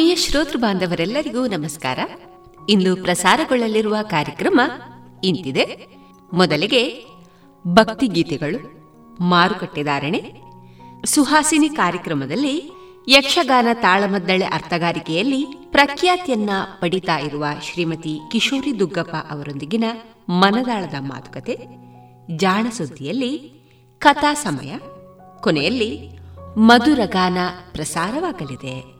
ಆತ್ಮೀಯ ಶ್ರೋತೃ ಬಾಂಧವರೆಲ್ಲರಿಗೂ ನಮಸ್ಕಾರ. ಇಂದು ಪ್ರಸಾರಗೊಳ್ಳಲಿರುವ ಕಾರ್ಯಕ್ರಮ ಇಂತಿದೆ. ಮೊದಲಿಗೆ ಭಕ್ತಿಗೀತೆಗಳು ಮಾರುಕಟ್ಟೆದಾರಣೆ ಸುಹಾಸಿನಿ ಕಾರ್ಯಕ್ರಮದಲ್ಲಿ ಯಕ್ಷಗಾನ ತಾಳಮದ್ದಳೆ ಅರ್ಥಗಾರಿಕೆಯಲ್ಲಿ ಪ್ರಖ್ಯಾತಿಯನ್ನ ಪಡಿತಾ ಇರುವ ಶ್ರೀಮತಿ ಕಿಶೋರಿ ದುಗ್ಗಪ್ಪ ಅವರೊಂದಿಗಿನ ಮನದಾಳದ ಮಾತುಕತೆ ಜಾಣಸುದ್ದಿಯಲ್ಲಿ ಕಥಾ ಸಮಯ, ಕೊನೆಯಲ್ಲಿ ಮಧುರಗಾನ ಪ್ರಸಾರವಾಗಲಿದೆ.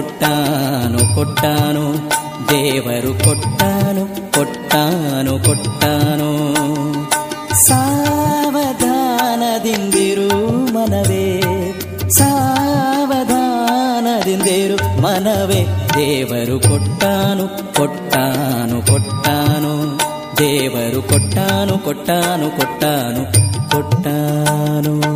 ಕೊಟ್ಟಾನು ಕೊಟ್ಟಾನು. ದೇವರು ಕೊಟ್ಟಾನು ಕೊಟ್ಟಾನು ಕೊಟ್ಟಾನು. ಸಾವಧಾನದಿಂದಿರು ಮನವೇ ಸಾವಧಾನದಿಂದಿರು ಮನವೇ. ದೇವರು ಕೊಟ್ಟಾನು ಕೊಟ್ಟಾನು ಕೊಟ್ಟಾನು. ದೇವರು ಕೊಟ್ಟಾನು ಕೊಟ್ಟಾನು ಕೊಟ್ಟಾನು ಕೊಟ್ಟಾನು.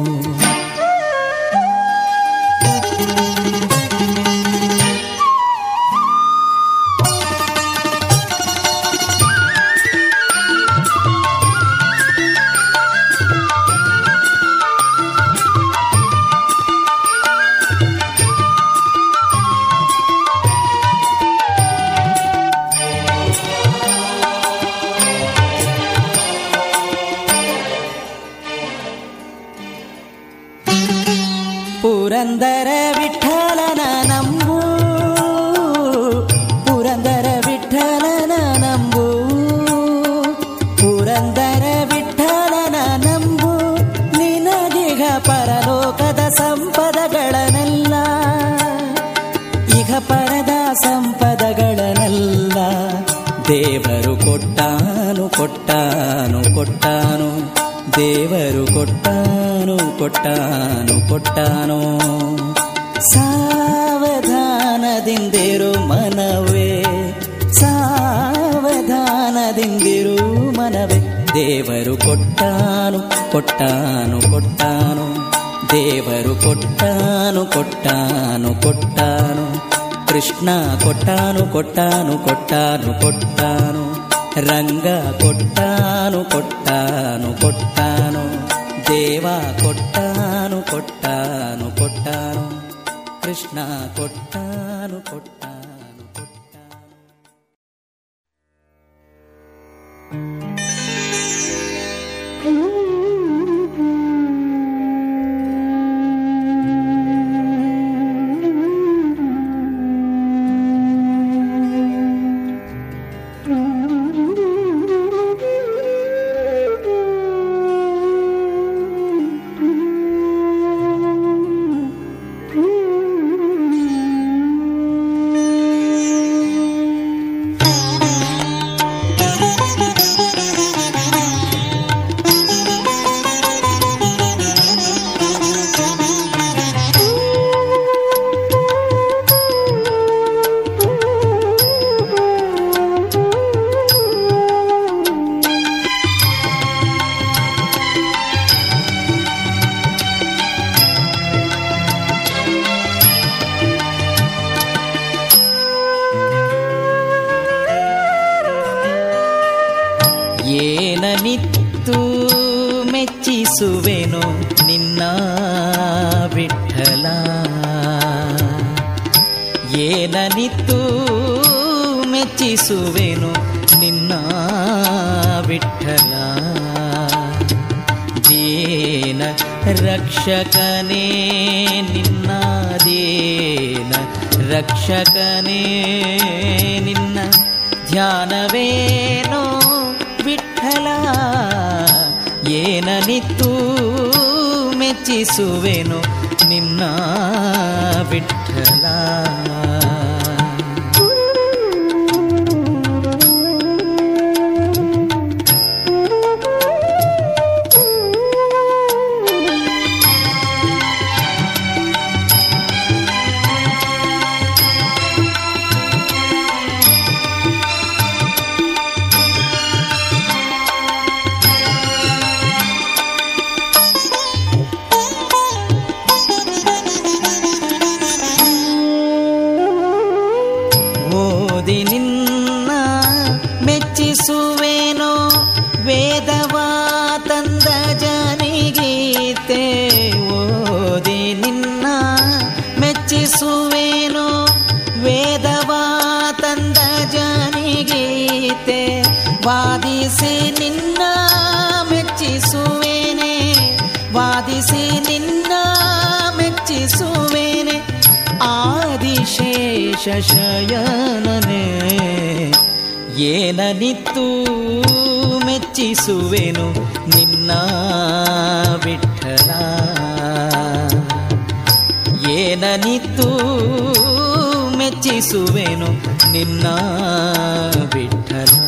ನಿನ್ನ ವಿಠಲ. ದೀನ ರಕ್ಷಕನೇ ನಿನ್ನ ದೇನ ರಕ್ಷಕನೇ ನಿನ್ನ ಧ್ಯಾನವೇನೋ ವಿಠಲ. ಏನನಿತ್ತು ಮೆಚ್ಚಿಸುವೆನು ನಿನ್ನ ವಿಠಲ. ಶೇಷಶಯನನೆ ಏನನಿತ್ತು ಮೆಚ್ಚಿಸುವೆನು ನಿನ್ನ ವಿಠಲ ಏನನಿತ್ತು ಮೆಚ್ಚಿಸುವೆನು ನಿನ್ನ ವಿಠಲ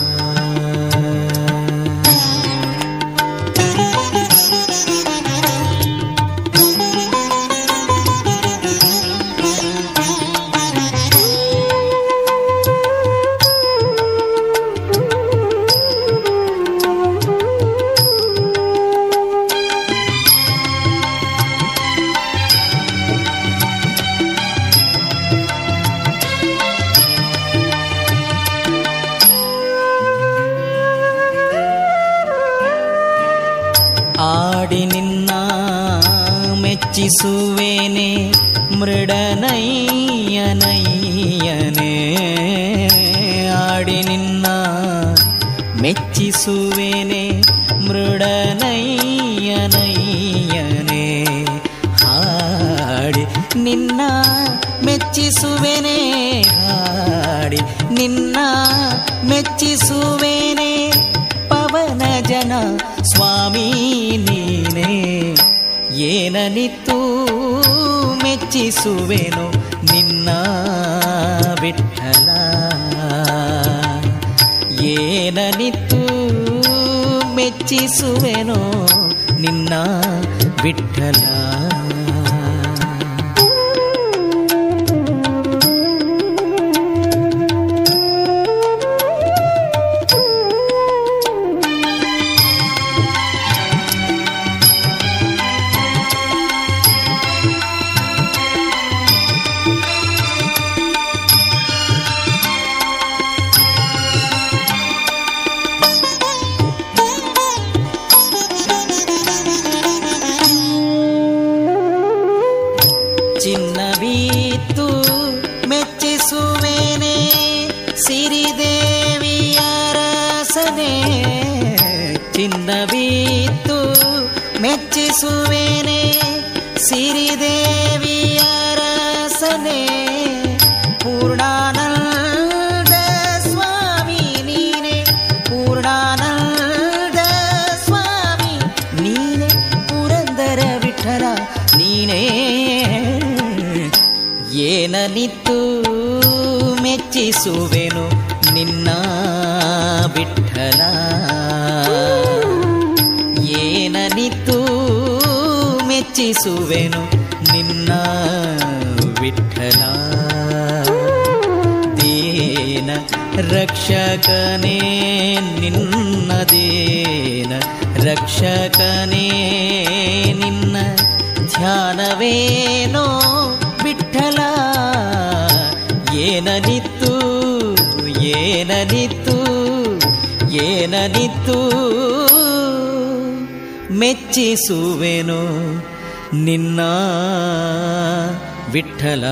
ಮೆಚ್ಚಿಸುವೆನು ನಿನ್ನ ವಿಠಲ. ಏನನಿತ್ತು ಮೆಚ್ಚಿಸುವೆನೋ ನಿನ್ನ ವಿಠಲ. ಮೆಚ್ಚಿಸುವೆನು ನಿನ್ನ ವಿಠಲ ಏನನಿತ್ತು ಮೆಚ್ಚಿಸುವೆನು ನಿನ್ನ ವಿಠಲ ದೇನ ರಕ್ಷಕನೇ ನಿನ್ನ ದೇನ ರಕ್ಷಕನೇ ನಿನ್ನ ಧ್ಯಾನವೇನೋ ವಿಠಲ ಏನನಿತ್ತು ಏನನಿತ್ತು? ಏನನಿತ್ತು? ಮೆಚ್ಚಿಸುವೆನು ನಿನ್ನ ವಿಠಲ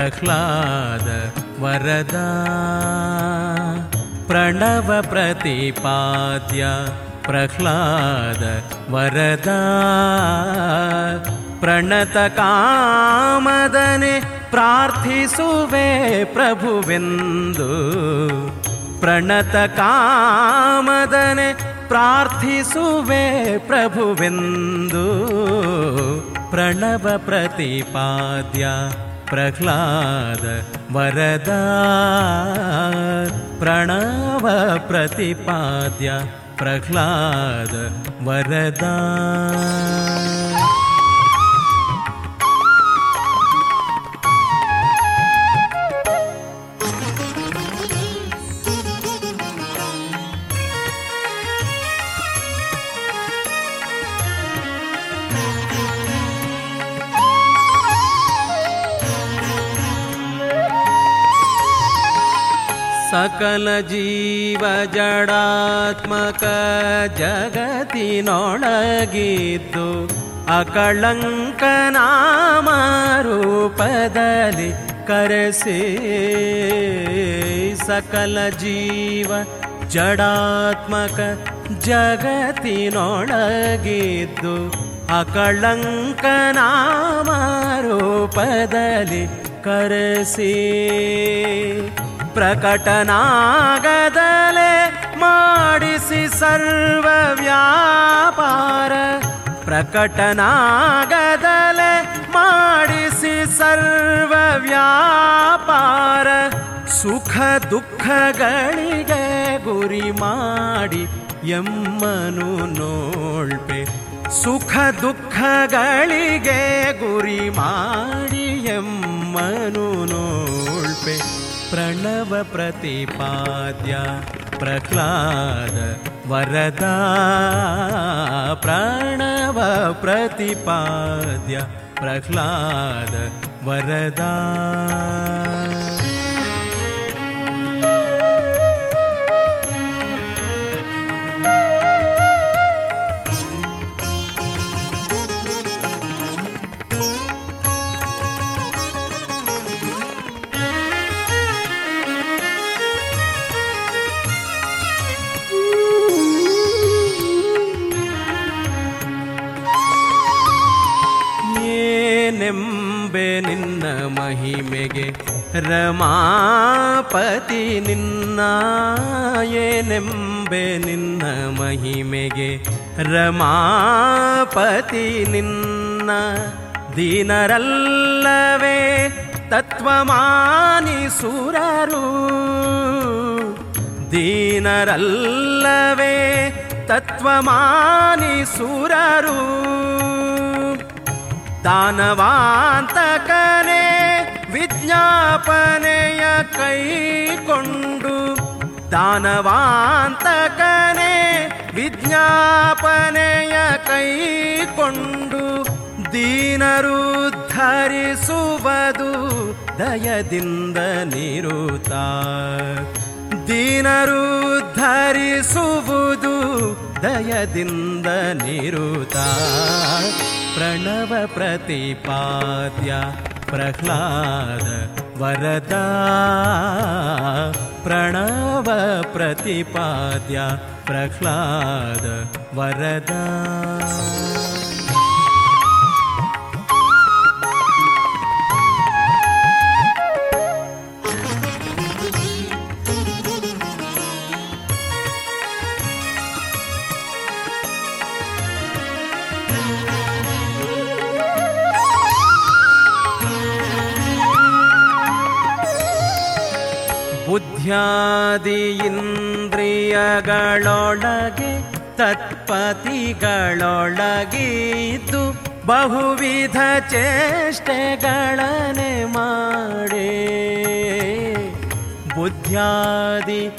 प्रह्लाद वरदा प्रणव प्रतिपाद्य प्रह्लाद वरदा प्रणतकामदने ಪ್ರಾರ್ಥಿಸುವೆ ಪ್ರಭುವೆಂದು ಪ್ರಣತಕಾಮದನೆ ಪ್ರಾರ್ಥಿಸುವೆ ಪ್ರಭುವೆಂದು ಪ್ರಣವ ಪ್ರತಿಪಾದ್ಯ प्रह्लाद वरदा प्रणव प्रतिपाद्य प्रह्लाद वरदा ಸಕಲ ಜೀವ ಜಡಾತ್ಮಕ ಜಗತ್ತಿನೊಳಗಿದ್ದು ಅಕಳಂಕ ನಾಮ ರೂಪದಲ್ಲಿ ಕರೆಸಿ. ಸಕಲ ಜೀವ ಜಡಾತ್ಮಕ ಜಗತ್ತಿನೊಳಗಿದ್ದು ಅಕಳಂಕ ನಾಮ ರೂಪದಲ್ಲಿ ಕರೆಸಿ. ಪ್ರಕಟನಾಗದಲೆ ಮಾಡಿಸಿ ಸರ್ವ ವ್ಯಾಪಾರ ಪ್ರಕಟನಾಗದಲೆ ಮಾಡಿಸಿ ಸರ್ವ ವ್ಯಾಪಾರ ಸುಖ ದುಃಖಗಳಿಗೆ ಗುರಿ ಮಾಡಿ ಎಮ್ಮನು ನೋಳ್ಪೆ ಸುಖ ದುಃಖಗಳಿಗೆ ಗುರಿ ಮಾಡಿ ಎಮ್ಮನು ನೋಳ್ಪೆ प्रणवप्रतिपाद्या प्रह्लाद वरदा। प्रणवप्रतिपाद्या प्रह्लाद वरदा। ಏನೆಂಬೆ ನಿನ್ನ ಮಹಿಮೆಗೆ ರಮಾಪತಿ ನಿನ್ನ ಏನೆಂಬೆ ನಿನ್ನ ಮಹಿಮೆಗೆ ರಮಾಪತಿ ನಿನ್ನ ದೀನರಲ್ಲವೇ ತತ್ವಮಾನಿಸುರರು ದೀನರಲ್ಲವೇ ತತ್ವಮಾನಿಸುರರು ದಾನವಾಂತಕನೇ ವಿಜ್ಞಾಪನೆಯ ಕೈಕೊಂಡು ದಾನವಾಂತಕನೇ ವಿಜ್ಞಾಪನೆಯ ಕೈಕೊಂಡು ದೀನರು ಧರಿಸುವುದು ದಯದಿಂದ ನಿರುತ. ದೀನರು ಧರಿಸುವುದು ದಯದಿಂದ ನಿರುತ. प्रणवप्रतिपादया प्रह्लाद वरदा। प्रणवप्रतिपादया प्रह्लाद वरदा। ಬುದ್ಧ್ಯಾದಿ ಇಂದ್ರಿಯಗಳೊಳಗೆ ತತ್ಪತಿಗಳೊಳಗಿದ್ದು ಬಹುವಿಧ ಚೇಷ್ಟೆಗಳನೆ ಮಾಡಿ. ಬುದ್ಧ್ಯಾದಿ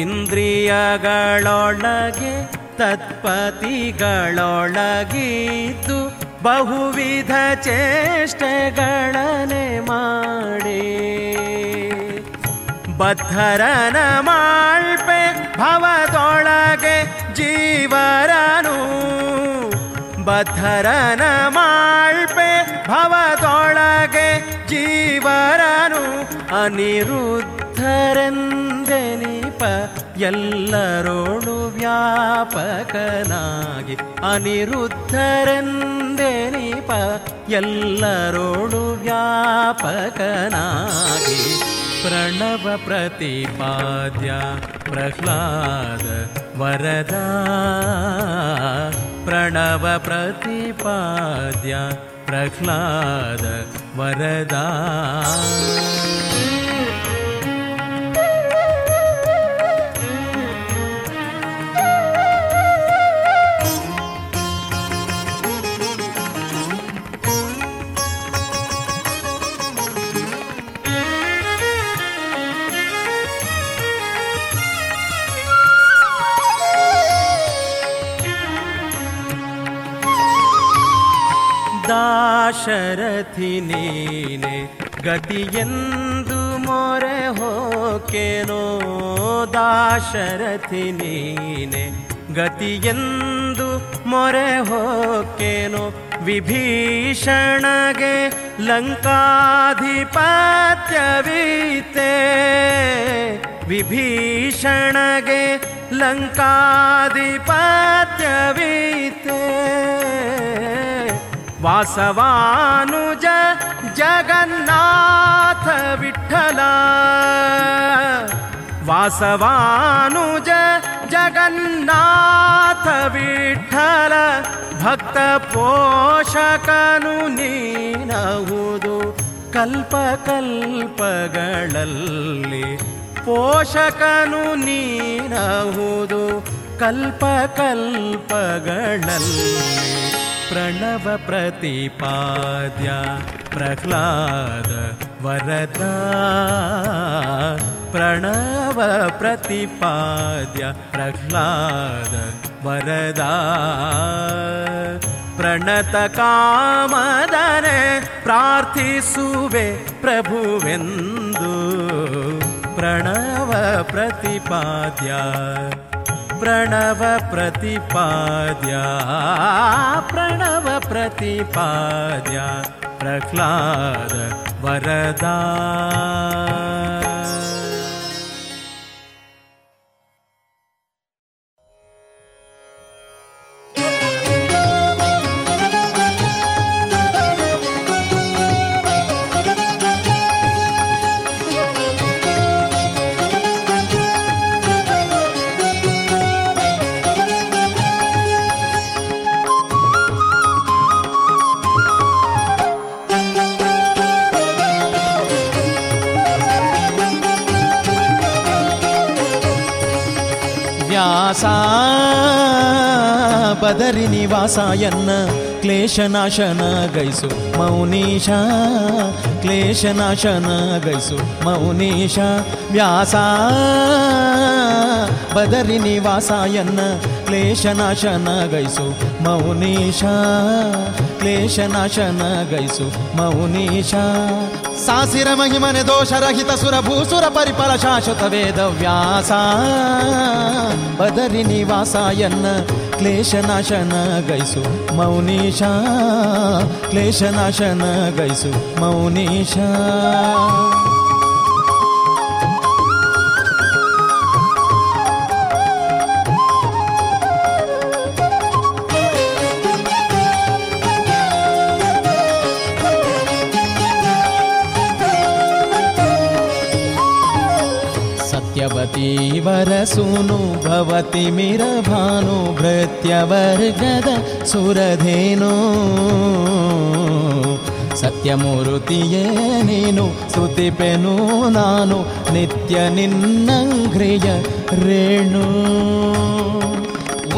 ಇಂದ್ರಿಯಗಳೊಳಗೆ ತತ್ಪತಿಗಳೊಳಗಿದ್ದು ಬಹುವಿಧ ಚೇಷ್ಟೆಗಳನೆ ಮಾಡೇ. ಬದ್ಧರನ ಮಾಳ್ಪೆ ಭವದೊಳಗೆ ಜೀವರನು. ಬದ್ಧರನ ಮಾಳ್ಪೆ ಭವದೊಳಗೆ ಜೀವರನು. ಅನಿರುದ್ಧರೆಂದೆನಿಪ ಎಲ್ಲರೋಳು ವ್ಯಾಪಕನಾಗಿ. ಅನಿರುದ್ಧರೆಂದೆನಿಪ ಎಲ್ಲರೋಳು ವ್ಯಾಪಕನಾಗಿ. प्रणवप्रतिपाद्या प्रह्लाद वरदा। प्रणवप्रतिपाद्या प्रह्लाद वरदा। ದಾಶರಥಿ ನೀನೆ ಗತಿಯೆಂದು ಮೊರೆ ಹೋಕೇನೋ ದಾಶರಥಿ ನೀನೆ ಗತಿಯೆಂದು ಮೊರೆ ಹೋಕೆನೋ ವಿಭೀಷಣಗೆ ಲಂಕಾಧಿಪತ್ಯವೀತೆ ವಿಭೀಷಣಗೆ ಲಂಕಾಧಿಪತ್ಯವೀತೆ ವಾಸವಾನುಜ ಜಗನ್ನಾಥ ವಿಠಲ. ವಾಸವಾನುಜ ಜಗನ್ನಾಥ ವಿಠಲ. ಭಕ್ತ ಪೋಷಕನು ನೀನಹುದು ಕಲ್ಪ ಕಲ್ಪಗಳಲ್ಲಿ. ಪೋಷಕನು ನೀನಹುದು ಕಲ್ಪ ಕಲ್ಪಗಳಲ್ಲಿ. प्रणवप्रतिपाद्या प्रह्लाद वरदा। प्रणव प्रतिपाद्या प्रह्लाद वरदा। प्रणतकामदरे प्रार्थिसुवे प्रभुवेन्दु प्रभुविन्दु। प्रणव प्रतिपाद्या प्रणव प्रतिपाद्या प्रणव प्रतिपाद्या प्रह्लाद वरदा। ವ್ಯಾಸ ಬದರಿ ನಿವಾಸ ಎನ್ನ. ಕ್ಲೇಶನಾಶನ ಗೈಸು ಮೌನೀಶ ಕ್ಲೇಶನಾಶನ ಗೈಸು ಮೌನೀಶ ವ್ಯಾಸ ಬದರಿ ನಿವಾಸಾಯನ್ನ ಕ್ಲೇಶನಾಶನ ಗೈಸು ಮೌನೀಶ ಕ್ಲೇಶನಾಶನ ಗೈಸು ಮೌನೀಶ ಸಾಸಿರ ಮಹಿಮನೆ ದೋಷರಹಿತ ಸುರ ಭೂಸುರ ಪರಿಪರ ಶಾಶ್ವತ ವೇದ ವ್ಯಾಸ ಬದರಿ ನಿವಾಸ ಎನ್ನ ಕ್ಲೇಶನಾಶನ ಗೈಸು ಮೌನೀಶ. ಕ್ಲೇಶನಾಶನ ಗೈಸು ಮೌನೀಶ. ಸತ್ಯವತಿ ವರಸೂನು ಭವತಿ ಮಿರಭಾನು ಭೃತ್ಯವರ್ಗದ ಸುರಧೇನು. ಸತ್ಯಮೂರುತಿಯೇ ನೀನು ಸ್ತುತಿಪೆನು ನಾನು ನಿತ್ಯ ನಿನ್ನಂಗ್ರಿಯ ರೇಣು.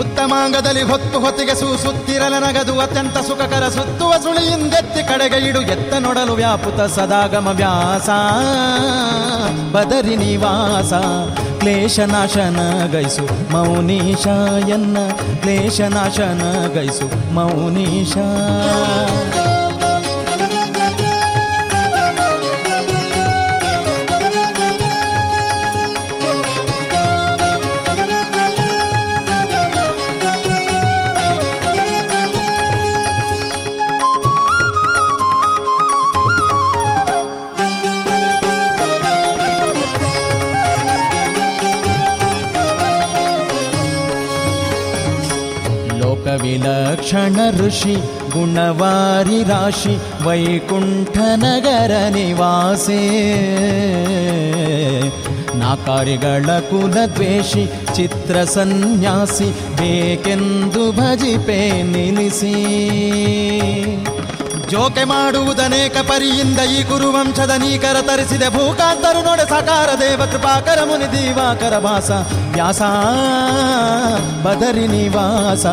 ಉತ್ತಮಾಂಗದಲ್ಲಿ ಹೊತ್ತು ಹೊತ್ತಿಗೆ ಸೂ ಸುತ್ತಿರಲ ನಗದು ಅತ್ಯಂತ ಸುಖಕರ ಸುತ್ತುವ ಸುಳಿಯಿಂದೆತ್ತಿ ಕಡೆಗೆ ಇಡು ಎತ್ತ ನೋಡಲು ವ್ಯಾಪುತ ಸದಾಗಮ ವ್ಯಾಸ. ಬದರಿ ನಿವಾಸ ಕ್ಲೇಶನಾಶನ ಗೈಸು, ಮೌನೀಶ ಎನ್ನ ಕ್ಲೇಶನಾಶನ ಗೈಸು, ಮೌನೀಶ. ಲೋಕವಿಲಕ್ಷಣ ಋಷಿ ಗುಣವಾರಿ ರಾಶಿ ವೈಕುಂಠನಗರ ನಿವಾಸೇ. ನಾಕಾರಿಗಳ ಕುಲದ್ವೇಷಿ ಚಿತ್ರ ಸನ್ಯಾಸಿ ಬೇಕೆಂದು ಭಜಿಪೆ ನಿಲ್ಲಿಸಿ. ಜೋಕೆ ಮಾಡುವುದನೇಕ ಪರಿಯಿಂದ ಈ ಗುರುವಂಶದ ನೀಕರ ತರಿಸಿದೆ ಭೂಕಾಂತರು ನೋಡೆ ಸಕಾರ ದೇವ ಕೃಪಾಕರ ಮುನಿ ದೀವಾಕರ ಭಾಸ. ವ್ಯಾಸ, ಬದರಿ ನಿವಾಸ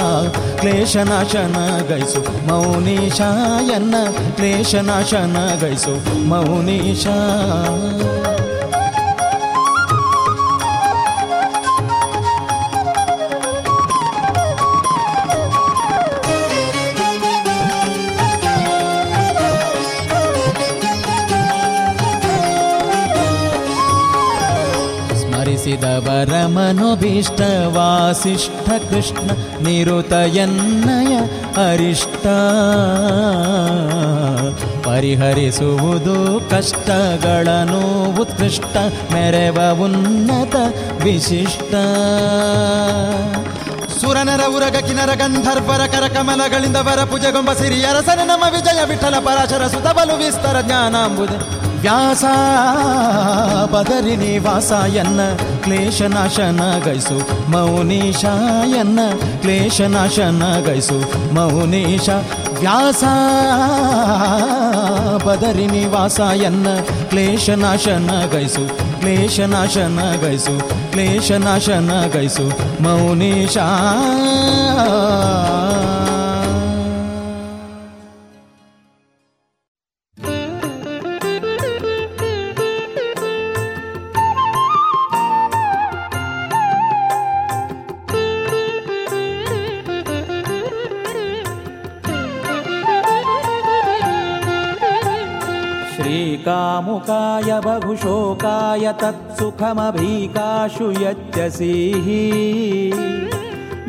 ಕ್ಲೇಶನಾಶನ ಗೈಸು. ಮೌನೀಶಾಯನ್ನ ಕ್ಲೇಶನಾಶನ ಗೈಸು. ಮೌನೀಶ. ಕೃಷ್ಣ ನಿರುತಯನ್ನಯ ಅರಿಷ್ಟ. ಪರಿಹರಿಸುವುದು ಕಷ್ಟಗಳನ್ನು ಉತ್ಕೃಷ್ಟ, ಮೆರೆವ ಉನ್ನತ ವಿಶಿಷ್ಟ. ಸುರನರ ಉರಗ ಕಿನರ ಗಂಧರ್ವರ ಕರ ಕಮಲಗಳಿಂದ ವರ ಪೂಜೆಗೊಂಬ ಸಿರಿಯರಸನ ನಮ್ಮ ವಿಜಯ ವಿಠಲ ಪರಾಶರ ಸುತಬಲು ವಿಸ್ತರ ಜ್ಞಾನಾಂಬುದೆ. ವ್ಯಾಸ ಬದರಿ ನಿವಾಸ ಎನ್ನ ಕ್ಲೇಶನಾಶನ ಗೈಸು ಮೌನೀಶಾಯನ್ನ ಕ್ಲೇಶನಾಶನ ಗೈಸು ಮೌನೀಶ ವ್ಯಾಸ ಬದರಿ ನಿವಾಸ ಎನ್ನ ಕ್ಲೇಶನಾಶನ ಗೈಸು ಕ್ಲೇಶನಾಶನ ಗೈಸು ಕ್ಲೇಶನಾಶನ ಗೈಸು ಮೌನೀಶ श्रीकामुकाय बहुशोकाय तत्सुखमभीकाशु यच्चसीः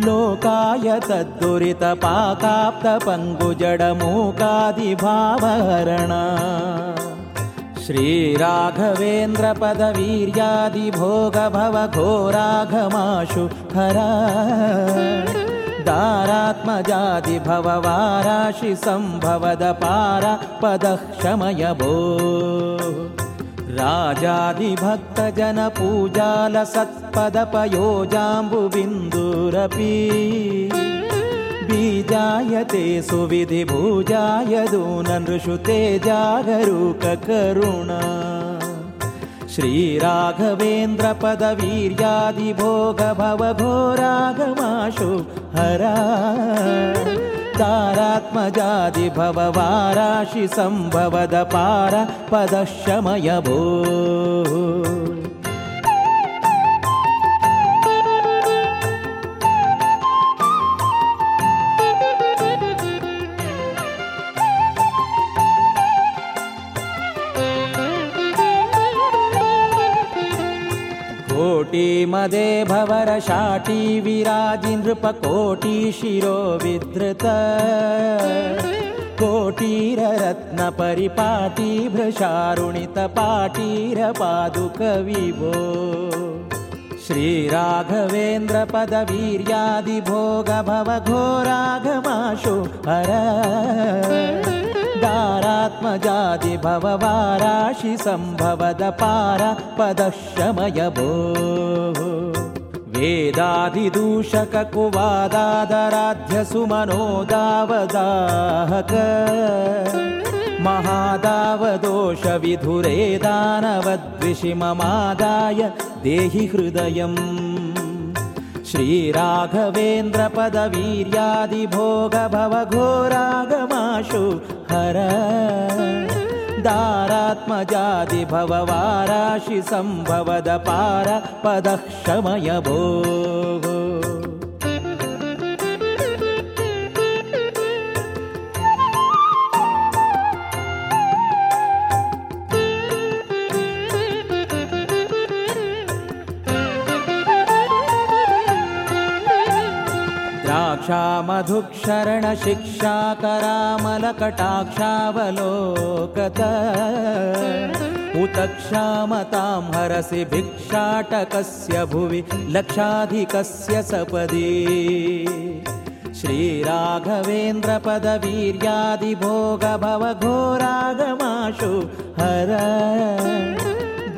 लोकाय तद्दुरितपाकाप्तपङ्गुजडमूकादिभावहरण श्रीराघवेन्द्रपदवीर्यादिभोगभवघोराघमाशु हरा रात्मजाति भववा राशि सम्भवद पदः शमय भो राजादिभक्तजनपूजालसत्पदपयोजाम्बुबिन्दुरपि। बीजाय ते दूननृषु ते जागरूककरुणा। श्रीराघवेन्द्रपदवीर्यादिभोगभवघोरागमाशु हरा। तारात्मजादि भववाराशि सम्भवद पार पदशमय भो नृपकोटि शिरो विधृत कोटीररत्नपरिपाटी भृशारुणितपाटीरपादुकविभो श्रीराघवेन्द्रपदवीर्यादिभोगभवघोराघमाशु हर। दारात्मजाति भववाराशि सम्भवद पारपदशमय भो वेदादिदूषक महादावदोषविधुरे दानवद्विषिममादाय देहि हृदयम्। श्रीराघवेन्द्रपदवीर्यादिभोगभवघोरागमाशु हर। दारात्मजादि भववाराशि सम्भवद पार पदः क्षमय भो द्राक्षामधुक्षरणशिक्षा करामलकटाक्षावलोकत उत क्षामतां हरसि भिक्षाटकस्य भुवि लक्षाधिकस्य सपदि। श्रीराघवेन्द्रपदवीर्यादिभोगभवघोरागमाशु हर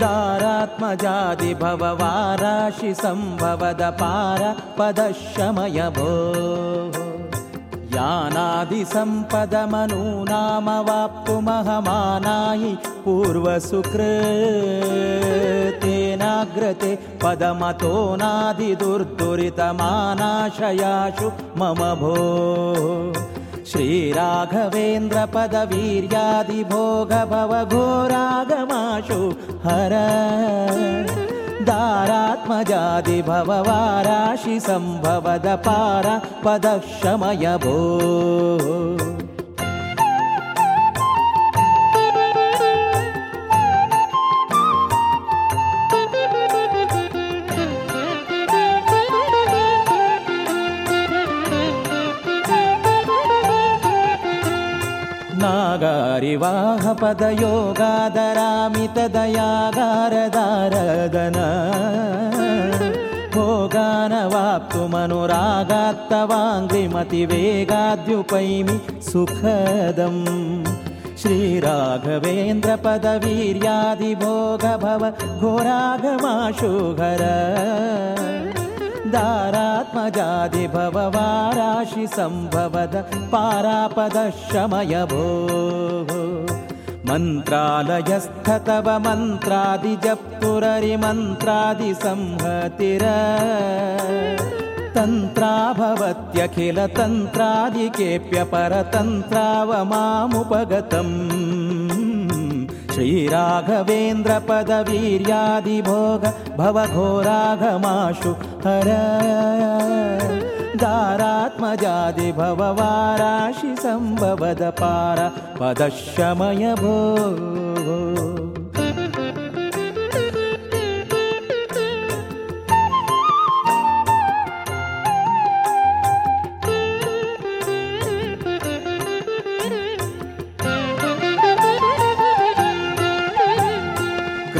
दारात्मजादि भववाराशि सम्भवद पार पदशमय भो यानादिसम्पदमनूनामवाप्तुमहमानायि पूर्वसुकृतेनाग्रते पदमतो नादिदुर्दुरितमानाशयाशु मम भो श्रीराघवेन्द्रपदवीर्यादिभोगभवघोरागमाशु हर। दारात्मजादि भववाराशि सम्भवद पार पदशमय भो गारिवाहपदयोगादरामितदयागारदारदन भोगानवाप्तुमनुरागात्तवाङ्क्रिमतिवेगाद्युपैमि सुखदं। श्रीराघवेन्द्रपदवीर्यादिभोग भव गोराघमाशुघर दारात्मजादिभववाराशि सम्भवद पारापदशमय भोः। मन्त्रालयस्थतव मन्त्रादिजप्तुररिमन्त्रादिसंहतिर। तन्त्रा भवत्यखिलतन्त्रादिकेऽप्यपरतन्त्रावमामुपगतम् श्रीराघवेन्द्रपदवीर्यादिभोग भवघोराघमाशु हर। दारात्मजादि भववाराशि सम्भवद पार पदशमय भो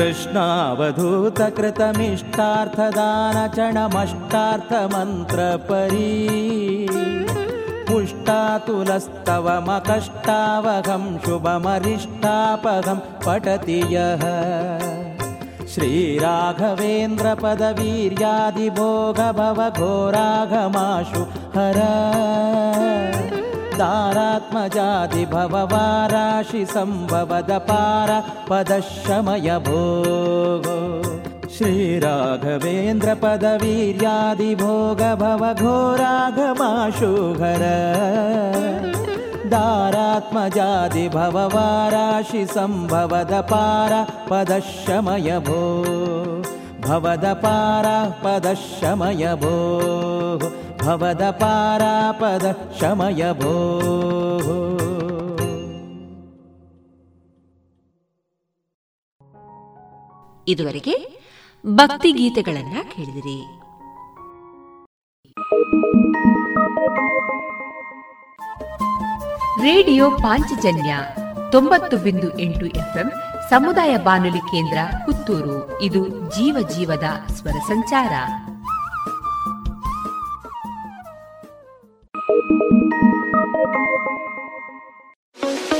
कृष्णावधूतकृतमिष्टार्थदानचणमष्टार्थमन्त्रपरी पुष्टातुलस्तवमकष्टावघं शुभमरिष्टापघं पठति यः। श्रीराघवेन्द्रपदवीर्यादिभोगभवघोराघमाशु हर दारात्मजाति भववा राशि पदशमय भोग श्रीराघवेन्द्रपदवीर्यादि भोग भवघो दारात्मजाति भववा राशि सम्भवद पदशमय भो भवदपार पदशमय भो ಭವದ ಪಾರಾಪದ ಶಮಯ ಭೋ. ಇದುವರೆಗೆ ಭಕ್ತಿ ಗೀತೆಗಳನ್ನ ಕೇಳಿದಿರಿ. ರೇಡಿಯೋ ಪಾಂಚಜನ್ಯ ತೊಂಬತ್ತು ಬಿಂದು ಎಂಟು ಎಫ್ಎಂ ಸಮುದಾಯ ಬಾನುಲಿ ಕೇಂದ್ರ ಪುತ್ತೂರು. ಇದು ಜೀವ ಜೀವದ ಸ್ವರ ಸಂಚಾರ. Thank you.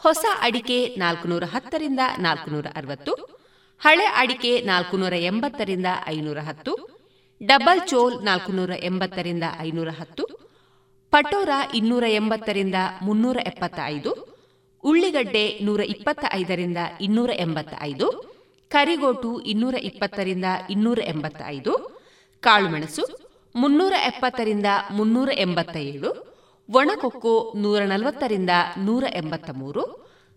ಹೊಸ ಅಡಿಕೆ ನಾಲ್ಕುನೂರ ಹತ್ತರಿಂದ ನಾಲ್ಕುನೂರ ಅರವತ್ತು ಹಳೆ ಅಡಿಕೆ ನಾಲ್ಕುನೂರ ಎಂಬತ್ತರಿಂದ ಐನೂರ ಹತ್ತು ಡಬಲ್ ಚೋಲ್ ನಾಲ್ಕುನೂರ ಎಂಬತ್ತರಿಂದ ಐನೂರ ಹತ್ತು ಪಟೋರ ಇನ್ನೂರ ಎಂಬತ್ತರಿಂದ ಮುನ್ನೂರ ಎಪ್ಪತ್ತ ಐದು ಉಳ್ಳಿಗಡ್ಡೆ ನೂರ ಇಪ್ಪತ್ತ ಐದರಿಂದ ಇನ್ನೂರ ಎಂಬತ್ತ ಐದು ಕರಿಗೋಟು ಇನ್ನೂರ ಇಪ್ಪತ್ತರಿಂದ ಇನ್ನೂರ ಎಂಬತ್ತ ಐದು ಕಾಳುಮೆಣಸು ಮುನ್ನೂರ ಎಪ್ಪತ್ತರಿಂದ ಮುನ್ನೂರ ಎಂಬತ್ತ ಏಳು ಒಣಕೊಕ್ಕೋ ನೂರ ನಲವತ್ತರಿಂದ ನೂರ ಎಂಬತ್ತ ಮೂರು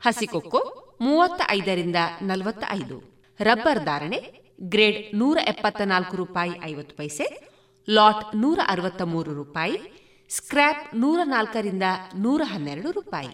ಹಸಿಕೊಕ್ಕೋ ಮೂವತ್ತ ಐದರಿಂದ ನಲವತ್ತ ಐದು ರಬ್ಬರ್ ಧಾರಣೆ, ಗ್ರೇಡ್ ನೂರ ಎಪ್ಪತ್ತ ನಾಲ್ಕು ರೂಪಾಯಿ ಐವತ್ತು ಪೈಸೆ, ಲಾಟ್ ನೂರ ಅರವತ್ತ ಮೂರು ರೂಪಾಯಿ, ಸ್ಕ್ರ್ಯಾಪ್ ನೂರ ನಾಲ್ಕರಿಂದ ನೂರ ಹನ್ನೆರಡು ರೂಪಾಯಿ.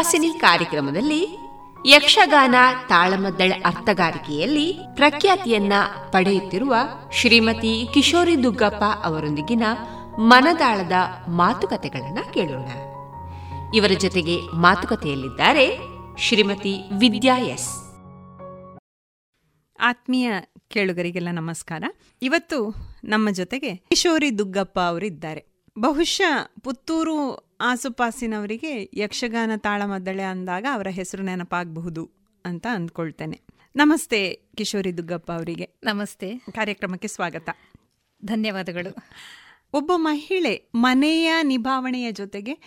ಸುಹಾಸಿನಿ ಕಾರ್ಯಕ್ರಮದಲ್ಲಿ ಯಕ್ಷಗಾನ ತಾಳಮದ್ದಳ ಅರ್ಥಗಾರಿಕೆಯಲ್ಲಿ ಪ್ರಖ್ಯಾತಿಯನ್ನ ಪಡೆಯುತ್ತಿರುವ ಶ್ರೀಮತಿ ಕಿಶೋರಿ ದುಗ್ಗಪ್ಪ ಅವರೊಂದಿಗಿನ ಮನದಾಳದ ಮಾತುಕತೆಗಳನ್ನು ಕೇಳೋಣ. ಇವರ ಜೊತೆಗೆ ಮಾತುಕತೆಯಲ್ಲಿದ್ದಾರೆ ಶ್ರೀಮತಿ ವಿದ್ಯಾ ಎಸ್. ಆತ್ಮೀಯ ಕೇಳುಗರಿಗೆಲ್ಲ ನಮಸ್ಕಾರ. ಇವತ್ತು ನಮ್ಮ ಜೊತೆಗೆ ಕಿಶೋರಿ ದುಗ್ಗಪ್ಪ ಅವರಿದ್ದಾರೆ. ಬಹುಶಃ ಪುತ್ತೂರು ಆಸುಪಾಸಿನವರಿಗೆ ಯಕ್ಷಗಾನ ತಾಳಮದ್ದಳೆ ಅಂದಾಗ ಅವರ ಹೆಸರು ನೆನಪಾಗಬಹುದು ಅಂತ ಅಂದ್ಕೊಳ್ತೇನೆ. ನಮಸ್ತೆ ಕಿಶೋರಿ ದುಗ್ಗಪ್ಪ ಅವರಿಗೆ. ನಮಸ್ತೆ. ಕಾರ್ಯಕ್ರಮಕ್ಕೆ ಸ್ವಾಗತ. ಧನ್ಯವಾದಗಳು. ಒಬ್ಬ ಮಹಿಳೆ ಮನೆಯ ನಿಭಾವಣೆಯ ಜೊತೆಗೆ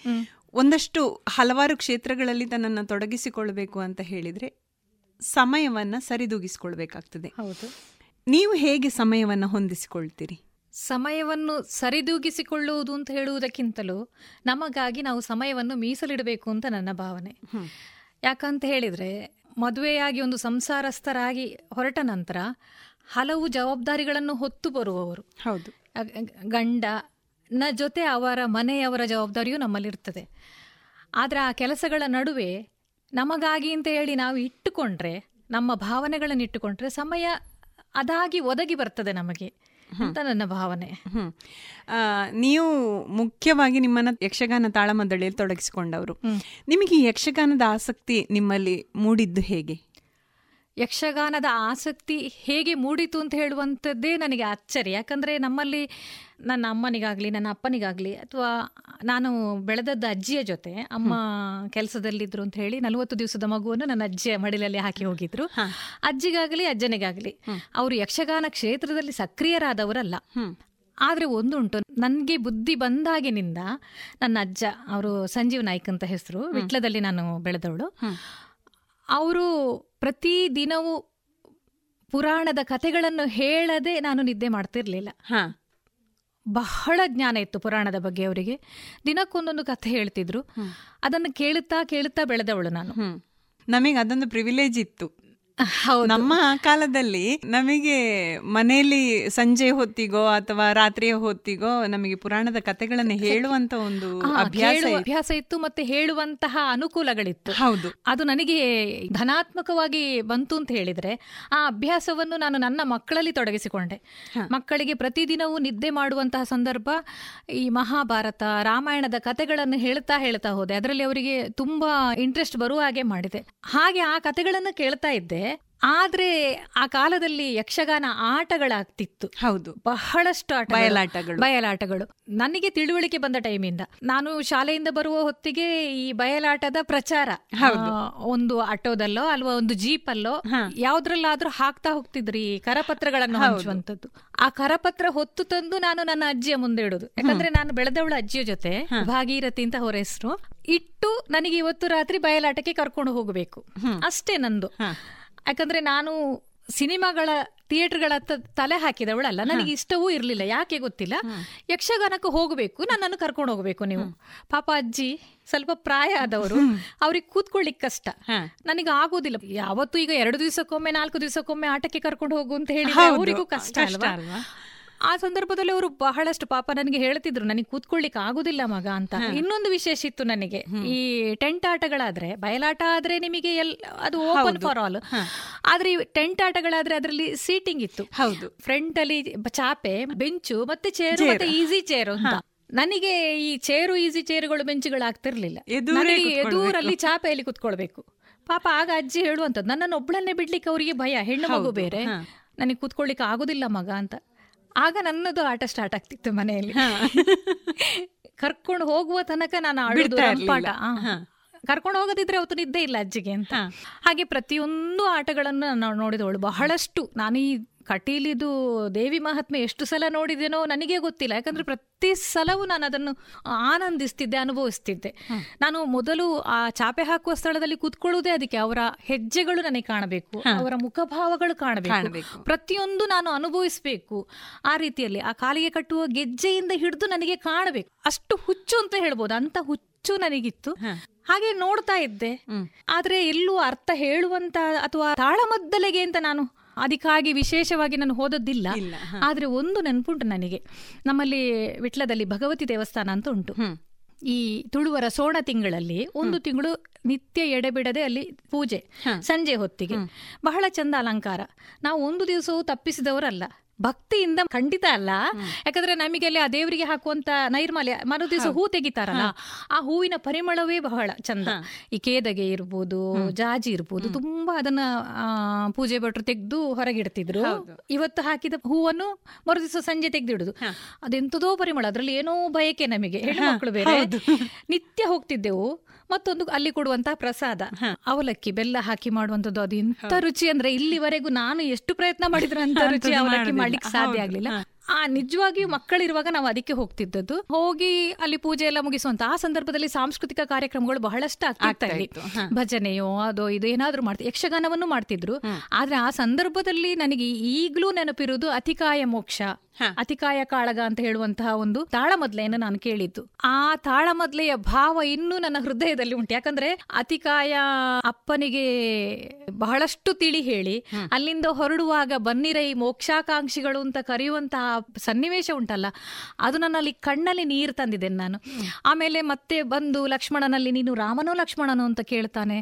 ಒಂದಷ್ಟು ಹಲವಾರು ಕ್ಷೇತ್ರಗಳಲ್ಲಿ ತನ್ನನ್ನು ತೊಡಗಿಸಿಕೊಳ್ಬೇಕು ಅಂತ ಹೇಳಿದ್ರೆ ಸಮಯವನ್ನ ಸರಿದೂಗಿಸಿಕೊಳ್ಬೇಕಾಗ್ತದೆ. ಹೌದು. ನೀವು ಹೇಗೆ ಸಮಯವನ್ನ ಹೊಂದಿಸಿಕೊಳ್ತೀರಿ? ಸಮಯವನ್ನು ಸರಿದೂಗಿಸಿಕೊಳ್ಳುವುದು ಅಂತ ಹೇಳುವುದಕ್ಕಿಂತಲೂ ನಮಗಾಗಿ ನಾವು ಸಮಯವನ್ನು ಮೀಸಲಿಡಬೇಕು ಅಂತ ನನ್ನ ಭಾವನೆ. ಯಾಕಂತ ಹೇಳಿದ್ರೆ ಮದುವೆಯಾಗಿ ಒಂದು ಸಂಸಾರಸ್ಥರಾಗಿ ಹೊರಟ ನಂತರ ಹಲವು ಜವಾಬ್ದಾರಿಗಳನ್ನು ಹೊತ್ತು ಬರುವವರು. ಹೌದು. ಗಂಡನ ಜೊತೆ ಅವರ ಮನೆಯವರ ಜವಾಬ್ದಾರಿಯೂ ನಮ್ಮಲ್ಲಿರ್ತದೆ. ಆದರೆ ಆ ಕೆಲಸಗಳ ನಡುವೆ ನಮಗಾಗಿ ಅಂತ ಹೇಳಿ ನಾವು ಇಟ್ಟುಕೊಂಡ್ರೆ ನಮ್ಮ ಭಾವನೆಗಳನ್ನು ಇಟ್ಟುಕೊಂಡ್ರೆ ಸಮಯ ಅದಾಗಿ ಒದಗಿ ಬರ್ತದೆ ನಮಗೆ. ಅಂತ ನನ್ನ ಭಾವನೆ. ನೀವು ಮುಖ್ಯವಾಗಿ ನಿಮ್ಮನ್ನ ಯಕ್ಷಗಾನ ತಾಳಮದ್ದಳೆಯಲ್ಲಿ ತೊಡಗಿಸಿಕೊಂಡವರು. ನಿಮಗೆ ಯಕ್ಷಗಾನದ ಆಸಕ್ತಿ ನಿಮ್ಮಲ್ಲಿ ಮೂಡಿದ್ದು ಹೇಗೆ? ಯಕ್ಷಗಾನದ ಆಸಕ್ತಿ ಹೇಗೆ ಮೂಡಿತು ಅಂತ ಹೇಳುವಂಥದ್ದೇ ನನಗೆ ಅಚ್ಚರಿ ಯಾಕಂದರೆ ನಮ್ಮಲ್ಲಿ ನನ್ನ ಅಮ್ಮನಿಗಾಗಲಿ ನನ್ನ ಅಪ್ಪನಿಗಾಗಲಿ ಅಥವಾ ನಾನು ಬೆಳೆದದ್ದು ಅಜ್ಜಿಯ ಜೊತೆ ಅಮ್ಮ ಕೆಲಸದಲ್ಲಿದ್ದರು ಅಂತ ಹೇಳಿ ನಲವತ್ತು ದಿವಸದ ಮಗುವನ್ನು ನನ್ನ ಅಜ್ಜಿಯ ಮಡಿಲಲ್ಲಿ ಹಾಕಿ ಹೋಗಿದ್ರು. ಅಜ್ಜಿಗಾಗಲಿ ಅಜ್ಜನಿಗಾಗಲಿ ಅವರು ಯಕ್ಷಗಾನ ಕ್ಷೇತ್ರದಲ್ಲಿ ಸಕ್ರಿಯರಾದವರಲ್ಲ. ಆದರೆ ಒಂದುಂಟು ನನಗೆ ಬುದ್ಧಿ ಬಂದಾಗಿನಿಂದ ನನ್ನ ಅಜ್ಜ ಅವರು ಸಂಜೀವ್ ನಾಯ್ಕ್ ಅಂತ ಹೆಸರು ವಿಟ್ಲದಲ್ಲಿ ನಾನು ಬೆಳೆದವಳು. ಅವರು ಪ್ರತಿ ದಿನವೂ ಪುರಾಣದ ಕಥೆಗಳನ್ನು ಹೇಳದೆ ನಾನು ನಿದ್ದೆ ಮಾಡ್ತಿರ್ಲಿಲ್ಲ. ಬಹಳ ಜ್ಞಾನ ಇತ್ತು ಪುರಾಣದ ಬಗ್ಗೆ ಅವರಿಗೆ. ದಿನಕ್ಕೊಂದೊಂದು ಕಥೆ ಹೇಳ್ತಿದ್ರು. ಅದನ್ನು ಕೇಳುತ್ತಾ ಕೇಳುತ್ತಾ ಬೆಳೆದವಳು ನಾನು. ನಮಗೆ ಅದೊಂದು ಪ್ರಿವಿಲೇಜ್ ಇತ್ತು. ನಮ್ಮ ಕಾಲದಲ್ಲಿ ನಮಗೆ ಮನೆಯಲ್ಲಿ ಸಂಜೆ ಹೊತ್ತಿಗೋ ಅಥವಾ ರಾತ್ರಿಯ ಹೊತ್ತಿಗೋ ನಮಗೆ ಪುರಾಣದ ಕಥೆಗಳನ್ನು ಹೇಳುವಂತ ಒಂದು ಅಭ್ಯಾಸ ಅಭ್ಯಾಸ ಇತ್ತು ಮತ್ತೆ ಹೇಳುವಂತಹ ಅನುಕೂಲಗಳಿತ್ತು. ಹೌದು. ಅದು ನನಗೆ ಧನಾತ್ಮಕವಾಗಿ ಬಂತು ಅಂತ ಹೇಳಿದ್ರೆ ಆ ಅಭ್ಯಾಸವನ್ನು ನಾನು ನನ್ನ ಮಕ್ಕಳಲ್ಲಿ ತೊಡಗಿಸಿಕೊಂಡೆ. ಮಕ್ಕಳಿಗೆ ಪ್ರತಿದಿನವೂ ನಿದ್ದೆ ಮಾಡುವಂತಹ ಸಂದರ್ಭ ಈ ಮಹಾಭಾರತ ರಾಮಾಯಣದ ಕಥೆಗಳನ್ನು ಹೇಳ್ತಾ ಹೇಳ್ತಾ ಹೋದೆ. ಅದರಲ್ಲಿ ಅವರಿಗೆ ತುಂಬಾ ಇಂಟ್ರೆಸ್ಟ್ ಬರುವ ಹಾಗೆ ಮಾಡಿದೆ. ಹಾಗೆ ಆ ಕಥೆಗಳನ್ನು ಕೇಳ್ತಾ ಇದ್ದೆ. ಆದ್ರೆ ಆ ಕಾಲದಲ್ಲಿ ಯಕ್ಷಗಾನ ಆಟಗಳಾಗ್ತಿತ್ತು. ಹೌದು. ಬಹಳಷ್ಟು ಆಟ ಬಯಲಾಟಗಳು. ಬಯಲಾಟಗಳು. ನನಗೆ ತಿಳುವಳಿಕೆ ಬಂದ ಟೈಮಿಂದ ನಾನು ಶಾಲೆಯಿಂದ ಬರುವ ಹೊತ್ತಿಗೆ ಈ ಬಯಲಾಟದ ಪ್ರಚಾರ ಒಂದು ಆಟೋದಲ್ಲೋ ಅಲ್ವಾ ಒಂದು ಜೀಪ್ ಅಲ್ಲೋ ಯಾವ್ದ್ರಲ್ಲಾದ್ರೂ ಹಾಕ್ತಾ ಹೋಗ್ತಿದ್ರಿ ಕರಪತ್ರಗಳನ್ನು ಹಂಚುವಂತದ್ದು ಆ ಕರಪತ್ರ ಹೊತ್ತು ತಂದು ನಾನು ನನ್ನ ಅಜ್ಜಿಯ ಮುಂದೆ ಇಡುದು. ಯಾಕಂದ್ರೆ ನಾನು ಬೆಳೆದವಳ ಅಜ್ಜಿಯ ಜೊತೆ ಭಾಗೀರಥಿ ಅಂತ ಅವರ ಹೆಸರು ಇಟ್ಟು ನನಗೆ ಇವತ್ತು ರಾತ್ರಿ ಬಯಲಾಟಕ್ಕೆ ಕರ್ಕೊಂಡು ಹೋಗಬೇಕು. ಅಷ್ಟೇ ನಂದು. ಯಾಕಂದ್ರೆ ನಾನು ಸಿನಿಮಾಗಳ ಥಿಯೇಟರ್ಗಳ ತಲೆ ಹಾಕಿದವಳಲ್ಲ. ನನಗೆ ಇಷ್ಟವೂ ಇರಲಿಲ್ಲ. ಯಾಕೆ ಗೊತ್ತಿಲ್ಲ? ಯಕ್ಷಗಾನಕ್ಕೆ ಹೋಗಬೇಕು. ನನ್ನನ್ನು ಕರ್ಕೊಂಡು ಹೋಗಬೇಕು ನೀವು. ಪಾಪ ಅಜ್ಜಿ ಸ್ವಲ್ಪ ಪ್ರಾಯ ಆದವರು ಅವ್ರಿಗೆ ಕೂತ್ಕೊಳ್ಳಿಕ್ ಕಷ್ಟ. ನನಗೆ ಆಗೋದಿಲ್ಲ. ಯಾವತ್ತು ಈಗ ಎರಡು ದಿವಸಕ್ಕೊಮ್ಮೆ ನಾಲ್ಕು ದಿವಸಕ್ಕೊಮ್ಮೆ ಆಟಕ್ಕೆ ಕರ್ಕೊಂಡು ಹೋಗು ಅಂತ ಹೇಳಿ ಅವರಿಗೂ ಕಷ್ಟ ಅಲ್ವಾ? ಆ ಸಂದರ್ಭದಲ್ಲಿ ಅವರು ಬಹಳಷ್ಟು ಪಾಪ ನನಗೆ ಹೇಳ್ತಿದ್ರು ನನಗೆ ಕೂತ್ಕೊಳ್ಳಿಕ್ ಆಗುದಿಲ್ಲ ಮಗ ಅಂತ. ಇನ್ನೊಂದು ವಿಶೇಷ ಇತ್ತು ನನಗೆ. ಈ ಟೆಂಟ್ ಆಟಗಳಾದ್ರೆ ಬಯಲಾಟ ಆದ್ರೆ ನಿಮಗೆ ಎಲ್ ಅದು ಓಪನ್ ಫಾರ್ ಆಲ್ ಆದ್ರೆ ಈ ಟೆಂಟ್ ಆಟಗಳಾದ್ರೆ ಅದರಲ್ಲಿ ಸೀಟಿಂಗ್ ಇತ್ತು. ಹೌದು. ಫ್ರಂಟ್ ಅಲ್ಲಿ ಚಾಪೆ ಬೆಂಚು ಮತ್ತೆ ಚೇರು ಮತ್ತೆ ಈಸಿ ಚೇರ್ ಅಂತ. ನನಗೆ ಈ ಚೇರು ಈಸಿ ಚೇರುಗಳು ಬೆಂಚುಗಳು ಆಗ್ತಿರ್ಲಿಲ್ಲ. ಎದುರಲ್ಲಿ ಚಾಪೆಯಲ್ಲಿ ಕುತ್ಕೊಳ್ಬೇಕು. ಪಾಪ ಆಗ ಅಜ್ಜಿ ಹೇಳುವಂತದ್ದು ನನ್ನನ್ನು ಒಬ್ಬಳನ್ನೇ ಬಿಡ್ಲಿಕ್ಕೆ ಅವರಿಗೆ ಭಯ ಹೆಣ್ಣು ಮಗು ಬೇರೆ. ನನಗೆ ಕೂತ್ಕೊಳ್ಳಿಕ್ಕೆ ಆಗುದಿಲ್ಲ ಮಗ ಅಂತ. ಆಗ ನನ್ನದು ಆಟ ಸ್ಟಾರ್ಟ್ ಆಗ್ತಿತ್ತು ಮನೆಯಲ್ಲಿ. ಕರ್ಕೊಂಡು ಹೋಗುವ ತನಕ ನಾನು ಇರ್ಲಿಲ್ಲ. ಕರ್ಕೊಂಡು ಹೋಗದಿದ್ರೆ ಅವತ್ತು ನಿದ್ದೆ ಇಲ್ಲ ಅಜ್ಜಿಗೆ ಅಂತ. ಹಾಗೆ ಪ್ರತಿಯೊಂದು ಆಟಗಳನ್ನು ನಾನು ನೋಡಿದವಳು ಬಹಳಷ್ಟು. ನಾನು ಈ ಕಟೀಲಿದು ದೇವಿ ಮಹಾತ್ಮೆ ಎಷ್ಟು ಸಲ ನೋಡಿದ್ದೇನೋ ನನಗೆ ಗೊತ್ತಿಲ್ಲ. ಯಾಕಂದ್ರೆ ಪ್ರತಿ ಸಲವೂ ನಾನು ಅದನ್ನು ಆನಂದಿಸ್ತಿದ್ದೆ ಅನುಭವಿಸ್ತಿದ್ದೆ. ನಾನು ಮೊದಲು ಆ ಚಾಪೆ ಹಾಕುವ ಸ್ಥಳದಲ್ಲಿ ಕೂತ್ಕೊಳ್ಳುವುದೇ ಅದಕ್ಕೆ. ಅವರ ಹೆಜ್ಜೆಗಳು ನನಗೆ ಕಾಣಬೇಕು ಅವರ ಮುಖಭಾವಗಳು ಕಾಣಬೇಕು. ಪ್ರತಿಯೊಂದು ನಾನು ಅನುಭವಿಸಬೇಕು. ಆ ರೀತಿಯಲ್ಲಿ ಆ ಕಾಲಿಗೆ ಕಟ್ಟುವ ಗೆಜ್ಜೆಯಿಂದ ಹಿಡಿದು ನನಗೆ ಕಾಣಬೇಕು. ಅಷ್ಟು ಹುಚ್ಚು ಅಂತ ಹೇಳ್ಬೋದು ಅಂತ ಹುಚ್ಚು ನನಗಿತ್ತು. ಹಾಗೆ ನೋಡ್ತಾ ಇದ್ದೆ. ಆದ್ರೆ ಎಲ್ಲೂ ಅರ್ಥ ಹೇಳುವಂತ ಅಥವಾ ತಾಳಮದ್ದಲೆಗೆ ಅಂತ ನಾನು ಅದಕ್ಕಾಗಿ ವಿಶೇಷವಾಗಿ ನಾನು ಹೋದದ್ದಿಲ್ಲ. ಆದರೆ ಒಂದು ನೆನಪುಂಟು ನನಗೆ. ನಮ್ಮಲ್ಲಿ ವಿಟ್ಲದಲ್ಲಿ ಭಗವತಿ ದೇವಸ್ಥಾನ ಅಂತ ಉಂಟು. ಈ ತುಳುವರ ಸೋಣ ತಿಂಗಳಲ್ಲಿ ಒಂದು ತಿಂಗಳು ನಿತ್ಯ ಎಡೆಬಿಡದೆ ಅಲ್ಲಿ ಪೂಜೆ ಸಂಜೆ ಹೊತ್ತಿಗೆ. ಬಹಳ ಚಂದ ಅಲಂಕಾರ. ನಾವು ಒಂದು ದಿವಸವೂ ತಪ್ಪಿಸಿದವರಲ್ಲ. ಭಕ್ತಿಯಿಂದ ಖಂಡಿತ ಅಲ್ಲ. ಯಾಕಂದ್ರೆ ನಮಗೆ ಅಲ್ಲಿ ಆ ದೇವರಿಗೆ ಹಾಕುವಂತ ನೈರ್ಮಲ್ಯ ಮರು ದಿವಸ ಹೂ ತೆಗಿತಾರಲ್ಲ ಆ ಹೂವಿನ ಪರಿಮಳವೇ ಬಹಳ ಚಂದ. ಈ ಕೇದಗೆ ಇರ್ಬೋದು ಜಾಜಿ ಇರ್ಬೋದು ತುಂಬಾ ಅದನ್ನ ಪೂಜೆ ಭಟ್ರು ತೆಗೆದು ಹೊರಗಿಡ್ತಿದ್ರು ಇವತ್ತು ಹಾಕಿದ ಹೂವನ್ನು ಮರು ದಿವಸ ಸಂಜೆ ತೆಗೆದಿಡುದು. ಅದೆಂತದೋ ಪರಿಮಳ ಅದ್ರಲ್ಲಿ ಏನೋ ಬಯಕೆ ನಮಗೆ. ಹೆಣ್ಣು ಮಕ್ಕಳು ಬೇರೆ. ನಿತ್ಯ ಹೋಗ್ತಿದ್ದೆವು. ಮತ್ತೊಂದು ಅಲ್ಲಿ ಕೊಡುವಂತಹ ಪ್ರಸಾದ. ಅವಲಕ್ಕಿ ಬೆಲ್ಲ ಹಾಕಿ ಮಾಡುವಂತದ್ದು ಅದು. ಎಂತ ರುಚಿ ಅಂದ್ರೆ ಇಲ್ಲಿವರೆಗೂ ನಾನು ಎಷ್ಟು ಪ್ರಯತ್ನ ಮಾಡಿದ್ರೆ ಅಂತ ರುಚಿ ಅವಲಕ್ಕಿ ಮಾಡ್ಲಿಕ್ಕೆ ಸಾಧ್ಯ ಆಗ್ಲಿಲ್ಲ. ಆ ನಿಜವಾಗಿಯೂ ಮಕ್ಕಳಿರುವಾಗ ನಾವು ಅದಕ್ಕೆ ಹೋಗ್ತಿದ್ದದ್ದು. ಹೋಗಿ ಅಲ್ಲಿ ಪೂಜೆ ಎಲ್ಲ ಮುಗಿಸುವಂತ ಆ ಸಂದರ್ಭದಲ್ಲಿ ಸಾಂಸ್ಕೃತಿಕ ಕಾರ್ಯಕ್ರಮಗಳು ಬಹಳಷ್ಟು ಆಗ್ತಾ ಇತ್ತು ಭಜನೆಯೋ ಅದೋ ಇದು ಏನಾದ್ರೂ ಮಾಡ್ತಿದ್ರು ಯಕ್ಷಗಾನವನ್ನು ಮಾಡ್ತಿದ್ರು. ಆದ್ರೆ ಆ ಸಂದರ್ಭದಲ್ಲಿ ನನಗೆ ಈಗ್ಲೂ ನೆನಪಿರುವುದು ಅತಿಕಾಯ ಮೋಕ್ಷ ಅತಿಕಾಯ ಕಾಳಗ ಅಂತ ಹೇಳುವಂತಹ ಒಂದು ತಾಳಮದ್ಲೆಯನ್ನು ನಾನು ಕೇಳಿದ್ದು. ಆ ತಾಳಮದ್ಲೆಯ ಭಾವ ಇನ್ನೂ ನನ್ನ ಹೃದಯದಲ್ಲಿ ಉಂಟು. ಯಾಕಂದ್ರೆ ಅತಿಕಾಯ ಅಪ್ಪನಿಗೆ ಬಹಳಷ್ಟು ತಿಳಿ ಹೇಳಿ ಅಲ್ಲಿಂದ ಹೊರಡುವಾಗ ಬನ್ನಿರೈ ಮೋಕ್ಷಾಕಾಂಕ್ಷಿಗಳು ಅಂತ ಕರೆಯುವಂತಹ ಸನ್ನಿವೇಶ ಉಂಟಲ್ಲ ಅದು ನನ್ನಲ್ಲಿ ಕಣ್ಣಲ್ಲಿ ನೀರು ತಂದಿದ್ದೇನೆ ನಾನು. ಆಮೇಲೆ ಮತ್ತೆ ಬಂದು ಲಕ್ಷ್ಮಣನಲ್ಲಿ ನೀನು ರಾಮನೋ ಲಕ್ಷ್ಮಣನೋ ಅಂತ ಕೇಳ್ತಾನೆ.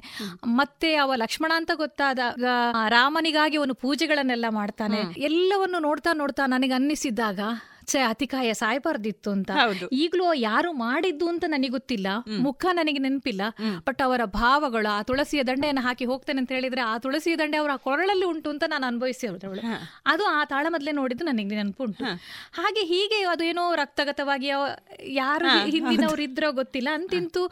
ಮತ್ತೆ ಅವ ಲಕ್ಷ್ಮಣ ಅಂತ ಗೊತ್ತಾದಾಗ ರಾಮನಿಗಾಗಿ ಅವನು ಪೂಜೆಗಳನ್ನೆಲ್ಲ ಮಾಡ್ತಾನೆ. ಎಲ್ಲವನ್ನು ನೋಡ್ತಾ ನೋಡ್ತಾ ನನಗೆ ಅನ್ನಿಸಿದ್ದಾಗ ಛೆ ಅತಿಕಾಯ ಸಾಯ್ಬಾರ್ದಿತ್ತು ಅಂತ. ಈಗಲೂ ಯಾರು ಮಾಡಿದ್ದು ಅಂತ ನನಗೆ ಗೊತ್ತಿಲ್ಲ. ಮುಖ ನನಗೆ ನೆನಪಿಲ್ಲ. ಬಟ್ ಅವರ ಭಾವಗಳು ಆ ತುಳಸಿಯ ದಂಡೆಯನ್ನು ಹಾಕಿ ಹೋಗ್ತೇನೆ ಅಂತ ಹೇಳಿದ್ರೆ ಆ ತುಳಸಿಯ ದಂಡೆ ಅವರ ಕೊರಳಲ್ಲಿ ಉಂಟು ಅಂತ ನಾನು ಅನುಭವಿಸಿದವಳು ಅದು ಆ ತಾಳಮದ್ಲೆ ನೋಡಿದ್ದು ನನಗೆ ನೆನಪುಂಟು ಹಾಗೆ ಹೀಗೆ ಅದು ಏನೋ ರಕ್ತಗತವಾಗಿ ಯಾರು ಹಿಂದಿನವ್ರು ಇದ್ರೋ ಗೊತ್ತಿಲ್ಲ. ಅಂತಿಂತೂ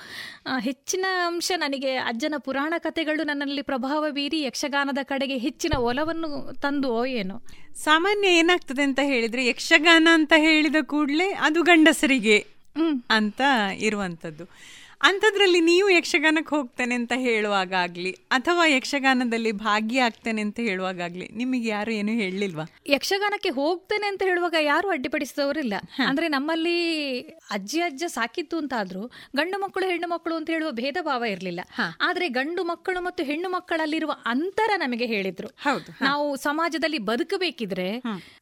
ಹೆಚ್ಚಿನ ಅಂಶ ನನಗೆ ಅಜ್ಜನ ಪುರಾಣ ಕಥೆಗಳು ನನ್ನಲ್ಲಿ ಪ್ರಭಾವ ಬೀರಿ ಯಕ್ಷಗಾನದ ಕಡೆಗೆ ಹೆಚ್ಚಿನ ಒಲವನ್ನು ತಂದು ಏನೋ. ಸಾಮಾನ್ಯ ಏನಾಗ್ತದೆ ಅಂತ ಹೇಳಿದ್ರೆ ಯಕ್ಷಗಾನ ಅಂತ ಹೇಳಿದ ಕೂಡಲೇ ಅದು ಗಂಡಸರಿಗೆ ಅಂತ ಇರುವಂತದ್ದು. ಅಂಥದ್ರಲ್ಲಿ ನೀವು ಯಕ್ಷಗಾನಕ್ಕೆ ಹೋಗ್ತೇನೆ ಅಂತ ಹೇಳುವಾಗ ಆಗ್ಲಿ ಅಥವಾ ಯಕ್ಷಗಾನದಲ್ಲಿ ಭಾಗಿಯಾಗ್ತೇನೆ ಅಂತ ಹೇಳುವಾಗಲಿ ನಿಮಗೆ ಯಾರು ಏನು ಹೇಳಲಿಲ್ವಾ? ಯಕ್ಷಗಾನಕ್ಕೆ ಹೋಗ್ತೇನೆ ಅಂತ ಹೇಳುವಾಗ ಯಾರು ಅಡ್ಡಿಪಡಿಸಿದವರಿಲ್ಲ. ಅಂದ್ರೆ ನಮ್ಮಲ್ಲಿ ಅಜ್ಜಿ ಅಜ್ಜ ಸಾಕಿತ್ತು ಅಂತ ಆದ್ರೂ ಗಂಡು ಮಕ್ಕಳು ಹೆಣ್ಣು ಮಕ್ಕಳು ಅಂತ ಹೇಳುವ ಭೇದ ಭಾವ ಇರಲಿಲ್ಲ ಆದ್ರೆ ಗಂಡು ಮಕ್ಕಳು ಮತ್ತು ಹೆಣ್ಣು ಮಕ್ಕಳಲ್ಲಿರುವ ಅಂತರ ನಮಗೆ ಹೇಳಿದ್ರು. ಹೌದು ನಾವು ಸಮಾಜದಲ್ಲಿ ಬದುಕಬೇಕಿದ್ರೆ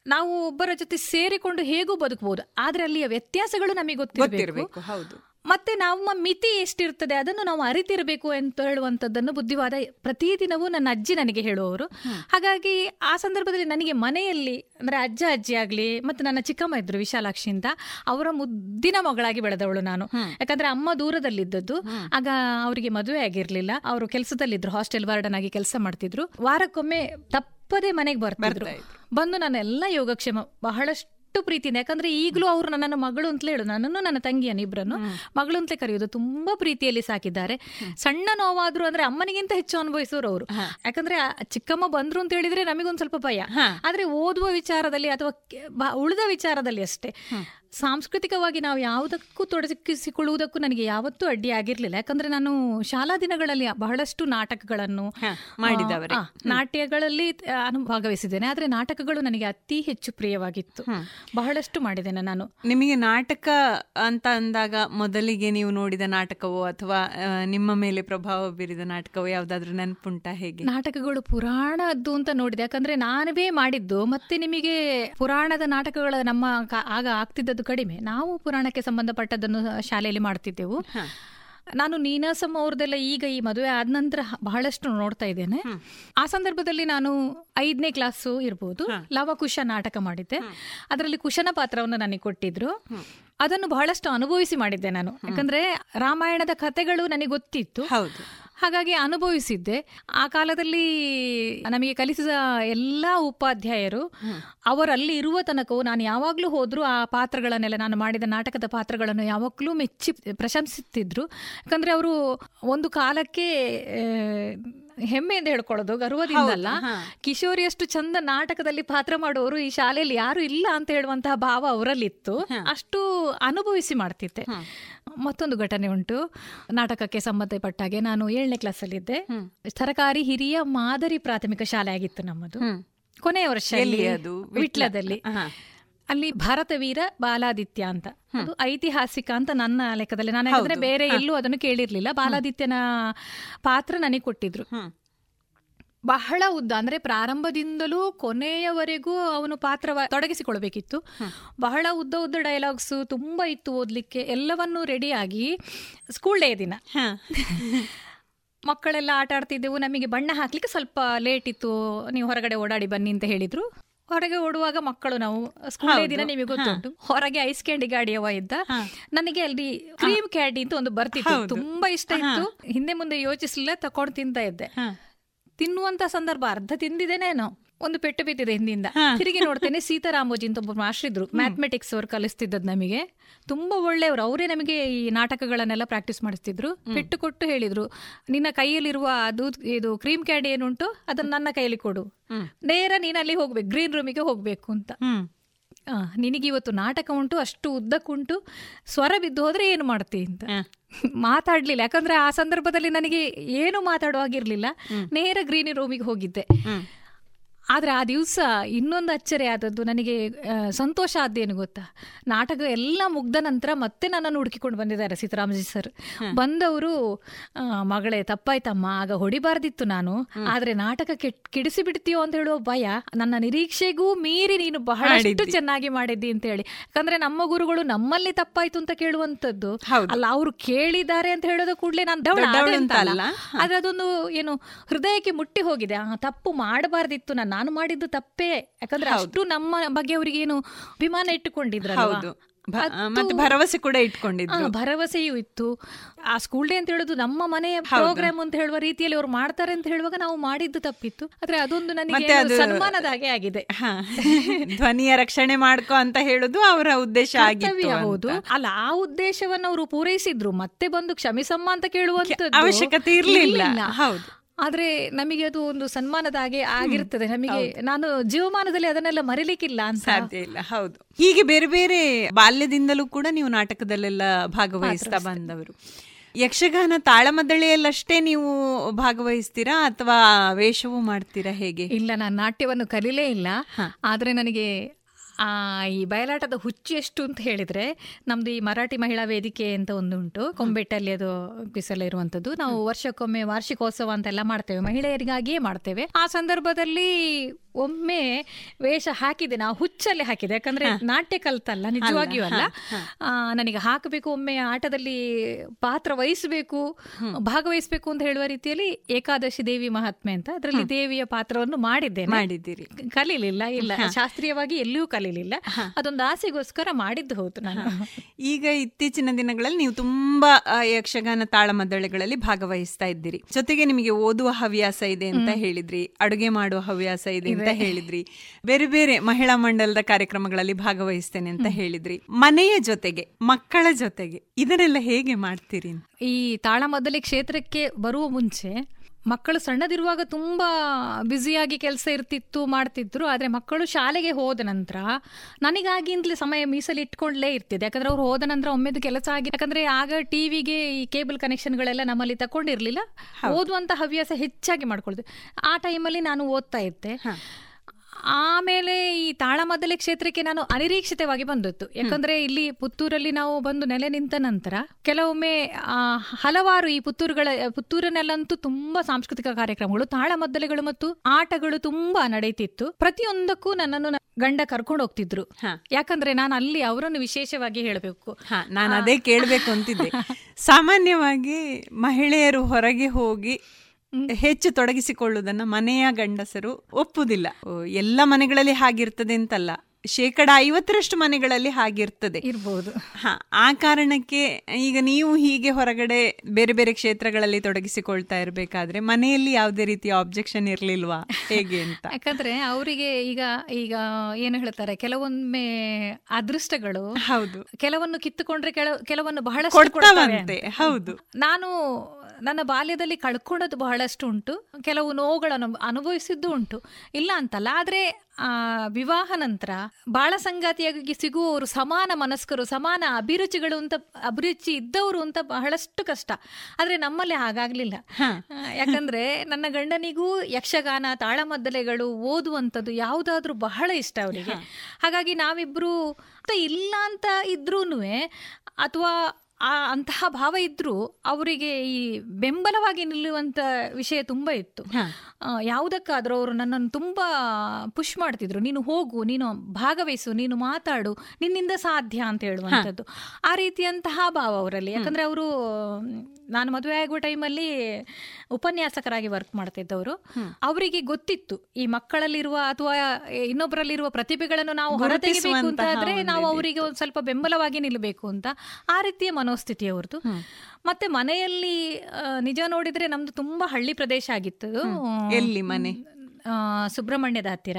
ನಾವು ಒಬ್ಬರ ಜೊತೆ ಸೇರಿಕೊಂಡು ಹೇಗೂ ಬದುಕಬಹುದು ಆದ್ರೆ ಅಲ್ಲಿಯ ವ್ಯತ್ಯಾಸಗಳು ನಮಗೆ ಗೊತ್ತಿರಬೇಕು. ಗೊತ್ತಿರಬೇಕು ಹೌದು. ಮತ್ತೆ ನಮ್ಮ ಮಿತಿ ಎಷ್ಟಿರ್ತದೆ ಅದನ್ನು ನಾವು ಅರಿತಿರಬೇಕು ಅಂತ ಹೇಳುವಂಥದ್ದನ್ನು ಬುದ್ಧಿವಾದ ಪ್ರತಿದಿನವೂ ನನ್ನ ಅಜ್ಜಿ ನನಗೆ ಹೇಳುವವರು. ಹಾಗಾಗಿ ಆ ಸಂದರ್ಭದಲ್ಲಿ ನನಗೆ ಮನೆಯಲ್ಲಿ ಅಂದ್ರೆ ಅಜ್ಜ ಅಜ್ಜಿ ಆಗಲಿ ಮತ್ತೆ ನನ್ನ ಚಿಕ್ಕಮ್ಮ ಇದ್ರು ವಿಶಾಲಾಕ್ಷಿ ಅಂತ ಅವರ ಮುದ್ದಿನ ಮಗಳಾಗಿ ಬೆಳೆದವಳು ನಾನು. ಯಾಕಂದ್ರೆ ಅಮ್ಮ ದೂರದಲ್ಲಿದ್ದದ್ದು. ಆಗ ಅವರಿಗೆ ಮದುವೆ ಆಗಿರಲಿಲ್ಲ. ಅವರು ಕೆಲಸದಲ್ಲಿದ್ದರು ಹಾಸ್ಟೆಲ್ ವಾರ್ಡನ್ ಆಗಿ ಕೆಲಸ ಮಾಡ್ತಿದ್ರು. ವಾರಕ್ಕೊಮ್ಮೆ ತಪ್ಪದೇ ಮನೆಗೆ ಬರ್ತಿದ್ರು. ಬಂದು ನಾನೆಲ್ಲ ಯೋಗಕ್ಷೇಮ ಬಹಳಷ್ಟು ಅಷ್ಟು ಯಾಕಂದ್ರೆ ಈಗಲೂ ಅವರು ನನ್ನನ್ನು ಮಗಳು ಅಂತಲೇ ಹೇಳು. ನನ್ನನ್ನು ನನ್ನ ತಂಗಿಯನ್ನು ಇಬ್ಬರನ್ನು ಮಗಳು ಅಂತಲೇ ಕರೆಯೋದು ತುಂಬಾ ಪ್ರೀತಿಯಲ್ಲಿ ಸಾಕಿದ್ದಾರೆ. ಸಣ್ಣ ನೋವಾದ್ರು ಅಂದ್ರೆ ಅಮ್ಮನಿಗಿಂತ ಹೆಚ್ಚು ಅನುಭವಿಸೋರು ಅವರು. ಯಾಕಂದ್ರೆ ಚಿಕ್ಕಮ್ಮ ಬಂದ್ರು ಅಂತ ಹೇಳಿದ್ರೆ ನಮಗೊಂದು ಸ್ವಲ್ಪ ಭಯ. ಆದ್ರೆ ಓದುವ ವಿಚಾರದಲ್ಲಿ ಅಥವಾ ಉಳಿದ ವಿಚಾರದಲ್ಲಿ ಅಷ್ಟೇ. ಸಾಂಸ್ಕೃತಿಕವಾಗಿ ನಾವು ಯಾವುದಕ್ಕೂ ತೊಡಗಿಸಿಕೊಳ್ಳುವುದಕ್ಕೂ ನನಗೆ ಯಾವತ್ತೂ ಅಡ್ಡಿ ಆಗಿರಲಿಲ್ಲ. ಯಾಕಂದ್ರೆ ನಾನು ಶಾಲಾ ದಿನಗಳಲ್ಲಿ ಬಹಳಷ್ಟು ನಾಟಕಗಳನ್ನು ಮಾಡಿದವರೇ. ನಾಟ್ಯಗಳಲ್ಲಿ ಭಾಗವಹಿಸಿದ್ದೇನೆ. ಆದ್ರೆ ನಾಟಕಗಳು ನನಗೆ ಅತಿ ಹೆಚ್ಚು ಪ್ರಿಯವಾಗಿತ್ತು. ಬಹಳಷ್ಟು ಮಾಡಿದ್ದೇನೆ ನಾನು. ನಿಮಗೆ ನಾಟಕ ಅಂತ ಅಂದಾಗ ಮೊದಲಿಗೆ ನೀವು ನೋಡಿದ ನಾಟಕವೋ ಅಥವಾ ನಿಮ್ಮ ಮೇಲೆ ಪ್ರಭಾವ ಬೀರಿದ ನಾಟಕವೋ ಯಾವ್ದಾದ್ರು ನೆನಪುಂಟಾ ಹೇಗೆ? ನಾಟಕಗಳು ಪುರಾಣದ್ದು ಅಂತ ನೋಡಿದೆ. ಯಾಕಂದ್ರೆ ನಾನೇ ಮಾಡಿದ್ದು. ಮತ್ತೆ ನಿಮಗೆ ಪುರಾಣದ ನಾಟಕಗಳ ನಮ್ಮ ಆಗ ಆಗ ಕಡಿಮೆ. ನಾವು ಪುರಾಣಕ್ಕೆ ಸಂಬಂಧಪಟ್ಟದನ್ನು ಶಾಲೆಯಲ್ಲಿ ಮಾಡ್ತಿದ್ದೆವು. ನಾನು ನೀನಾಸಂ ಅವ್ರದ್ದೆಲ್ಲ ಈಗ ಈ ಮದುವೆ ಆದ ನಂತರ ಬಹಳಷ್ಟು ನೋಡ್ತಾ ಇದ್ದೇನೆ. ಆ ಸಂದರ್ಭದಲ್ಲಿ ನಾನು ಐದನೇ ಕ್ಲಾಸು ಇರ್ಬೋದು. ಲವಕುಶ ನಾಟಕ ಮಾಡಿದ್ದೆ. ಅದರಲ್ಲಿ ಕುಶನ ಪಾತ್ರವನ್ನು ನನಗೆ ಕೊಟ್ಟಿದ್ರು. ಅದನ್ನು ಬಹಳಷ್ಟು ಅನುಭವಿಸಿ ಮಾಡಿದ್ದೆ ನಾನು. ಯಾಕಂದ್ರೆ ರಾಮಾಯಣದ ಕಥೆಗಳು ನನಗೆ ಗೊತ್ತಿತ್ತು. ಹಾಗಾಗಿ ಅನುಭವಿಸಿದ್ದೆ. ಆ ಕಾಲದಲ್ಲಿ ನಮಗೆ ಕಲಿಸಿದ ಎಲ್ಲ ಉಪಾಧ್ಯಾಯರು ಅವರಲ್ಲಿ ಇರುವ ತನಕವೂ ನಾನು ಯಾವಾಗಲೂ ಹೋದರೂ ಆ ಪಾತ್ರಗಳನ್ನೆಲ್ಲ ನಾನು ಮಾಡಿದ ನಾಟಕದ ಪಾತ್ರಗಳನ್ನು ಯಾವಾಗಲೂ ಮೆಚ್ಚಿ ಪ್ರಶಂಸಿಸ್ತಿದ್ರು ಯಾಕಂದರೆ ಅವರು ಒಂದು ಕಾಲಕ್ಕೆ ಹೆಮ್ಮೆಯಿಂದ ಹೇಳ್ಕೊಳ್ಳೋದು ಗರ್ವದಿಂದಲ್ಲ ಕಿಶೋರಿಯಷ್ಟು ಚಂದ ನಾಟಕದಲ್ಲಿ ಪಾತ್ರ ಮಾಡುವವರು ಈ ಶಾಲೆಯಲ್ಲಿ ಯಾರು ಇಲ್ಲ ಅಂತ ಹೇಳುವಂತಹ ಭಾವ ಅವರಲ್ಲಿತ್ತು. ಅಷ್ಟು ಅನುಭವಿಸಿ ಮಾಡ್ತಿದ್ದೆ. ಮತ್ತೊಂದು ಘಟನೆ ಉಂಟು. ನಾಟಕಕ್ಕೆ ಸಂಬಂಧಪಟ್ಟಾಗೆ ನಾನು ಏಳನೇ ಕ್ಲಾಸಲ್ಲಿದ್ದೆ ಸರಕಾರಿ ಹಿರಿಯ ಮಾದರಿ ಪ್ರಾಥಮಿಕ ಶಾಲೆ ಆಗಿತ್ತು ನಮ್ಮದು. ಕೊನೆಯ ವರ್ಷ ಅದು? ವಿಟ್ಲದಲ್ಲಿ. ಅಲ್ಲಿ ಭಾರತ ವೀರ ಬಾಲಾದಿತ್ಯ ಅಂತ. ಅದು ಐತಿಹಾಸಿಕ ಅಂತ ನನ್ನ ಲೆಕ್ಕದಲ್ಲಿ. ನಾನು ಯಾಕಂದ್ರೆ ಬೇರೆ ಎಲ್ಲೂ ಅದನ್ನು ಕೇಳಿರ್ಲಿಲ್ಲ. ಬಾಲಾದಿತ್ಯನ ಪಾತ್ರ ನನಗೆ ಕೊಟ್ಟಿದ್ರು. ಬಹಳ ಉದ್ದ ಅಂದ್ರೆ ಪ್ರಾರಂಭದಿಂದಲೂ ಕೊನೆಯವರೆಗೂ ಅವನು ಪಾತ್ರ ತೊಡಗಿಸಿಕೊಳ್ಬೇಕಿತ್ತು ಬಹಳ ಉದ್ದ ಉದ್ದ ಡೈಲಾಗ್ಸ್ ತುಂಬಾ ಇತ್ತು ಓದ್ಲಿಕ್ಕೆ. ಎಲ್ಲವನ್ನೂ ರೆಡಿಯಾಗಿ ಸ್ಕೂಲ್ ಡೇ ದಿನ. ಮಕ್ಕಳೆಲ್ಲ ಆಟ ಆಡ್ತಿದ್ದೆವು. ನಮಗೆ ಬಣ್ಣ ಹಾಕ್ಲಿಕ್ಕೆ ಸ್ವಲ್ಪ ಲೇಟ್ ಇತ್ತು. ನೀವು ಹೊರಗಡೆ ಓಡಾಡಿ ಬನ್ನಿ ಅಂತ ಹೇಳಿದ್ರು. ಹೊರಗೆ ಓಡುವಾಗ ಮಕ್ಕಳು ನಾವು ಸ್ಕೂಲ್ ಡೇ ದಿನ ನಿಮಗೆ ಗೊತ್ತುಂಟು. ಹೊರಗೆ ಐಸ್ ಕ್ಯಾಂಡಿ ಗಾಡಿಯವ ಇದ್ದ. ನನಗೆ ಅಲ್ಲಿ ಕ್ರೀಮ್ ಕ್ಯಾಂಡಿ ಅಂತ ಒಂದು ಬರ್ತಿತ್ತು. ತುಂಬಾ ಇಷ್ಟ ಇತ್ತು. ಹಿಂದೆ ಮುಂದೆ ಯೋಚಿಸಲಿಲ್ಲ ತಕೊಂಡು ತಿಂತಾ ಇದ್ದೆ. ತಿನ್ನುವಂತ ಸಂದರ್ಭ ಅರ್ಧ ತಿಂದಿದ್ದೇನೇನೋ ಒಂದು ಪೆಟ್ಟು ಬಿದ್ದಿದೆ ಹಿಂದಿಂದ. ತಿರುಗಿ ನೋಡ್ತೇನೆ ಸೀತಾರಾಮೋಜಿ ಅಂತ ಒಬ್ಬರು ಮಾಸ್ಟ್ರಿದ್ರು ಮ್ಯಾಥಮೆಟಿಕ್ಸ್ ಅವ್ರು ಕಲಿಸ್ತಿದ್ದದ್ ನಮಗೆ. ತುಂಬಾ ಒಳ್ಳೆಯವರು. ಅವರೇ ನಮಗೆ ಈ ನಾಟಕಗಳನ್ನೆಲ್ಲ ಪ್ರಾಕ್ಟೀಸ್ ಮಾಡಿಸ್ತಿದ್ರು. ಪೆಟ್ಟು ಕೊಟ್ಟು ಹೇಳಿದ್ರು. ನಿನ್ನ ಕೈಯಲ್ಲಿರುವ ಅದು ಇದು ಕ್ರೀಮ್ ಕ್ಯಾಂಡಿ ಏನುಂಟು ಅದನ್ನ ನನ್ನ ಕೈಯಲ್ಲಿ ಕೊಡು. ನೇರ ನೀನಲ್ಲಿ ಅಲ್ಲಿ ಹೋಗ್ಬೇಕು ಗ್ರೀನ್ ರೂಮಿಗೆ ಹೋಗ್ಬೇಕು ಅಂತ. ಆ, ನಿನಗೆ ಇವತ್ತು ನಾಟಕ ಉಂಟು ಅಷ್ಟು ಉದ್ದಕ್ಕುಂಟು ಸ್ವರ ಬಿದ್ದು ಹೋದ್ರೆ ಏನು ಮಾಡ್ತಿ ಅಂತ. ಮಾತಾಡ್ಲಿಲ್ಲ ಯಾಕಂದ್ರೆ ಆ ಸಂದರ್ಭದಲ್ಲಿ ನನಗೆ ಏನು ಮಾತಾಡುವಾಗಿರ್ಲಿಲ್ಲ ನೇರ ಗ್ರೀನಿ ರೂಮಿಗೆ ಹೋಗಿದ್ದೆ. ಆದ್ರೆ ಆ ದಿವಸ ಇನ್ನೊಂದು ಅಚ್ಚರಿ ಆದದ್ದು ನನಗೆ ಸಂತೋಷ ಆದ್ದೇನು ಗೊತ್ತಾ? ನಾಟಕ ಎಲ್ಲ ಮುಗ್ದ ನಂತರ ಮತ್ತೆ ನನ್ನನ್ನು ಹುಡುಕಿಕೊಂಡು ಬಂದಿದ್ದಾರೆ ಸೀತಾರಾಮಜಿ ಸರ್. ಬಂದವರು ಮಗಳೇ ತಪ್ಪಾಯ್ತಮ್ಮ ಆಗ ಹೊಡಿಬಾರ್ದಿತ್ತು ನಾನು. ಆದರೆ ನಾಟಕ ಕೆಡಿಸಿ ಬಿಡ್ತೀಯೋ ಅಂತ ಹೇಳುವ ಭಯ ನನ್ನ ನಿರೀಕ್ಷೆಗೂ ಮೀರಿ ನೀನು ಬಹಳಷ್ಟು ಚೆನ್ನಾಗಿ ಮಾಡಿದ್ದಿ ಅಂತ ಹೇಳಿ. ಯಾಕಂದ್ರೆ ನಮ್ಮ ಗುರುಗಳು ನಮ್ಮಲ್ಲಿ ತಪ್ಪಾಯ್ತು ಅಂತ ಕೇಳುವಂತದ್ದು ಅಲ್ಲ ಅವರು ಕೇಳಿದ್ದಾರೆ ಅಂತ ಹೇಳೋದು ಕೂಡಲೇ ನಾನು ಅಲ್ಲ. ಅಲ್ಲ. ಆದ್ರೆ ಅದೊಂದು ಏನು ಹೃದಯಕ್ಕೆ ಮುಟ್ಟಿ ಹೋಗಿದೆ. ಆ ತಪ್ಪು ಮಾಡಬಾರ್ದಿತ್ತು ನಾನು ನಾನು ಮಾಡಿದ್ದು ತಪ್ಪೇ. ಯಾಕಂದ್ರೆ ಅಷ್ಟು ನಮ್ಮ ಬಗ್ಗೆ ಅವರಿಗೆ ಏನು ಅಭಿಮಾನ ಇಟ್ಟುಕೊಂಡಿದ್ರು ಹೌದು. ಮತ್ತೆ ಭರವಸೆ ಕೂಡ ಇಟ್ಕೊಂಡಿದ್ರು. ಭರವಸೆಯೂ ಇತ್ತು. ಆ ಸ್ಕೂಲ್ ಡೇ ಅಂತ ಹೇಳುದು ನಮ್ಮ ಮನೆಯ ಪ್ರೋಗ್ರಾಮ್ ಅಂತ ಹೇಳುವ ರೀತಿಯಲ್ಲಿ ಅವ್ರು ಮಾಡ್ತಾರೆ ಅಂತ ಹೇಳುವಾಗ ನಾವು ಮಾಡಿದ್ದು ತಪ್ಪಿತ್ತು. ಆದ್ರೆ ಅದೊಂದು ನನಗೆ ಸನ್ಮಾನದ ಹಾಗೆ ಆಗಿದೆ. ಧ್ವನಿಯ ರಕ್ಷಣೆ ಮಾಡ್ಕೋ ಅಂತ ಹೇಳುದು ಅವರ ಉದ್ದೇಶ ಆಗಿತ್ತು ಹೌದು. ಅಲ್ಲ ಆ ಉದ್ದೇಶವನ್ನು ಅವರು ಪೂರೈಸಿದ್ರು. ಮತ್ತೆ ಬಂದು ಕ್ಷಮಿಸಮ್ಮ ಅಂತ ಕೇಳುವಂತ ಅವಶ್ಯಕತೆ ಇರಲಿಲ್ಲ. ಹೌದು. ಆದ್ರೆ ನಮಗೆ ಅದು ಒಂದು ಸನ್ಮಾನದ ಹಾಗೆ ಆಗಿರ್ತದೆ. ನಮಗೆ ನಾನು ಜೀವಮಾನದಲ್ಲಿ ಅದನ್ನೆಲ್ಲ ಮರಿಲಿಕ್ಕಿಲ್ಲ ಅಂತ. ಸಾಧ್ಯ ಇಲ್ಲ. ಹೌದು. ಹೀಗೆ ಬೇರೆ ಬೇರೆ ಬಾಲ್ಯದಿಂದಲೂ ಕೂಡ ನೀವು ನಾಟಕದಲ್ಲೆಲ್ಲ ಭಾಗವಹಿಸ್ತಾ ಬಂದವರು. ಯಕ್ಷಗಾನ ತಾಳಮದ್ದಳೆಯಲ್ಲಷ್ಟೇ ನೀವು ಭಾಗವಹಿಸ್ತೀರಾ ಅಥವಾ ವೇಷವೂ ಮಾಡ್ತೀರಾ ಹೇಗೆ? ಇಲ್ಲ ನಾನು ನಾಟ್ಯವನ್ನು ಕಲೀಲೇ ಇಲ್ಲ. ಆದರೆ ನನಗೆ ಈ ಬಯಲಾಟದ ಹುಚ್ಚು ಎಷ್ಟು ಅಂತ ಹೇಳಿದ್ರೆ ನಮ್ದು ಈ ಮರಾಠಿ ಮಹಿಳಾ ವೇದಿಕೆ ಅಂತ ಒಂದು ಉಂಟು ಕೊಂಬೆಟ್ಟಲ್ಲಿ ಅದು ಪಿಸಲ್ಲ ಇರುವಂತದ್ದು ನಾವು ವರ್ಷಕ್ಕೊಮ್ಮೆ ವಾರ್ಷಿಕೋತ್ಸವ ಅಂತೆಲ್ಲ ಮಾಡ್ತೇವೆ. ಮಹಿಳೆಯರಿಗಾಗಿಯೇ ಮಾಡ್ತೇವೆ. ಆ ಸಂದರ್ಭದಲ್ಲಿ ಒಮ್ಮೆ ವೇಷ ಹಾಕಿದೆ. ನಾವು ಹುಚ್ಚಲ್ಲಿ ಹಾಕಿದೆ. ಯಾಕಂದ್ರೆ ನಾಟ್ಯ ಕಲ್ತಲ್ಲ ನಿಜವಾಗಿಯೂ ಅಲ್ಲ. ನನಗೆ ಹಾಕಬೇಕು ಒಮ್ಮೆ ಆಟದಲ್ಲಿ ಪಾತ್ರ ವಹಿಸಬೇಕು ಭಾಗವಹಿಸಬೇಕು ಅಂತ ಹೇಳುವ ರೀತಿಯಲ್ಲಿ ಏಕಾದಶಿ ದೇವಿ ಮಹಾತ್ಮೆ ಅಂತ ಅದರಲ್ಲಿ ದೇವಿಯ ಪಾತ್ರವನ್ನು ಮಾಡಿದ್ದೆ ಮಾಡಿದ್ದೀರಿ. ಕಲೀಲಿಲ್ಲ ಇಲ್ಲ. ಶಾಸ್ತ್ರೀಯವಾಗಿ ಎಲ್ಲಿಯೂ ಕಲೀಲಿಲ್ಲ. ಅದೊಂದು ಆಸೆಗೋಸ್ಕರ ಮಾಡಿದ್ದು ಹೌದು ನಾನು. ಈಗ ಇತ್ತೀಚಿನ ದಿನಗಳಲ್ಲಿ ನೀವು ತುಂಬಾ ಯಕ್ಷಗಾನ ತಾಳಮದ್ದಳೆಗಳಲ್ಲಿ ಭಾಗವಹಿಸ್ತಾ ಇದ್ದೀರಿ. ಜೊತೆಗೆ ನಿಮಗೆ ಓದುವ ಹವ್ಯಾಸ ಇದೆ ಅಂತ ಹೇಳಿದ್ರಿ. ಅಡುಗೆ ಮಾಡುವ ಹವ್ಯಾಸ ಇದೆ ಅಂತ ಹೇಳಿದ್ರಿ. ಬೇರೆ ಬೇರೆ ಮಹಿಳಾ ಮಂಡಲದ ಕಾರ್ಯಕ್ರಮಗಳಲ್ಲಿ ಭಾಗವಹಿಸ್ತೇನೆ ಅಂತ ಹೇಳಿದ್ರಿ. ಮನೆಯ ಜೊತೆಗೆ ಮಕ್ಕಳ ಜೊತೆಗೆ ಇದನ್ನೆಲ್ಲ ಹೇಗೆ ಮಾಡ್ತೀರಿ ಈ ತಾಳಮದ್ದಲೆ ಕ್ಷೇತ್ರಕ್ಕೆ ಬರುವ ಮುಂಚೆ ಮಕ್ಕಳು ಸಣ್ಣದಿರುವಾಗ ತುಂಬಾ ಬ್ಯುಸಿಯಾಗಿ ಕೆಲಸ ಇರ್ತಿತ್ತು ಮಾಡ್ತಿದ್ರು. ಆದ್ರೆ ಮಕ್ಕಳು ಶಾಲೆಗೆ ಹೋದ ನಂತರ ನನಗಾಗಿಂದಲೇ ಸಮಯ ಮೀಸಲಿಟ್ಕೊಂಡಲೇ ಇರ್ತಿದೆ. ಯಾಕಂದ್ರೆ ಅವ್ರು ಹೋದ ನಂತರ ಒಮ್ಮೆದು ಕೆಲಸ ಆಗಿ ಯಾಕಂದ್ರೆ ಆಗ ಟಿವಿಗೆ ಈ ಕೇಬಲ್ ಕನೆಕ್ಷನ್ಗಳೆಲ್ಲ ನಮ್ಮಲ್ಲಿ ತಗೊಂಡಿರಲಿಲ್ಲ ಓದುವಂಥ ಹವ್ಯಾಸ ಹೆಚ್ಚಾಗಿ ಮಾಡ್ಕೊಳ್ತೀವಿ ಆ ಟೈಮಲ್ಲಿ ನಾನು ಓದ್ತಾ ಇದ್ದೆ. ಆಮೇಲೆ ಈ ತಾಳಮದ್ದಲೆ ಕ್ಷೇತ್ರಕ್ಕೆ ನಾನು ಅನಿರೀಕ್ಷಿತವಾಗಿ ಬಂದದ್ದು. ಯಾಕಂದ್ರೆ ಇಲ್ಲಿ ಪುತ್ತೂರಲ್ಲಿ ನಾವು ಬಂದು ನೆಲೆ ನಿಂತ ನಂತರ ಕೆಲವೊಮ್ಮೆ ಹಲವಾರು ಈ ಪುತ್ತೂರುಗಳ ಪುತ್ತೂರಿನಲ್ಲಂತೂ ತುಂಬಾ ಸಾಂಸ್ಕೃತಿಕ ಕಾರ್ಯಕ್ರಮಗಳು ತಾಳಮದ್ದಲೆಗಳು ಮತ್ತು ಆಟಗಳು ತುಂಬಾ ನಡೀತಿತ್ತು ಪ್ರತಿಯೊಂದಕ್ಕೂ ನನ್ನನ್ನು ಗಂಡ ಕರ್ಕೊಂಡು ಹೋಗ್ತಿದ್ರು. ಯಾಕಂದ್ರೆ ನಾನು ಅಲ್ಲಿ ಅವರನ್ನು ವಿಶೇಷವಾಗಿ ಹೇಳಬೇಕು. ನಾನು ಅದೇ ಕೇಳಬೇಕು ಅಂತಿದ್ದೆ. ಸಾಮಾನ್ಯವಾಗಿ ಮಹಿಳೆಯರು ಹೊರಗೆ ಹೋಗಿ ಹೆಚ್ಚು ತೊಡಗಿಸಿಕೊಳ್ಳುವುದನ್ನು ಮನೆಯ ಗಂಡಸರು ಒಪ್ಪುವುದಿಲ್ಲ ಎಲ್ಲ ಮನೆಗಳಲ್ಲಿ ಹಾಗಿರ್ತದೆ ಅಂತಲ್ಲ. ಶೇಕಡ ಐವತ್ತರಷ್ಟು ಮನೆಗಳಲ್ಲಿ ಹಾಗಿರ್ತದೆ. ಇರ್ಬೋದು. ಹಾ ಆ ಕಾರಣಕ್ಕೆ ಈಗ ನೀವು ಹೀಗೆ ಹೊರಗಡೆ ಬೇರೆ ಬೇರೆ ಕ್ಷೇತ್ರಗಳಲ್ಲಿ ತೊಡಗಿಸಿಕೊಳ್ತಾ ಇರಬೇಕಾದ್ರೆ ಮನೆಯಲ್ಲಿ ಯಾವುದೇ ರೀತಿಯ ಆಬ್ಜೆಕ್ಷನ್ ಇರಲಿಲ್ವಾ? ಹೇಗೆ ಅಂತ? ಯಾಕಂದ್ರೆ ಅವರಿಗೆ ಈಗ ಈಗ ಏನು ಹೇಳ್ತಾರೆ ಕೆಲವೊಮ್ಮೆ ಅದೃಷ್ಟಗಳು ಹೌದು. ಕೆಲವನ್ನು ಕಿತ್ತುಕೊಂಡ್ರೆ ಕೆಲ ಕೆಲವನ್ನು ಬಹಳ ಕೊಡ್ತಾವಂತೆ, ಹೌದು. ನಾನು ನನ್ನ ಬಾಲ್ಯದಲ್ಲಿ ಕಳ್ಕೊಂಡದ್ದು ಬಹಳಷ್ಟು ಉಂಟು. ಕೆಲವು ನೋವುಗಳನ್ನು ಅನುಭವಿಸಿದ್ದು ಉಂಟು. ಇಲ್ಲ ಅಂತಲ್ಲ ಆದರೆ ಆ ವಿವಾಹ ನಂತರ ಬಾಳ ಸಂಗಾತಿಯಾಗಿ ಸಿಗುವವರು ಸಮಾನ ಮನಸ್ಕರು ಸಮಾನ ಅಭಿರುಚಿಗಳು ಅಂತ ಅಭಿರುಚಿ ಇದ್ದವರು ಅಂತ ಬಹಳಷ್ಟು ಕಷ್ಟ. ಆದ್ರೆ ನಮ್ಮಲ್ಲಿ ಹಾಗಾಗ್ಲಿಲ್ಲ. ಯಾಕಂದ್ರೆ ನನ್ನ ಗಂಡನಿಗೂ ಯಕ್ಷಗಾನ ತಾಳಮದ್ದಲೆಗಳು ಓದುವಂಥದ್ದು ಯಾವುದಾದ್ರೂ ಬಹಳ ಇಷ್ಟ ಅವರಿಗೆ. ಹಾಗಾಗಿ ನಾವಿಬ್ರು ಅಂತ ಇಲ್ಲ ಅಂತ ಇದ್ರೂನು ಅಥವಾ ಆ ಅಂತಹ ಭಾವ ಇದ್ರೂ ಅವರಿಗೆ ಈ ಬೆಂಬಲವಾಗಿ ನಿಲ್ಲುವಂತ ವಿಷಯ ತುಂಬಾ ಇತ್ತು. ಯಾವುದಕ್ಕಾದ್ರೂ ಅವರು ನನ್ನನ್ನು ತುಂಬಾ ಪುಷ್ ಮಾಡ್ತಿದ್ರು. ನೀನು ಹೋಗು ನೀನು ಭಾಗವಹಿಸು ನೀನು ಮಾತಾಡು ನಿನ್ನಿಂದ ಸಾಧ್ಯ ಅಂತ ಹೇಳುವಂಥದ್ದು. ಆ ರೀತಿಯಂತಹ ಭಾವ ಅವರಲ್ಲಿ. ಯಾಕಂದ್ರೆ ಅವರು ನಾನು ಮದುವೆ ಆಗುವ ಟೈಮಲ್ಲಿ ಉಪನ್ಯಾಸಕರಾಗಿ ವರ್ಕ್ ಮಾಡ್ತಿದ್ದವರು. ಅವರಿಗೆ ಗೊತ್ತಿತ್ತು ಈ ಮಕ್ಕಳಲ್ಲಿರುವ ಅಥವಾ ಇನ್ನೊಬ್ಬರಲ್ಲಿರುವ ಪ್ರತಿಭೆಗಳನ್ನು ನಾವು ಹೊರತೆಗೆಬೇಕು ಅಂತ ಆದ್ರೆ ನಾವು ಅವರಿಗೆ ಒಂದು ಸ್ವಲ್ಪ ಬೆಂಬಲವಾಗಿ ನಿಲ್ಲಬೇಕು ಅಂತ ಆ ರೀತಿಯ ಮನೋಸ್ಥಿತಿ ಅವ್ರದ್ದು ಮತ್ತೆ ಮನೆಯಲ್ಲಿ ನಿಜ ನೋಡಿದ್ರೆ ನಮ್ದು ತುಂಬಾ ಹಳ್ಳಿ ಪ್ರದೇಶ ಆಗಿತ್ತು. ಎಲ್ಲಿ ಮನೆ? ಸುಬ್ರಹ್ಮಣ್ಯದ ಹತ್ತಿರ.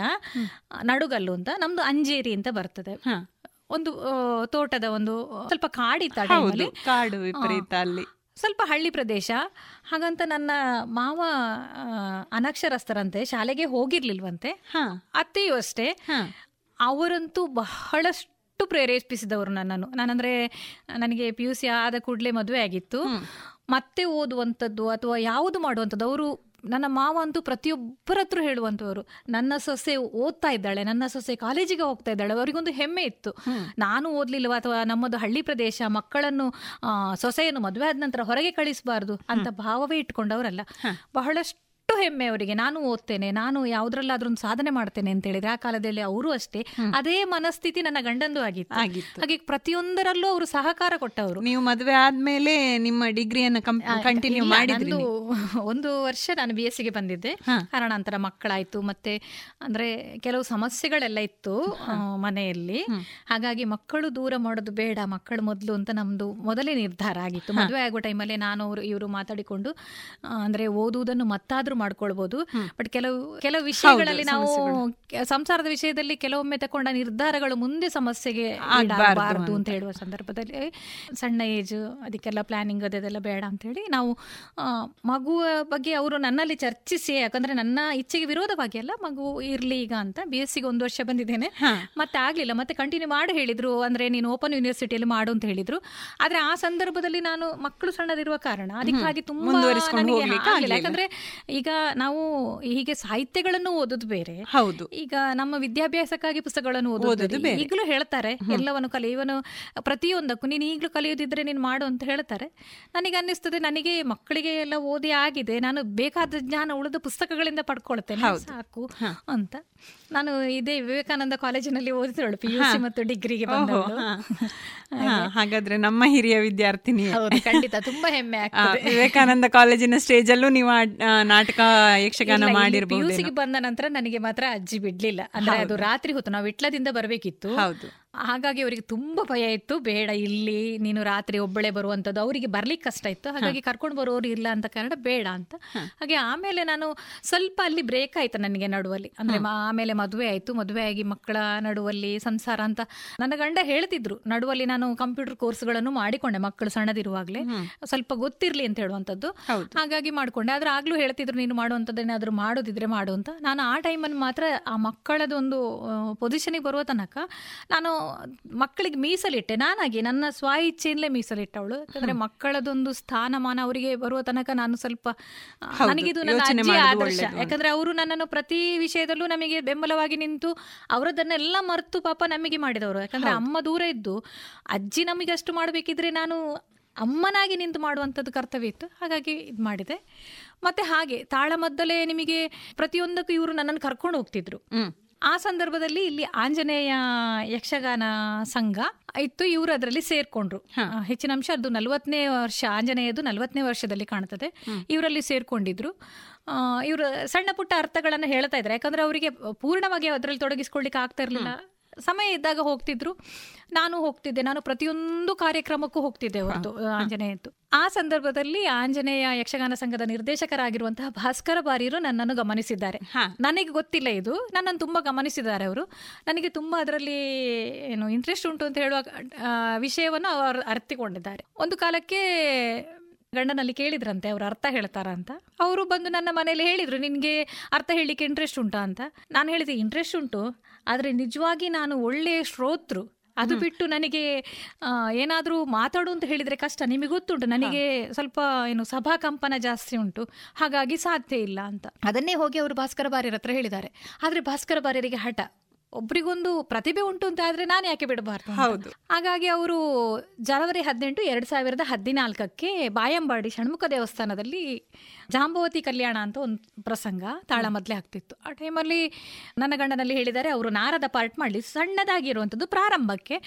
ನಡುಗಲ್ಲು ಅಂತ. ನಮ್ದು ಅಂಜೇರಿ ಅಂತ ಬರ್ತದೆ. ಒಂದು ತೋಟದ ಒಂದು ಸ್ವಲ್ಪ ಕಾಡಿತ್ತು ಕಾಡು ವಿಪರೀತ ಅಲ್ಲಿ. ಸ್ವಲ್ಪ ಹಳ್ಳಿ ಪ್ರದೇಶ. ಹಾಗಂತ ನನ್ನ ಮಾವ ಅನಕ್ಷರಸ್ಥರಂತೆ ಶಾಲೆಗೆ ಹೋಗಿರ್ಲಿಲ್ವಂತೆ. ಅತ್ತೆಯೂ ಅಷ್ಟೇ. ಅವರಂತೂ ಬಹಳಷ್ಟು ಪ್ರೇರೇಪಿಸಿದವರು ನನ್ನನ್ನು. ನಾನಂದ್ರೆ ನನಗೆ ಪಿ ಯು ಸಿ ಆದ ಕೂಡಲೇ ಮದುವೆ ಆಗಿತ್ತು. ಮತ್ತೆ ಓದುವಂಥದ್ದು ಅಥವಾ ಯಾವುದು ಮಾಡುವಂಥದ್ದು ಅವರು ನನ್ನ ಮಾವ ಅಂತೂ ಪ್ರತಿಯೊಬ್ಬರ ಹತ್ರ ಹೇಳುವಂಥವ್ರು. ನನ್ನ ಸೊಸೆ ಓದ್ತಾ ಇದ್ದಾಳೆ ನನ್ನ ಸೊಸೆ ಕಾಲೇಜಿಗೆ ಹೋಗ್ತಾ ಇದ್ದಾಳೆ ಅವರಿಗೊಂದು ಹೆಮ್ಮೆ ಇತ್ತು. ನಾನು ಓದ್ಲಿಲ್ವ ಅಥವಾ ನಮ್ಮದು ಹಳ್ಳಿ ಪ್ರದೇಶ ಮಕ್ಕಳನ್ನು ಸೊಸೆಯನ್ನು ಮದುವೆ ಆದ ನಂತರ ಹೊರಗೆ ಕಳಿಸಬಾರ್ದು ಅಂತ ಭಾವವೇ ಇಟ್ಕೊಂಡವರಲ್ಲ. ಬಹಳಷ್ಟು ಹೆಮ್ಮೆ ಅವರಿಗೆ. ನಾನು ಓದ್ತೇನೆ ನಾನು ಯಾವ್ದ್ರಲ್ಲಾದ್ರೂ ಸಾಧನೆ ಮಾಡ್ತೇನೆ ಅಂತ ಹೇಳಿದ್ರೆ ಆ ಕಾಲದಲ್ಲಿ ಅವರು ಅಷ್ಟೇ. ಅದೇ ಮನಸ್ಥಿತಿ ನನ್ನ ಗಂಡಂದು ಆಗಿತ್ತು. ಹಾಗೆ ಪ್ರತಿಯೊಂದರಲ್ಲೂ ಅವರು ಸಹಕಾರ ಕೊಟ್ಟವರು. ನೀವು ಮದುವೆ ಆದ್ಮೇಲೆ ನಿಮ್ಮ ಡಿಗ್ರಿಯನ್ನು ಕಂಟಿನ್ಯೂ ಮಾಡಿದ್ರಿ ಒಂದು ವರ್ಷ ನಾನು ಬಿ ಎಸ್ಗೆ ಬಂದಿದ್ದೆ. ಕಾರಣಾಂತರ ಮಕ್ಕಳಾಯ್ತು. ಮತ್ತೆ ಅಂದ್ರೆ ಕೆಲವು ಸಮಸ್ಯೆಗಳೆಲ್ಲ ಇತ್ತು ಮನೆಯಲ್ಲಿ. ಹಾಗಾಗಿ ಮಕ್ಕಳು ದೂರ ಮಾಡೋದು ಬೇಡ ಮಕ್ಕಳು ಮೊದಲು ಅಂತ ನಮ್ದು ಮೊದಲೇ ನಿರ್ಧಾರ ಆಗಿತ್ತು. ಮದುವೆ ಆಗೋ ಟೈಮಲ್ಲಿ ನಾನು ಅವರು ಇವರು ಮಾತಾಡಿಕೊಂಡು ಅಂದ್ರೆ ಓದುವುದನ್ನು ಮತ್ತಾದ್ರೂ ಮಾಡ್ಕೊಳ್ಬಹುದು ಬಟ್ ಕೆಲವು ಕೆಲವು ವಿಷಯಗಳಲ್ಲಿ ನಾವು ಸಂಸಾರದ ವಿಷಯದಲ್ಲಿ ಕೆಲವೊಮ್ಮೆ ತಕೊಂಡ ನಿರ್ಧಾರಗಳು ಮುಂದೆ ಸಮಸ್ಯೆಗೆ ಆಗಬಾರದು ಅಂತ. ಹೇಳುವ ಸಂದರ್ಭದಲ್ಲಿ ಸಣ್ಣ ಏಜ್ ಅದಕ್ಕೆಲ್ಲ ಪ್ಲಾನಿಂಗ್ ಅದೆಲ್ಲ ಬೇಡ ಅಂತ ಹೇಳಿ ನಾವು ಮಗುವ ಬಗ್ಗೆ ಅವರು ನನ್ನಲ್ಲಿ ಚರ್ಚಿಸಿ ಯಾಕಂದ್ರೆ ನನ್ನ ಇಚ್ಛೆಗೆ ವಿರೋಧವಾಗಿ ಅಲ್ಲ ಮಗು ಇರ್ಲಿ ಈಗ ಅಂತ ಬಿ ಎಸ್ ಸಿಗೆ ಒಂದು ವರ್ಷ ಬಂದಿದ್ದೇನೆ. ಮತ್ತೆ ಆಗ್ಲಿಲ್ಲ ಮತ್ತೆ ಕಂಟಿನ್ಯೂ ಮಾಡಿ ಹೇಳಿದ್ರು ಅಂದ್ರೆ ನೀನು ಓಪನ್ ಯೂನಿವರ್ಸಿಟಿಯಲ್ಲಿ ಮಾಡು ಅಂತ ಹೇಳಿದ್ರು. ಆದ್ರೆ ಆ ಸಂದರ್ಭದಲ್ಲಿ ನಾನು ಮಕ್ಕಳು ಸಣ್ಣದಿರುವ ಕಾರಣ ಅದಕ್ಕಾಗಿ ತುಂಬಾ. ಯಾಕಂದ್ರೆ ಈಗ ನಾವು ಹೀಗೆ ಸಾಹಿತ್ಯಗಳನ್ನು ಓದೋದು ಬೇರೆ. ಹೌದು. ಈಗ ನಮ್ಮ ವಿದ್ಯಾಭ್ಯಾಸಕ್ಕಾಗಿ ಪುಸ್ತಕಗಳನ್ನು ಓದೋದು ಬೇರೆ. ಈಗಲೂ ಹೇಳ್ತಾರೆ ಎಲ್ಲವನ್ನು ಕಲಿಯುವನು ಇವನು ಪ್ರತಿಯೊಂದಕ್ಕೂ ನೀನು ಈಗಲೂ ಕಲಿಯೋದಿದ್ರೆ ನೀನು ಮಾಡು ಅಂತ ಹೇಳ್ತಾರೆ. ನನಗೆ ಅನ್ನಿಸ್ತದೆ ನನಗೆ ಮಕ್ಕಳಿಗೆ ಎಲ್ಲ ಓದಿ ಆಗಿದೆ ನಾನು ಬೇಕಾದ ಜ್ಞಾನ ಉಳಿದ ಪುಸ್ತಕಗಳಿಂದ ಪಡ್ಕೊಳ್ತೇನೆ ಸಾಕು ಅಂತ. ನಾನು ಇದೇ ವಿವೇಕಾನಂದ ಕಾಲೇಜಿನಲ್ಲಿ ಓದಿದ್ರು ಪಿ ಯು ಸಿ ಮತ್ತು ಡಿಗ್ರಿಗೆ ಹಾಗಾದ್ರೆ ನಮ್ಮ ಹಿರಿಯ ವಿದ್ಯಾರ್ಥಿನಿ ಖಂಡಿತ ತುಂಬಾ ಹೆಮ್ಮೆ ಆಗ್ತದೆ. ವಿವೇಕಾನಂದ ಕಾಲೇಜಿನ ಸ್ಟೇಜ್ ಅಲ್ಲೂ ನೀವು ನಾಟಕ ಯಕ್ಷಗಾನ ಮಾಡಿರ್ಬೋದು. ಪಿಯುಸಿಗೆ ಬಂದ ನಂತರ ನನಗೆ ಮಾತ್ರ ಅಜ್ಜಿ ಬಿಡ್ಲಿಲ್ಲ. ಅಂದ್ರೆ ಅದು ರಾತ್ರಿ ಹೊತ್ತು ನಾವು ಇಟ್ಲದಿಂದ ಬರಬೇಕಿತ್ತು. ಹೌದು. ಹಾಗಾಗಿ ಅವರಿಗೆ ತುಂಬಾ ಭಯ ಇತ್ತು. ಬೇಡ ಇಲ್ಲಿ ನೀನು ರಾತ್ರಿ ಒಬ್ಬಳೆ ಬರುವಂಥದ್ದು ಅವರಿಗೆ ಬರ್ಲಿಕ್ಕೆ ಕಷ್ಟ ಇತ್ತು. ಹಾಗಾಗಿ ಕರ್ಕೊಂಡು ಬರೋರು ಇಲ್ಲ ಅಂತ ಕಾರಣ ಬೇಡ ಅಂತ. ಹಾಗೆ ಆಮೇಲೆ ನಾನು ಸ್ವಲ್ಪ ಅಲ್ಲಿ ಬ್ರೇಕ್ ಆಯ್ತು ನನಗೆ ನಡುವಲ್ಲಿ. ಅಂದ್ರೆ ಆಮೇಲೆ ಮದುವೆ ಆಯ್ತು. ಮದುವೆ ಆಗಿ ಮಕ್ಕಳ ನಡುವಲ್ಲಿ ಸಂಸಾರ ಅಂತ ನನ್ನ ಗಂಡ ಹೇಳ್ತಿದ್ರು. ನಡುವಲ್ಲಿ ನಾನು ಕಂಪ್ಯೂಟರ್ ಕೋರ್ಸ್ಗಳನ್ನು ಮಾಡಿಕೊಂಡೆ ಮಕ್ಕಳು ಸಣ್ಣದಿರುವಾಗಲೇ. ಸ್ವಲ್ಪ ಗೊತ್ತಿರ್ಲಿ ಅಂತ ಹೇಳುವಂಥದ್ದು ಹಾಗಾಗಿ ಮಾಡ್ಕೊಂಡೆ. ಆದ್ರೆ ಆಗ್ಲೂ ಹೇಳ್ತಿದ್ರು ನೀನು ಮಾಡುವಂಥದ್ದು ಏನಾದ್ರು ಮಾಡೋದಿದ್ರೆ ಮಾಡು ಅಂತ. ನಾನು ಆ ಟೈಮಲ್ಲಿ ಮಾತ್ರ ಆ ಮಕ್ಕಳದೊಂದು ಪೊಸಿಷನಿಗೆ ಬರುವ ತನಕ ನಾನು ಮಕ್ಕಳಿಗೆ ಮೀಸಲಿಟ್ಟೆ. ನಾನಾಗಿ ನನ್ನ ಸ್ವ ಇಚ್ಛೆಯಿಂದಲೇ ಮೀಸಲಿಟ್ಟವಳು ಯಾಕಂದ್ರೆ ಮಕ್ಕಳದೊಂದು ಸ್ಥಾನಮಾನ ಅವರಿಗೆ ಬರುವ ತನಕ ನಾನು ಸ್ವಲ್ಪ ನನಗಿದು ನನ್ನ ಅಜ್ಜಿ ಆದರ್ಶ. ಯಾಕಂದ್ರೆ ಅವರು ನನ್ನನ್ನು ಪ್ರತಿ ವಿಷಯದಲ್ಲೂ ನಮಗೆ ಬೆಂಬಲವಾಗಿ ನಿಂತು ಅವರದನ್ನೆಲ್ಲ ಮರೆತು ಪಾಪ ನಮಗೆ ಮಾಡಿದವರು. ಯಾಕಂದ್ರೆ ಅಮ್ಮ ದೂರ ಇದ್ದು ಅಜ್ಜಿ ನಮಗೆ ಅಷ್ಟು ಮಾಡಬೇಕಿದ್ರೆ ನಾನು ಅಮ್ಮನಾಗಿ ನಿಂತು ಮಾಡುವಂಥದ್ದು ಕರ್ತವ್ಯ ಇತ್ತು. ಹಾಗಾಗಿ ಇದು ಮಾಡಿದೆ. ಮತ್ತೆ ಹಾಗೆ ತಾಳಮದ್ದಲೇ ನಿಮಗೆ ಪ್ರತಿಯೊಂದಕ್ಕೂ ಇವರು ನನ್ನನ್ನು ಕರ್ಕೊಂಡು ಹೋಗ್ತಿದ್ರು. ಆ ಸಂದರ್ಭದಲ್ಲಿ ಇಲ್ಲಿ ಆಂಜನೇಯ ಯಕ್ಷಗಾನ ಸಂಘ ಇತ್ತು ಇವರು ಅದರಲ್ಲಿ ಸೇರ್ಕೊಂಡ್ರು. ಹೆಚ್ಚಿನ ಅಂಶ ಅದು ನಲವತ್ತನೇ ವರ್ಷ ಆಂಜನೇಯದು ನಲವತ್ತನೇ ವರ್ಷದಲ್ಲಿ ಕಾಣ್ತದೆ ಇವರಲ್ಲಿ ಸೇರ್ಕೊಂಡಿದ್ರು. ಇವರು ಸಣ್ಣ ಪುಟ್ಟ ಅರ್ಥಗಳನ್ನು ಹೇಳ್ತಾ ಇದ್ದಾರೆ. ಯಾಕಂದ್ರೆ ಅವರಿಗೆ ಪೂರ್ಣವಾಗಿ ಅದರಲ್ಲಿ ತೊಡಗಿಸ್ಕೊಳ್ಳಿಕ್ಕೆ ಆಗ್ತಾ ಇರಲಿಲ್ಲ. ಸಮಯ ಇದ್ದಾಗ ಹೋಗ್ತಿದ್ರು. ನಾನು ಹೋಗ್ತಿದ್ದೆ. ನಾನು ಪ್ರತಿಯೊಂದು ಕಾರ್ಯಕ್ರಮಕ್ಕೂ ಹೋಗ್ತಿದ್ದೆ ಅವತ್ತು ಆಂಜನೇಯದ್ದು. ಆ ಸಂದರ್ಭದಲ್ಲಿ ಆಂಜನೇಯ ಯಕ್ಷಗಾನ ಸಂಘದ ನಿರ್ದೇಶಕರಾಗಿರುವಂತಹ ಭಾಸ್ಕರ ಬಾರಿಯರು ನನ್ನನ್ನು ಗಮನಿಸಿದ್ದಾರೆ. ನನಗೆ ಗೊತ್ತಿಲ್ಲ ಇದು. ನನ್ನನ್ನು ತುಂಬಾ ಗಮನಿಸಿದ್ದಾರೆ ಅವರು. ನನಗೆ ತುಂಬಾ ಅದರಲ್ಲಿ ಏನು ಇಂಟ್ರೆಸ್ಟ್ ಉಂಟು ಅಂತ ಹೇಳುವ ವಿಷಯವನ್ನು ಅವರು ಅರ್ಥಿಕೊಂಡಿದ್ದಾರೆ. ಒಂದು ಕಾಲಕ್ಕೆ ಗಂಡನಲ್ಲಿ ಕೇಳಿದ್ರಂತೆ ಅವ್ರು ಅರ್ಥ ಹೇಳ್ತಾರ ಅಂತ? ಅವರು ಬಂದು ನನ್ನ ಮನೇಲಿ ಹೇಳಿದ್ರು ನಿನ್ಗೆ ಅರ್ಥ ಹೇಳಲಿಕ್ಕೆ ಇಂಟ್ರೆಸ್ಟ್ ಉಂಟಾ ಅಂತ. ನಾನು ಹೇಳಿದೆ ಇಂಟ್ರೆಸ್ಟ್ ಉಂಟು ಆದ್ರೆ ನಿಜವಾಗಿ ನಾನು ಒಳ್ಳೆಯ ಶ್ರೋತೃ. ಅದು ಬಿಟ್ಟು ನನಗೆ ಏನಾದರೂ ಏನಾದ್ರೂ ಮಾತಾಡು ಅಂತ ಹೇಳಿದ್ರೆ ಕಷ್ಟ. ನಿಮಗೆ ಗೊತ್ತುಂಟು ನನಗೆ ಸ್ವಲ್ಪ ಏನು ಸಭಾ ಕಂಪನ ಜಾಸ್ತಿ ಉಂಟು. ಹಾಗಾಗಿ ಸಾಧ್ಯ ಇಲ್ಲ ಅಂತ. ಅದನ್ನೇ ಹೋಗಿ ಅವರು ಭಾಸ್ಕರ ಬಾರ್ಯರ ಹತ್ರ ಹೇಳಿದ್ದಾರೆ. ಆದ್ರೆ ಭಾಸ್ಕರ ಬಾರ್ಯರಿಗೆ ಹಠ. ಒಬ್ರಿಗೊಂದು ಪ್ರತಿಭೆ ಉಂಟು ಅಂತ ಆದ್ರೆ ನಾನು ಯಾಕೆ ಬಿಡಬಾರ್ದು ಹೌದು. ಹಾಗಾಗಿ ಅವರು ಜನವರಿ ಹದಿನೆಂಟು ಎರಡ್ ಸಾವಿರದ ಹದಿನಾಲ್ಕಕ್ಕೆ ಬಾಯಂಬಾಡಿ ಷಣ್ಮುಖ ದೇವಸ್ಥಾನದಲ್ಲಿ ಜಾಂಬವತಿ ಕಲ್ಯಾಣ ಅಂತ ಒಂದು ಪ್ರಸಂಗ ತಾಳಮದ್ಲೆ ಆಗ್ತಿತ್ತು. ಆ ಟೈಮಲ್ಲಿ ನನ್ನ ಗಂಡನಲ್ಲಿ ಹೇಳಿದ್ದಾರೆ ಅವರು ನಾರದ ಪಾರ್ಟ್ ಮಾಡಲಿ ಸಣ್ಣದಾಗಿರುವಂಥದ್ದು ಪ್ರಾರಂಭಕ್ಕೆ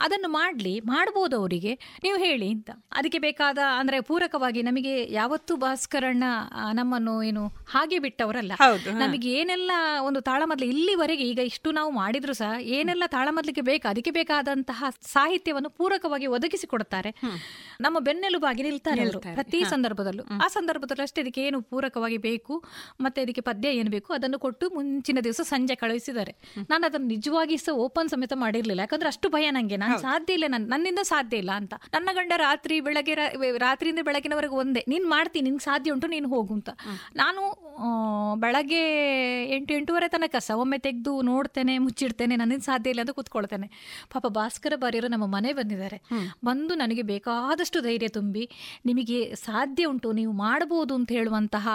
ಅದನ್ನು ಮಾಡಲಿ ಮಾಡ್ಬೋದು ಅವರಿಗೆ ನೀವು ಹೇಳಿ ಅಂತ. ಅದಕ್ಕೆ ಬೇಕಾದ ಅಂದ್ರೆ ಪೂರಕವಾಗಿ ನಮಗೆ ಯಾವತ್ತೂ ಭಾಸ್ಕರಣ್ಣ ನಮ್ಮನ್ನು ಏನು ಹಾಗೆ ಬಿಟ್ಟವರಲ್ಲ. ನಮಗೆ ಏನೆಲ್ಲ ಒಂದು ತಾಳಮದ್ಲೆ ಇಲ್ಲಿವರೆಗೆ ಈಗ ಇಷ್ಟು ನಾವು ಮಾಡಿದ್ರು ಸಹ ಏನೆಲ್ಲ ತಾಳಮದ್ಲಿಗೆ ಬೇಕು ಅದಕ್ಕೆ ಬೇಕಾದಂತಹ ಸಾಹಿತ್ಯವನ್ನು ಪೂರಕವಾಗಿ ಒದಗಿಸಿ ಕೊಡುತ್ತಾರೆ. ನಮ್ಮ ಬೆನ್ನೆಲುಬಾಗಿ ನಿಲ್ತಾರೆ ಪ್ರತಿ ಸಂದರ್ಭದಲ್ಲೂ. ಆ ಸಂದರ್ಭದಲ್ಲೂ ಅಷ್ಟೇ ಇದಕ್ಕೆ ಏನು ಪೂರಕವಾಗಿ ಬೇಕು ಮತ್ತೆ ಇದಕ್ಕೆ ಪದ್ಯ ಏನು ಬೇಕು ಅದನ್ನು ಕೊಟ್ಟು ಮುಂಚಿನ ದಿವಸ ಸಂಜೆ ಕಳುಹಿಸಿದ್ದಾರೆ. ನಾನು ಅದನ್ನು ನಿಜವಾಗಿ ಸಹ ಓಪನ್ ಸಮೇತ ಮಾಡಿರ್ಲಿಲ್ಲ. ಯಾಕಂದ್ರೆ ಅಷ್ಟು ಭಯ ನಂಗೆ. ನಾನು ಸಾಧ್ಯ ಇಲ್ಲ ನನ್- ನನ್ನಿಂದ ಸಾಧ್ಯ ಇಲ್ಲ ಅಂತ. ನನ್ನ ಗಂಡ ರಾತ್ರಿ ಬೆಳಗ್ಗೆ ರಾತ್ರಿಯಿಂದ ಬೆಳಗಿನವರೆಗೆ ಒಂದೇ. ನೀನ್ ಮಾಡ್ತೀನಿ ನಿನ್ಗೆ ಸಾಧ್ಯ ಉಂಟು ನೀನು ಹೋಗು ಅಂತ. ನಾನು ಬೆಳಗ್ಗೆ ಎಂಟು ಎಂಟೂವರೆ ತನಕ ಸಹ ಒಮ್ಮೆ ತೆಗೆದು ನೋಡ್ತೇನೆ ಮುಚ್ಚಿಡ್ತೇನೆ ನನ್ನಿಂದ ಸಾಧ್ಯ ಇಲ್ಲ ಅಂತ ಕೂತ್ಕೊಳ್ತೇನೆ. ಪಾಪ ಭಾಸ್ಕರ ಬಾರಿಯರು ನಮ್ಮ ಮನೆ ಬಂದಿದ್ದಾರೆ. ಬಂದು ನನಗೆ ಬೇಕಾದಷ್ಟು ಧೈರ್ಯ ತುಂಬಿ ನಿಮಗೆ ಸಾಧ್ಯ ಉಂಟು ನೀವು ಮಾಡಬಹುದು ಅಂತ ಹೇಳುವಂತಹ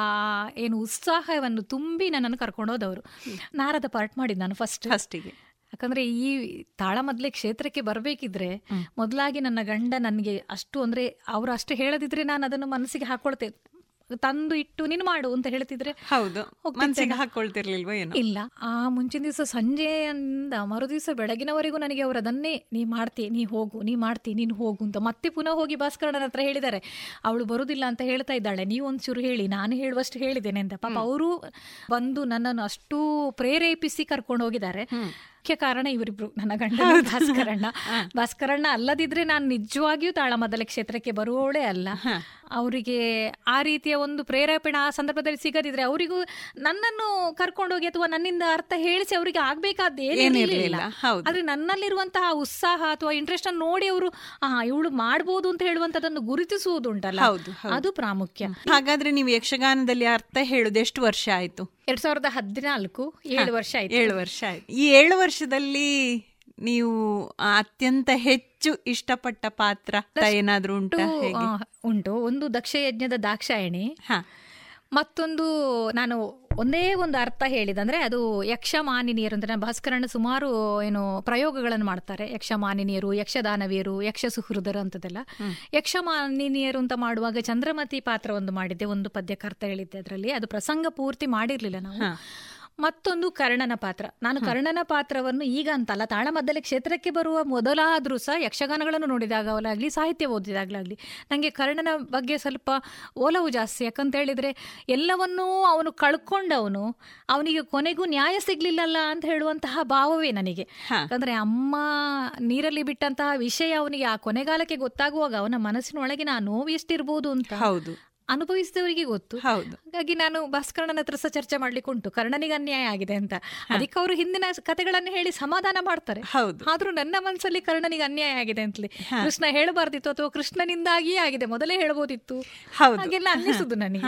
ಏನು ಉತ್ಸಾಹವನ್ನು ತುಂಬಿ ನನ್ನನ್ನು ಕರ್ಕೊಂಡು ಹೋದವರು. ನಾರದ ಪಾರ್ಟ್ ಮಾಡಿದ್ದು ನಾನು ಫಸ್ಟ್ ಫಸ್ಟಿಗೆ. ಯಾಕಂದ್ರೆ ಈ ತಾಳಮದ್ಲೆ ಕ್ಷೇತ್ರಕ್ಕೆ ಬರಬೇಕಿದ್ರೆ ಮೊದಲಾಗಿ ನನ್ನ ಗಂಡ ನನಗೆ ಅಷ್ಟು ಅಂದ್ರೆ ಅವರು ಅಷ್ಟು ಹೇಳದಿದ್ರೆ ನಾನು ಅದನ್ನು ಮನಸ್ಸಿಗೆ ಹಾಕೊಳ್ತೆ ತಂದು ಇಟ್ಟು ನೀನು ಮಾಡು ಅಂತ ಹೇಳ್ತಿದ್ರೆ ಹೌದು. ಹಾಕೊಳ್ತಿರ್ಲಿಲ್ವ ಏನು? ಇಲ್ಲ. ಆ ಮುಂಚಿನ ದಿವಸ ಸಂಜೆಯಿಂದ ಮರು ದಿವಸ ಬೆಳಗಿನವರೆಗೂ ನನಗೆ ಅವರು ಅದನ್ನೇ ನೀ ಮಾಡ್ತಿ ನೀ ಹೋಗು ನೀ ಮಾಡ್ತಿ ನೀನು ಹೋಗು ಅಂತ ಮತ್ತೆ ಪುನಃ ಹೋಗಿ ಭಾಸ್ಕರಣ್ಣನ ಹತ್ರ ಹೇಳಿದ್ದಾರೆ. ಅವಳು ಬರುದಿಲ್ಲ ಅಂತ ಹೇಳ್ತಾ ಇದ್ದಾಳೆ. ನೀವು ಒಂಚೂರು ಹೇಳಿ ನಾನು ಹೇಳುವಷ್ಟು ಹೇಳಿದ್ದೇನೆ ಅಂತ. ಪಾಪ ಅವರು ಬಂದು ನನ್ನನ್ನು ಅಷ್ಟು ಪ್ರೇರೇಪಿಸಿ ಕರ್ಕೊಂಡು ಹೋಗಿದ್ದಾರೆ. ಮುಖ್ಯ ಕಾರಣ ಇವರಿಬ್ರು ನನ್ನ ಗಂಡ ಭಾಸ್ಕರಣ್ಣ. ಭಾಸ್ಕರಣ್ಣ ಅಲ್ಲದಿದ್ರೆ ನಾನು ನಿಜವಾಗಿಯೂ ತಾಳಮದ್ದಲೆ ಕ್ಷೇತ್ರಕ್ಕೆ ಬರುವವಳೇ ಅಲ್ಲ. ಅವರಿಗೆ ಆ ರೀತಿಯ ಒಂದು ಪ್ರೇರೇಪಣೆ ಆ ಸಂದರ್ಭದಲ್ಲಿ ಸಿಗದಿದ್ರೆ ಅವರಿಗೂ ನನ್ನನ್ನು ಕರ್ಕೊಂಡೋಗಿ ಅಥವಾ ನನ್ನಿಂದ ಅರ್ಥ ಹೇಳಿಸಿ ಅವರಿಗೆ ಆಗ್ಬೇಕಾದ ಏನಿರಲಿಲ್ಲ. ಆದ್ರೆ ನನ್ನಲ್ಲಿರುವಂತಹ ಉತ್ಸಾಹ ಅಥವಾ ಇಂಟ್ರೆಸ್ಟ್ ಅನ್ನು ನೋಡಿ ಅವರು ಆ ಇವಳು ಮಾಡಬಹುದು ಅಂತ ಹೇಳುವಂತದನ್ನು ಗುರುತಿಸುವುದುಂಟಲ್ಲ. ಅದು ಪ್ರಾಮುಖ್ಯ. ಹಾಗಾದ್ರೆ ನೀವು ಯಕ್ಷಗಾನದಲ್ಲಿ ಅರ್ಥ ಹೇಳುದು ಎಷ್ಟು ವರ್ಷ ಆಯ್ತು? ಎರಡ್ ಸಾವಿರದ ಹದಿನಾಲ್ಕು ಏಳು ವರ್ಷ ಆಯ್ತು. ಏಳು ವರ್ಷ ಆಯ್ತು. ಈ ಏಳು ವರ್ಷದಲ್ಲಿ ನೀವು ಅತ್ಯಂತ ಹೆಚ್ಚು ಇಷ್ಟಪಟ್ಟ ಪಾತ್ರ ಏನಾದ್ರೂ ಉಂಟಾ? ಉಂಟು, ಒಂದು ದಕ್ಷ ಯಜ್ಞದ ದಾಕ್ಷಾಯಣಿ. ಹಾ. ಮತ್ತೊಂದು ನಾನು ಒಂದೇ ಒಂದು ಅರ್ಥ ಹೇಳಿದಂದ್ರೆ ಅದು ಯಕ್ಷಮಾನಿನಿಯರು ಅಂದ್ರೆ ಭಾಸ್ಕರಣ್ಣ ಸುಮಾರು ಏನು ಪ್ರಯೋಗಗಳನ್ನು ಮಾಡ್ತಾರೆ. ಯಕ್ಷಮಾನಿನಿಯರು ಯಕ್ಷದಾನವಿಯರು ಯಕ್ಷ ಸುಹೃದರು ಅಂತದೆಲ್ಲ ಯಕ್ಷ ಮಾನಿನಿಯರು ಅಂತ ಮಾಡುವಾಗ ಚಂದ್ರಮತಿ ಪಾತ್ರ ಒಂದು ಮಾಡಿದ್ದೆ ಒಂದು ಪದ್ಯಕ್ಕೆ ಅರ್ಥ ಹೇಳಿದ್ದೆ ಅದರಲ್ಲಿ. ಅದು ಪ್ರಸಂಗ ಪೂರ್ತಿ ಮಾಡಿರ್ಲಿಲ್ಲ ನಾವು. ಮತ್ತೊಂದು ಕರ್ಣನ ಪಾತ್ರ. ನಾನು ಕರ್ಣನ ಪಾತ್ರವನ್ನು ಈಗ ಅಂತಲ್ಲ ತಾಳಮದ್ದಲೆ ಕ್ಷೇತ್ರಕ್ಕೆ ಬರುವ ಮೊದಲಾದರೂ ಸಹ ಯಕ್ಷಗಾನಗಳನ್ನು ನೋಡಿದಾಗಲಾಗಲಿ ಸಾಹಿತ್ಯ ಓದಿದಾಗಲಾಗಲಿ ನನಗೆ ಕರ್ಣನ ಬಗ್ಗೆ ಸ್ವಲ್ಪ ಓಲವು ಜಾಸ್ತಿ. ಯಾಕಂತ ಹೇಳಿದರೆ ಎಲ್ಲವನ್ನೂ ಅವನು ಕಳ್ಕೊಂಡವನು ಅವನಿಗೆ ಕೊನೆಗೂ ನ್ಯಾಯ ಸಿಗ್ಲಿಲ್ಲಲ್ಲ ಅಂತ ಹೇಳುವಂತಹ ಭಾವವೇ ನನಗೆ. ಯಾಕಂದ್ರೆ ಅಮ್ಮ ನೀರಲ್ಲಿ ಬಿಟ್ಟಂತಹ ವಿಷಯ ಅವನಿಗೆ ಆ ಕೊನೆಗಾಲಕ್ಕೆ ಗೊತ್ತಾಗುವಾಗ ಅವನ ಮನಸ್ಸಿನೊಳಗೆ ಆ ನೋವು ಎಷ್ಟಿರ್ಬೋದು ಅಂತ. ಹೌದು. ಅನುಭವಿಸಿದವರಿಗೆ ಗೊತ್ತು. ಹಾಗಾಗಿ ನಾನು ಭಾಸ್ಕರಣ್ಣನ ಹತ್ರ ಸಹ ಚರ್ಚೆ ಮಾಡ್ಲಿಕ್ಕೆ ಉಂಟು. ಕರ್ಣನಿಗೆ ಅನ್ಯಾಯ ಆಗಿದೆ ಅಂತ. ಅದಕ್ಕೆ ಅವರು ಹಿಂದಿನ ಕಥೆಗಳನ್ನು ಹೇಳಿ ಸಮಾಧಾನ ಮಾಡ್ತಾರೆ. ಹೌದು. ಆದ್ರೂ ನನ್ನ ಮನಸ್ಸಲ್ಲಿ ಕರ್ಣನಿಗೆ ಅನ್ಯಾಯ ಆಗಿದೆ ಅಂತಲೇ. ಕೃಷ್ಣ ಹೇಳಬಾರ್ದಿತ್ತು ಅಥವಾ ಕೃಷ್ಣನಿಂದಾಗಿಯೇ ಆಗಿದೆ. ಮೊದಲೇ ಹೇಳ್ಬೋದಿತ್ತು ಹೌದು. ಹಾಗೆಲ್ಲ ಅನ್ನಿಸುದು ನನಗೆ.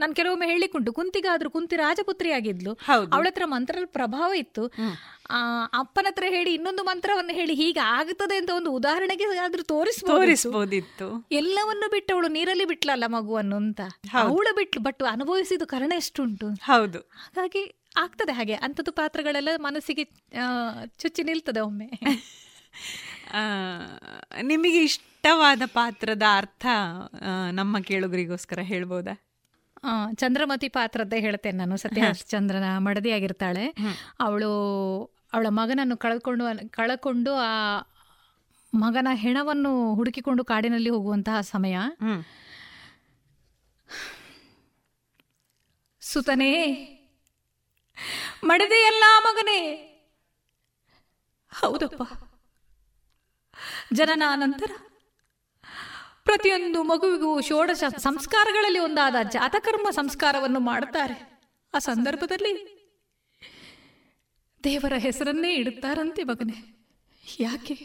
ನಾನು ಕೆಲವೊಮ್ಮೆ ಹೇಳಿಕೊಂಡು ಕುಂತಿಗಾದ್ರೂ ಕುಂತಿ ರಾಜಪುತ್ರಿ ಆಗಿದ್ಲು ಅವಳ ಹತ್ರ ಮಂತ್ರದ ಪ್ರಭಾವ ಇತ್ತು. ಆ ಅಪ್ಪನ ಹತ್ರ ಹೇಳಿ ಇನ್ನೊಂದು ಮಂತ್ರವನ್ನು ಹೇಳಿ ಹೀಗೆ ಆಗುತ್ತದೆ ಅಂತ ಒಂದು ಉದಾಹರಣೆಗೆ ಆದ್ರೂ ತೋರಿಸ್ ತೋರಿಸ್ಬೋದಿತ್ತು. ಎಲ್ಲವನ್ನು ಬಿಟ್ಟು ಅವಳು ನೀರಲ್ಲಿ ಬಿಟ್ಲಲ್ಲ ಮಗುವನ್ನು ಅಂತ. ಅವಳು ಬಿಟ್ಲು ಬಟ್ ಅನುಭವಿಸಿದ ಕಾರಣ ಎಷ್ಟುಂಟು. ಹೌದು. ಹಾಗಾಗಿ ಆಗ್ತದೆ ಹಾಗೆ. ಅಂಥದ್ದು ಪಾತ್ರಗಳೆಲ್ಲ ಮನಸ್ಸಿಗೆ ಚುಚ್ಚಿ ನಿಲ್ತದೆ ಒಮ್ಮೆ. ನಿಮಗೆ ಇಷ್ಟವಾದ ಪಾತ್ರದ ಅರ್ಥ ನಮ್ಮ ಕೇಳುಗರಿಗೋಸ್ಕರ ಹೇಳ್ಬೋದಾ? ಚಂದ್ರಮತಿ ಪಾತ್ರದ್ದೇ ಹೇಳ್ತೇನೆ ನಾನು. ಸತ್ಯ ಚಂದ್ರನ ಮಡದಿಯಾಗಿರ್ತಾಳೆ ಅವಳು ಅವಳ ಮಗನನ್ನು ಕಳ್ಕೊಂಡು ಕಳ್ಕೊಂಡು ಆ ಮಗನ ಹೆಣವನ್ನು ಹುಡುಕಿಕೊಂಡು ಕಾಡಿನಲ್ಲಿ ಹೋಗುವಂತಹ ಸಮಯ. ಸುತನೇ ಮಡದೆಯಲ್ಲ ಮಗನೇ. ಹೌದಪ್ಪ. ಜನನ ನಂತರ ಪ್ರತಿಯೊಂದು ಮಗುವಿಗೂ ಷೋಡಶ ಸಂಸ್ಕಾರಗಳಲ್ಲಿ ಒಂದಾದ ಜಾತಕರ್ಮ ಸಂಸ್ಕಾರವನ್ನು ಮಾಡುತ್ತಾರೆ. ಆ ಸಂದರ್ಭದಲ್ಲಿ ದೇವರ ಹೆಸರನ್ನೇ ಇಡುತ್ತಾರಂತೆ ಮಗನೆ. ಯಾಕೆ?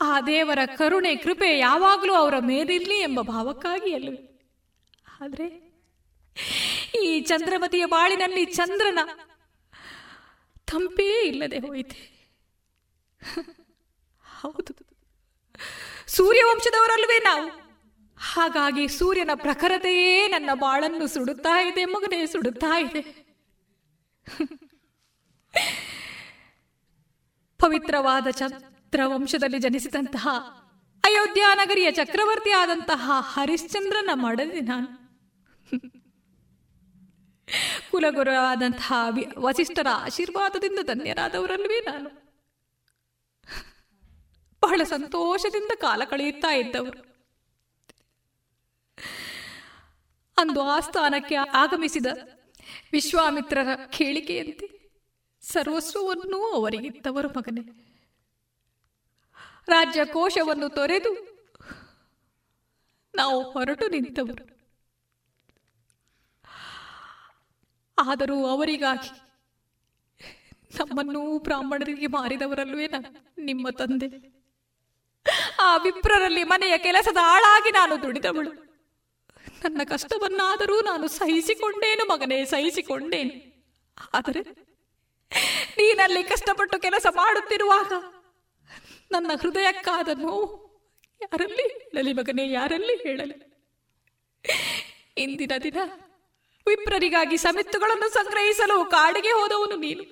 ಆ ದೇವರ ಕರುಣೆ, ಕೃಪೆ ಯಾವಾಗಲೂ ಅವರ ಮೇಲಿರಲಿ ಎಂಬ ಭಾವಕ್ಕಾಗಿ ಅಲ್ಲವೇ ಆದರೆ ಈ ಚಂದ್ರಮತಿಯ ಬಾಳಿನಲ್ಲಿ ಚಂದ್ರನ ತಂಪೇ ಇಲ್ಲದೆ ಹೋಯಿತೆ. ಹೌದು. ಸೂರ್ಯವಂಶದವರಲ್ವೇ ನಾವು? ಹಾಗಾಗಿ ಸೂರ್ಯನ ಪ್ರಖರತೆಯೇ ನನ್ನ ಬಾಳನ್ನು ಸುಡುತ್ತಾ ಇದೆ, ಮಗನೇ, ಸುಡುತ್ತಾ ಇದೆ. ಪವಿತ್ರವಾದ ಚಂದ್ರವಂಶದಲ್ಲಿ ಜನಿಸಿದಂತಹ ಅಯೋಧ್ಯ ನಗರಿಯ ಚಕ್ರವರ್ತಿ ಆದಂತಹ ಹರಿಶ್ಚಂದ್ರನ ಮಡದಿ ನಾನು. ಕುಲಗುರುವಾದಂತಹ ಆದಂತಹ ವಸಿಷ್ಠರ ಆಶೀರ್ವಾದದಿಂದ ಧನ್ಯರಾದವರಲ್ವೇ ನಾನು. ಬಹಳ ಸಂತೋಷದಿಂದ ಕಾಲ ಕಳೆಯುತ್ತಾ ಇದ್ದವರು ಅಂದು ಆಸ್ಥಾನಕ್ಕೆ ಆಗಮಿಸಿದ ವಿಶ್ವಾಮಿತ್ರರ ಕೇಳಿಕೆಯಂತೆ ಸರ್ವಸ್ವವನ್ನೂ ಅವರಿಗಿತ್ತವರು ಮಗನೇ. ರಾಜ್ಯ ಕೋಶವನ್ನು ತೊರೆದು ನಾವು ಹೊರಟು ನಿಂತವರು. ಆದರೂ ಅವರಿಗಾಗಿ ನಮ್ಮನ್ನೂ ಬ್ರಾಹ್ಮಣರಿಗೆ ಮಾರಿದವರಲ್ವೇ ನಿಮ್ಮ ತಂದೆ? ಆ ವಿಪ್ರರಲ್ಲಿ ಮನೆಯ ಕೆಲಸದ ಆಳಾಗಿ ನಾನು ದುಡಿದವಳು. ನನ್ನ ಕಷ್ಟವನ್ನಾದರೂ ನಾನು ಸಹಿಸಿಕೊಂಡೇನು, ಮಗನೇ, ಸಹಿಸಿಕೊಂಡೇನು. ಆದರೆ ನೀನಲ್ಲಿ ಕಷ್ಟಪಟ್ಟು ಕೆಲಸ ಮಾಡುತ್ತಿರುವಾಗ ನನ್ನ ಹೃದಯಕ್ಕಾದ ನೋವು ಯಾರಲ್ಲಿ ಹೇಳಲಿ ಮಗನೇ, ಯಾರಲ್ಲಿ ಹೇಳಲಿ? ಇಂದಿನ ದಿನ ವಿಪ್ರರಿಗಾಗಿ ಸಮಿತ್ತುಗಳನ್ನು ಸಂಗ್ರಹಿಸಲು ಕಾಡಿಗೆ ಹೋದವನು ನೀನು.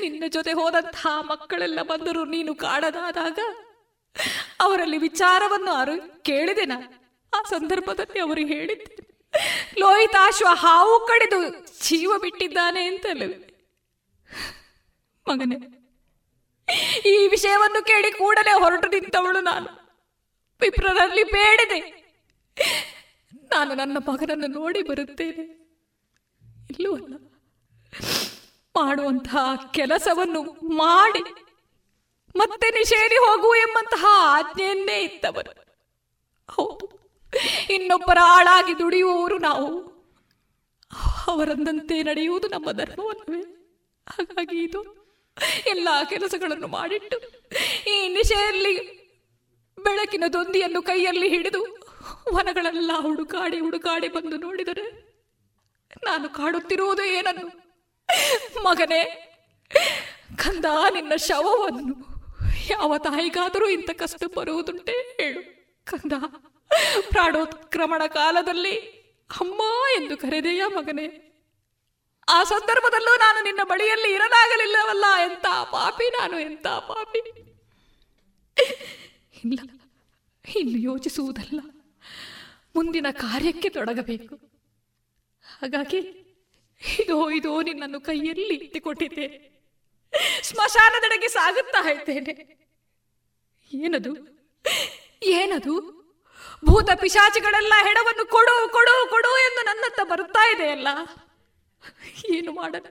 ನಿನ್ನ ಜೊತೆ ಹೋದಂತಹ ಮಕ್ಕಳೆಲ್ಲ ಬಂದರು ನೀನು ಕಾಡದಾದಾಗ ಅವರಲ್ಲಿ ವಿಚಾರವನ್ನು ಅರು, ಕೇಳಿದೆ ನಾನು. ಆ ಸಂದರ್ಭದಲ್ಲಿ ಅವರು ಹೇಳಿದ್ದೆ. ಲೋಹಿತಾಶ್ವ ಹಾವು ಕಡಿದು ಜೀವ ಬಿಟ್ಟಿದ್ದಾನೆ ಅಂತಲ್ಲವೇ ಮಗನೇ, ಈ ವಿಷಯವನ್ನು ಕೇಳಿ ಕೂಡಲೇ ಹೊರಟು ನಿಂತವಳು ನಾನು. ವಿಪ್ರರಲ್ಲಿ ಬೇಡದೆ. ನಾನು ನನ್ನ ಮಗನನ್ನು ನೋಡಿ ಬರುತ್ತೇನೆ. ಇಲ್ಲೂ ಅಲ್ಲ. ಮಾಡುವಂತಹ ಕೆಲಸವನ್ನು ಮಾಡಿ. ಮತ್ತೆ ನಿಷೇಧಿ ಹೋಗು ಎಂಬಂತಹ ಆಜ್ಞೆಯನ್ನೇ ಇದ್ದವರು. ಹೌದು, ಇನ್ನೊಬ್ಬರ ಆಳಾಗಿ ದುಡಿಯುವವರು ನಾವು. ಅವರಂದಂತೆ ನಡೆಯುವುದು ನಮ್ಮ ಧರ್ಮವಲ್ಲವೇ? ಹಾಗಾಗಿ ಇದು ಎಲ್ಲ ಕೆಲಸಗಳನ್ನು ಮಾಡಿಟ್ಟು ಈ ನಿಶೆಯಲ್ಲಿ ಬೆಳಕಿನ ದೊಂದಿಯನ್ನು ಕೈಯಲ್ಲಿ ಹಿಡಿದು ವನಗಳೆಲ್ಲ ಹುಡುಕಾಡಿ ಹುಡುಕಾಡಿ ಬಂದು ನೋಡಿದರೆ ನಾನು ಕಾಡುತ್ತಿರುವುದು ಏನನ್ನು? ಮಗನೇ, ಕಂದ ನಿನ್ನ ಶವವನ್ನು ಯಾವ ತಾಯಿಗಾದರೂ ಇಂಥ ಕಷ್ಟ ಬರುವುದುಂಟೆ ಹೇಳು. ಕಂದ ಪ್ರಾಣೋತ್ಕ್ರಮಣ ಕಾಲದಲ್ಲಿ ಅಮ್ಮ ಎಂದು ಕರೆದೆಯ ಮಗನೇ, ಆ ಸಂದರ್ಭದಲ್ಲೂ ನಾನು ನಿನ್ನ ಬಳಿಯಲ್ಲಿ ಇರಲಾಗಲಿಲ್ಲವಲ್ಲ ಎಂತ ಪಾಪಿ ನಾನು ಎಂತ ಪಾಪಿ. ಇಲ್ಲ, ಇನ್ನು ಯೋಚಿಸುವುದಲ್ಲ. ಮುಂದಿನ ಕಾರ್ಯಕ್ಕೆ ತೊಡಗಬೇಕು. ಹಾಗಾಗಿ, ಇದೋ ಇದೋ ನಿನ್ನನ್ನು ಕೈಯಲ್ಲಿ ಎತ್ತಿಕೊಟ್ಟಿದ್ದೆ ಸ್ಮಶಾನದೆಡೆಗೆ ಸಾಗುತ್ತಾ ಇದ್ದೇನೆ. ಏನದು? ಏನದು? ಭೂತ ಪಿಶಾಚಿಗಳೆಲ್ಲ ಹೆಡವನ್ನು ಕೊಡು ಕೊಡು ಕೊಡು ಎಂದು ನನ್ನತ್ತ ಬರುತ್ತಾ ಇದೆಯಲ್ಲ? ಏನು ಮಾಡದ?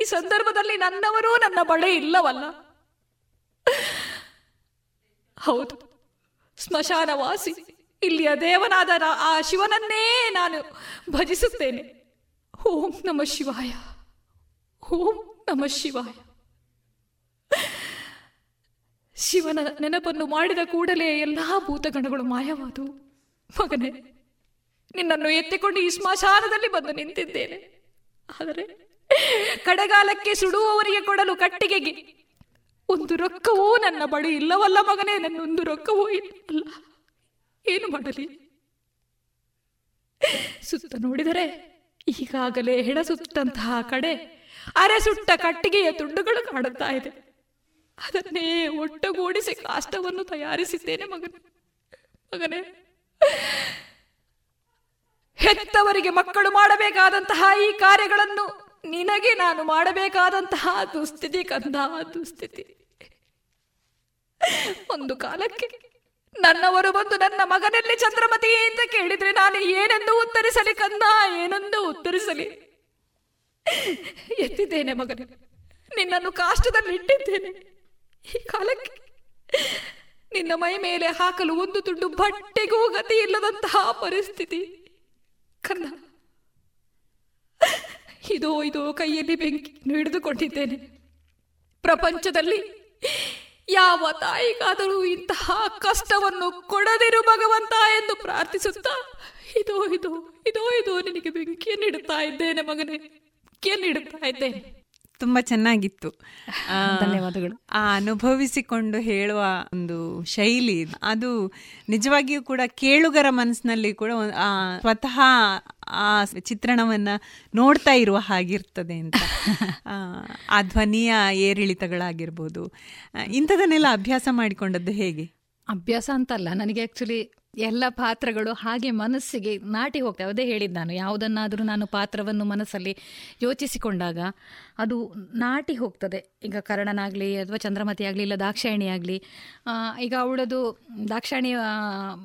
ಈ ಸಂದರ್ಭದಲ್ಲಿ ನನ್ನವರೂ ನನ್ನ ಬಳೆ ಇಲ್ಲವಲ್ಲ? ಹೌದು. ಸ್ಮಶಾನವಾಸಿ, ಇಲ್ಲಿಯ ದೇವನಾದ ಆ ಶಿವನನ್ನೇ ನಾನು ಭಜಿಸುತ್ತೇನೆ. ಓಂ ನಮ ಶಿವಾಯ. ಓಂ ನಮ ಶಿವಾಯ. ಶಿವನ ನೆನಪನ್ನು ಮಾಡಿದ ಕೂಡಲೇ ಎಲ್ಲಾ ಭೂತಗಣಗಳು ಮಾಯವಾದವು. ಮಗನೇ, ನಿನ್ನನ್ನು ಎತ್ತಿಕೊಂಡು ಈ ಸ್ಮಶಾನದಲ್ಲಿ ಬಂದು ನಿಂತಿದ್ದೇನೆ. ಆದರೆ ಕಡೆಗಾಲಕ್ಕೆ ಸುಡುವವರಿಗೆ ಕೊಡಲು ಕಟ್ಟಿಗೆಗೆ ಒಂದು ರೊಕ್ಕವೂ ನನ್ನ ಬಳಿ ಇಲ್ಲವಲ್ಲ ಮಗನೇ ನನ್ನೊಂದು ರೊಕ್ಕವೂ ಇಲ್ಲ ಏನು ಮಾಡಲಿ? ಸುತ್ತ ನೋಡಿದರೆ ಈಗಾಗಲೇ ಹೆಣಸುತ್ತಂತಹ ಕಡೆ ಅರೆ ಸುಟ್ಟ ಕಟ್ಟಿಗೆಯ ತುಂಡುಗಳು ಕಾಡುತ್ತಾ ಇದೆ. ಅದನ್ನೇ ಒಟ್ಟುಗೂಡಿಸಿ ಕಾಷ್ಟವನ್ನು ತಯಾರಿಸಿದ್ದೇನೆ ಮಗನೇ. ಮಗನೇ. ಹೆತ್ತವರಿಗೆ ಮಕ್ಕಳು ಮಾಡಬೇಕಾದಂತಹ ಈ ಕಾರ್ಯಗಳನ್ನು ನಿನಗೆ ನಾನು ಮಾಡಬೇಕಾದಂತಹ ದುಸ್ಥಿತಿ ಕಂದ, ದುಸ್ಥಿತಿ. ಒಂದು ಕಾಲಕ್ಕೆ ನನ್ನವರು ಬಂದು ನನ್ನ ಮಗನಲ್ಲಿ ಚಂದ್ರಮತಿ ಅಂತ ಕೇಳಿದ್ರೆ ನಾನು ಏನೆಂದು ಉತ್ತರಿಸಲಿ ಕಂದ, ಏನೆಂದು ಉತ್ತರಿಸಲಿ? ಎತ್ತಿದ್ದೇನೆ ಮಗನೇ. ನಿನ್ನನ್ನು ಕಾಷ್ಟದಲ್ಲಿ ಇಟ್ಟಿದ್ದೇನೆ ಈ ಕಾಲಕ್ಕೆ ನಿನ್ನ ಮೈ ಮೇಲೆ ಹಾಕಲು ಒಂದು ತುಂಡು ಬಟ್ಟೆಗೂ ಗತಿ ಇಲ್ಲದಂತಹ ಪರಿಸ್ಥಿತಿ. ಕನ್ನ, ಇದೋ ಇದೋ ಕೈಯಲ್ಲಿ ಬೆಂಕಿಯನ್ನು ಹಿಡಿದುಕೊಂಡಿದ್ದೇನೆ. ಪ್ರಪಂಚದಲ್ಲಿ ಯಾವ ತಾಯಿಗಾದರೂ ಇಂತಹ ಕಷ್ಟವನ್ನು ಕೊಡದಿರು ಭಗವಂತ ಎಂದು ಪ್ರಾರ್ಥಿಸುತ್ತಾ, ಇದೋ ಇದೋ ಇದೋ ಇದೋ ನಿನಗೆ ಬೆಂಕಿಯನ್ನು ಇಡುತ್ತಾ ಇದ್ದೇನೆ ಮಗನೇ ಬೆಂಕಿಯನ್ನು ಇದ್ದೇನೆ. ತುಂಬಾ ಚೆನ್ನಾಗಿತ್ತು. ಧನ್ಯವಾದಗಳು. ಆ ಅನುಭವಿಸಿಕೊಂಡು ಹೇಳುವ ಒಂದು ಶೈಲಿ ಅದು ನಿಜವಾಗಿಯೂ ಕೂಡ ಕೇಳುಗರ ಮನಸ್ಸಿನಲ್ಲಿ ಕೂಡ ಸ್ವತಃ ಆ ಚಿತ್ರಣವನ್ನ ನೋಡ್ತಾ ಇರುವ ಹಾಗಿರ್ತದೆ ಅಂತ. ಆ, ಧ್ವನಿಯ ಏರಿಳಿತಗಳಾಗಿರ್ಬೋದು. ಇಂಥದನ್ನೆಲ್ಲ ಅಭ್ಯಾಸ ಮಾಡಿಕೊಂಡದ್ದು ಹೇಗೆ? ಅಭ್ಯಾಸ ಅಂತಲ್ಲ ನನಗೆ ಆಕ್ಚುಲಿ ಎಲ್ಲ ಪಾತ್ರಗಳು ಹಾಗೆ ಮನಸ್ಸಿಗೆ ನಾಟಿ ಹೋಗ್ತವೆ. ಅದೇ ಹೇಳಿದ್ದು ನಾನು. ಯಾವುದನ್ನಾದರೂ ನಾನು ಪಾತ್ರವನ್ನು ಮನಸ್ಸಲ್ಲಿ ಯೋಚಿಸಿಕೊಂಡಾಗ ಅದು ನಾಟಿ ಹೋಗ್ತದೆ. ಈಗ ಕರ್ಣನಾಗಲಿ ಅಥವಾ ಚಂದ್ರಮತಿ ಆಗಲಿ ಇಲ್ಲ ದಾಕ್ಷಾಯಣಿ ಆಗಲಿ ಈಗ ಅವಳದು ದಾಕ್ಷಾಯಣಿ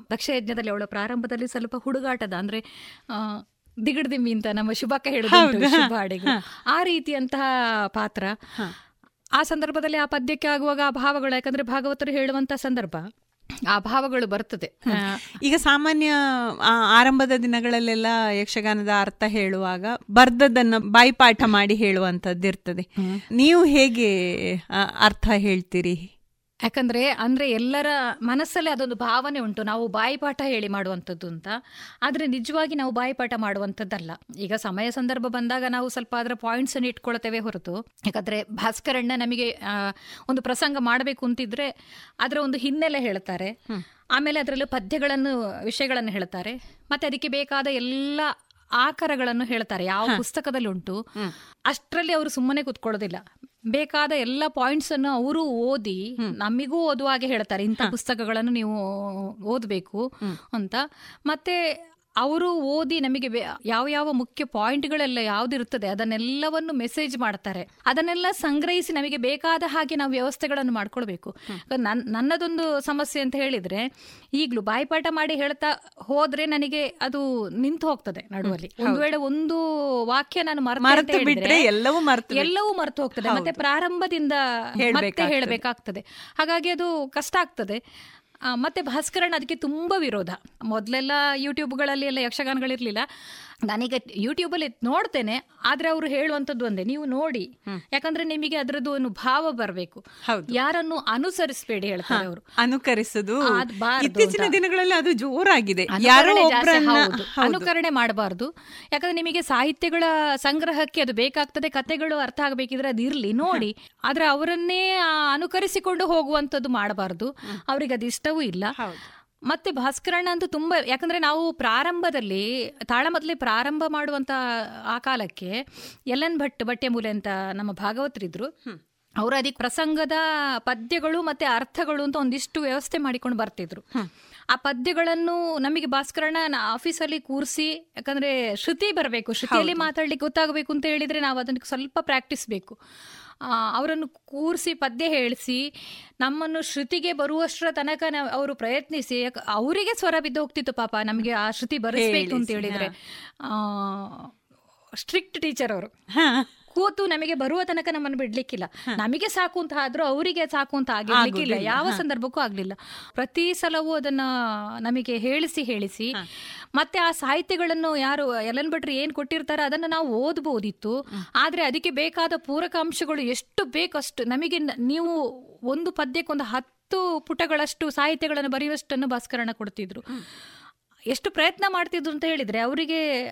ದಕ್ಷಯಜ್ಞದಲ್ಲಿ ಅವಳ ಪ್ರಾರಂಭದಲ್ಲಿ ಸ್ವಲ್ಪ ಹುಡುಗಾಟದ ಅಂದರೆ ದಿಗಡ್ದಿಮ್ಮಿ ಅಂತ ನಮ್ಮ ಶುಭಕ್ಕ ಹೇಳುದು ಶುಭ ಅಡಿಗೆ ಆ ರೀತಿಯಂತಹ ಪಾತ್ರ ಆ ಸಂದರ್ಭದಲ್ಲಿ ಆ ಪದ್ಯಕ್ಕೆ ಆಗುವಾಗ ಆ ಭಾವಗಳು ಯಾಕಂದ್ರೆ ಭಾಗವತರು ಹೇಳುವಂತ ಸಂದರ್ಭ ಆ ಭಾವಗಳು ಬರ್ತದೆ. ಈಗ ಸಾಮಾನ್ಯ ಆ, ಆರಂಭದ ದಿನಗಳಲ್ಲೆಲ್ಲ ಯಕ್ಷಗಾನದ ಅರ್ಥ ಹೇಳುವಾಗ ಬರ್ದದನ್ನ ಬಾಯಿಪಾಠ ಮಾಡಿ ಹೇಳುವಂತದ್ದು ಇರ್ತದೆ ನೀವು ಹೇಗೆ ಅರ್ಥ ಹೇಳ್ತೀರಿ? ಯಾಕಂದ್ರೆ ಅಂದ್ರೆ ಎಲ್ಲರ ಮನಸ್ಸಲ್ಲೇ ಅದೊಂದು ಭಾವನೆ ಉಂಟು. ನಾವು ಬಾಯಿಪಾಠ ಹೇಳಿ ಮಾಡುವಂಥದ್ದು ಅಂತ. ಆದ್ರೆ ನಿಜವಾಗಿ ನಾವು ಬಾಯಿಪಾಠ ಮಾಡುವಂಥದ್ದಲ್ಲ. ಈಗ ಸಮಯ ಸಂದರ್ಭ ಬಂದಾಗ ನಾವು ಸ್ವಲ್ಪ ಅದರ ಪಾಯಿಂಟ್ಸ್ ಅನ್ನು ಇಟ್ಕೊಳ್ತೇವೆ ಹೊರತು. ಯಾಕಂದ್ರೆ ಭಾಸ್ಕರಣ್ಣ ನಮಗೆ ಒಂದು ಪ್ರಸಂಗ ಮಾಡಬೇಕು ಅಂತಿದ್ರೆ ಅದರ ಒಂದು ಹಿನ್ನೆಲೆ ಹೇಳ್ತಾರೆ. ಆಮೇಲೆ ಅದರಲ್ಲೂ ಪದ್ಯಗಳನ್ನು ವಿಷಯಗಳನ್ನು ಹೇಳ್ತಾರೆ. ಮತ್ತೆ ಅದಕ್ಕೆ ಬೇಕಾದ ಎಲ್ಲ ಆಕಾರಗಳನ್ನು ಹೇಳ್ತಾರೆ. ಯಾವ ಪುಸ್ತಕದಲ್ಲಿ ಉಂಟು ಅಷ್ಟರಲ್ಲಿ ಅವರು ಸುಮ್ಮನೆ ಕೂತ್ಕೊಳ್ಳೋದಿಲ್ಲ. ಬೇಕಾದ ಎಲ್ಲ ಪಾಯಿಂಟ್ಸ್ ಅನ್ನು ಅವರು ಓದಿ ನಮಿಗೂ ಓದುವಾಗೆ ಹೇಳ್ತಾರೆ. ಇಂಥ ಪುಸ್ತಕಗಳನ್ನು ನೀವು ಓದಬೇಕು ಅಂತ. ಮತ್ತೆ ಅವರು ಓದಿ ನಮಗೆ ಯಾವ ಯಾವ ಮುಖ್ಯ ಪಾಯಿಂಟ್ಗಳೆಲ್ಲ ಯಾವ್ದಿರುತ್ತದೆ ಅದನ್ನೆಲ್ಲವನ್ನು ಮೆಸೇಜ್ ಮಾಡ್ತಾರೆ. ಅದನ್ನೆಲ್ಲ ಸಂಗ್ರಹಿಸಿ ನಮಗೆ ಬೇಕಾದ ಹಾಗೆ ನಾವು ವ್ಯವಸ್ಥೆಗಳನ್ನು ಮಾಡ್ಕೊಳ್ಬೇಕು. ನನ್ ನನ್ನದೊಂದು ಸಮಸ್ಯೆ ಅಂತ ಹೇಳಿದ್ರೆ ಈಗಲೂ ಬಾಯಿಪಾಠ ಮಾಡಿ ಹೇಳ್ತಾ ಹೋದ್ರೆ ನನಗೆ ಅದು ನಿಂತು ಹೋಗ್ತದೆ ನಡುವಲ್ಲಿ. ಒಂದು ವೇಳೆ ಒಂದು ವಾಕ್ಯ ನಾನು ಎಲ್ಲವೂ ಎಲ್ಲವೂ ಮರೆತು ಹೋಗ್ತದೆ. ಮತ್ತೆ ಪ್ರಾರಂಭದಿಂದ ಮತ್ತೆ ಹೇಳ್ಬೇಕಾಗ್ತದೆ. ಹಾಗಾಗಿ ಅದು ಕಷ್ಟ ಆಗ್ತದೆ. ಮತ್ತೆ ಭಾಸ್ಕರನ್ ಅದಕ್ಕೆ ತುಂಬಾ ವಿರೋಧ. ಮೊದಲೆಲ್ಲ ಯೂಟ್ಯೂಬ್ಗಳಲ್ಲಿ ಎಲ್ಲ ಯಕ್ಷಗಾನಗಳಿರ್ಲಿಲ್ಲ. ನಾನೀಗ ಯೂಟ್ಯೂಬಲ್ಲಿ ನೋಡ್ತೇನೆ ಆದ್ರೆ ಅವರು ಹೇಳುವಂಥದ್ದು ಒಂದೇ ನೀವು ನೋಡಿ. ಯಾಕಂದ್ರೆ ನಿಮಗೆ ಅದರದ್ದು ಒಂದು ಭಾವ ಬರಬೇಕು. ಯಾರನ್ನು ಅನುಸರಿಸಬೇಡಿ ಹೇಳ್ತಾರೆ ಅವರು. ಅನುಕರಿಸುದು ಇತ್ತೀಚಿನ ದಿನಗಳಲ್ಲಿ ಅದು ಜೋರಾಗಿದೆ. ಅನುಕರಣೆ ಮಾಡಬಾರ್ದು. ಯಾಕಂದ್ರೆ ನಿಮಗೆ ಸಾಹಿತ್ಯಗಳ ಸಂಗ್ರಹಕ್ಕೆ ಅದು ಬೇಕಾಗ್ತದೆ ಕತೆಗಳು ಅರ್ಥ ಆಗಬೇಕಿದ್ರೆ ಅದು ಇರಲಿ ನೋಡಿ. ಆದ್ರೆ ಅವರನ್ನೇ ಅನುಕರಿಸಿಕೊಂಡು ಹೋಗುವಂತದ್ದು ಮಾಡಬಾರ್ದು. ಅವ್ರಿಗೆ ಅದು ಇಷ್ಟವೂ ಇಲ್ಲ. ಮತ್ತೆ ಭಾಸ್ಕರಣ್ಣ ಅಂತೂ ತುಂಬಾ ಯಾಕಂದ್ರೆ ನಾವು ಪ್ರಾರಂಭದಲ್ಲಿ ತಾಳಮದ್ಲೆ ಪ್ರಾರಂಭ ಮಾಡುವಂತ ಆ ಕಾಲಕ್ಕೆ ಎಲ್ ಎನ್ ಭಟ್ ಬಟ್ಟೆ ಮೂಲೆ ಅಂತ ನಮ್ಮ ಭಾಗವತರಿದ್ರು ಅವರು ಅದಕ್ಕೆ ಪ್ರಸಂಗದ ಪದ್ಯಗಳು ಮತ್ತೆ ಅರ್ಥಗಳು ಅಂತ ಒಂದಿಷ್ಟು ವ್ಯವಸ್ಥೆ ಮಾಡಿಕೊಂಡು ಬರ್ತಿದ್ರು. ಆ ಪದ್ಯಗಳನ್ನು ನಮಗೆ ಭಾಸ್ಕರಣ್ಣ ಆಫೀಸಲ್ಲಿ ಕೂರಿಸಿ ಯಾಕಂದ್ರೆ ಶ್ರುತಿ ಬರಬೇಕು ಶ್ರುತಿಯಲ್ಲಿ ಮಾತಾಡ್ಲಿಕ್ಕೆ ಗೊತ್ತಾಗಬೇಕು ಅಂತ ಹೇಳಿದ್ರೆ ನಾವು ಅದನ್ನು ಸ್ವಲ್ಪ ಪ್ರಾಕ್ಟೀಸ್ ಬೇಕು. ಆ, ಅವರನ್ನು ಕೂರಿಸಿ ಪದ್ಯ ಹೇಳಿಸಿ ನಮ್ಮನ್ನು ಶ್ರುತಿಗೆ ಬರುವಷ್ಟರ ತನಕ ಅವರು ಪ್ರಯತ್ನಿಸಿ ಯಾಕ- ಅವರಿಗೆ ಸ್ವರ ಬಿದ್ದು ಹೋಗ್ತಿತ್ತು ಪಾಪ ನಮಗೆ ಆ ಶ್ರುತಿ ಬರಿಸ್ಬೇಕು ಅಂತ ಹೇಳಿದ್ರೆ. ಸ್ಟ್ರಿಕ್ಟ್ ಟೀಚರ್ ಅವರು. ಕೂತು ನಮಗೆ ಬರುವ ತನಕ ನಮ್ಮನ್ನು ಬಿಡ್ಲಿಕ್ಕಿಲ್ಲ. ನಮಗೆ ಸಾಕು ಅಂತ ಆದ್ರೂ ಅವರಿಗೆ ಸಾಕು ಅಂತ ಆಗಿರ್ಲಿಕ್ಕಿಲ್ಲ. ಯಾವ ಸಂದರ್ಭಕ್ಕೂ ಆಗ್ಲಿಲ್ಲ. ಪ್ರತಿ ಸಲವೂ ಅದನ್ನ ನಮಗೆ ಹೇಳಿಸಿ ಹೇಳಿಸಿ. ಮತ್ತೆ ಆ ಸಾಹಿತ್ಯಗಳನ್ನು ಯಾರು ಎಲನ್ ಭಟ್ರು ಏನ್ ಕೊಟ್ಟಿರ್ತಾರೆ ಅದನ್ನ ನಾವು ಓದ್ಬೋದಿತ್ತು. ಆದ್ರೆ ಅದಕ್ಕೆ ಬೇಕಾದ ಪೂರಕ ಅಂಶಗಳು ಎಷ್ಟು ಬೇಕಷ್ಟು ನಮಗೆ ನೀವು ಒಂದು ಪದ್ಯಕ್ಕೊಂದು ಹತ್ತು ಪುಟಗಳಷ್ಟು ಸಾಹಿತ್ಯಗಳನ್ನು ಬರೆಯುವಷ್ಟನ್ನು ಭಾಸ್ಕರಣ ಕೊಡ್ತಿದ್ರು. ಎಷ್ಟು ಪ್ರಯತ್ನ ಮಾಡ್ತಿದ್ರು ಅಂತ ಹೇಳಿದ್ರೆ ಅವರಿಗೆ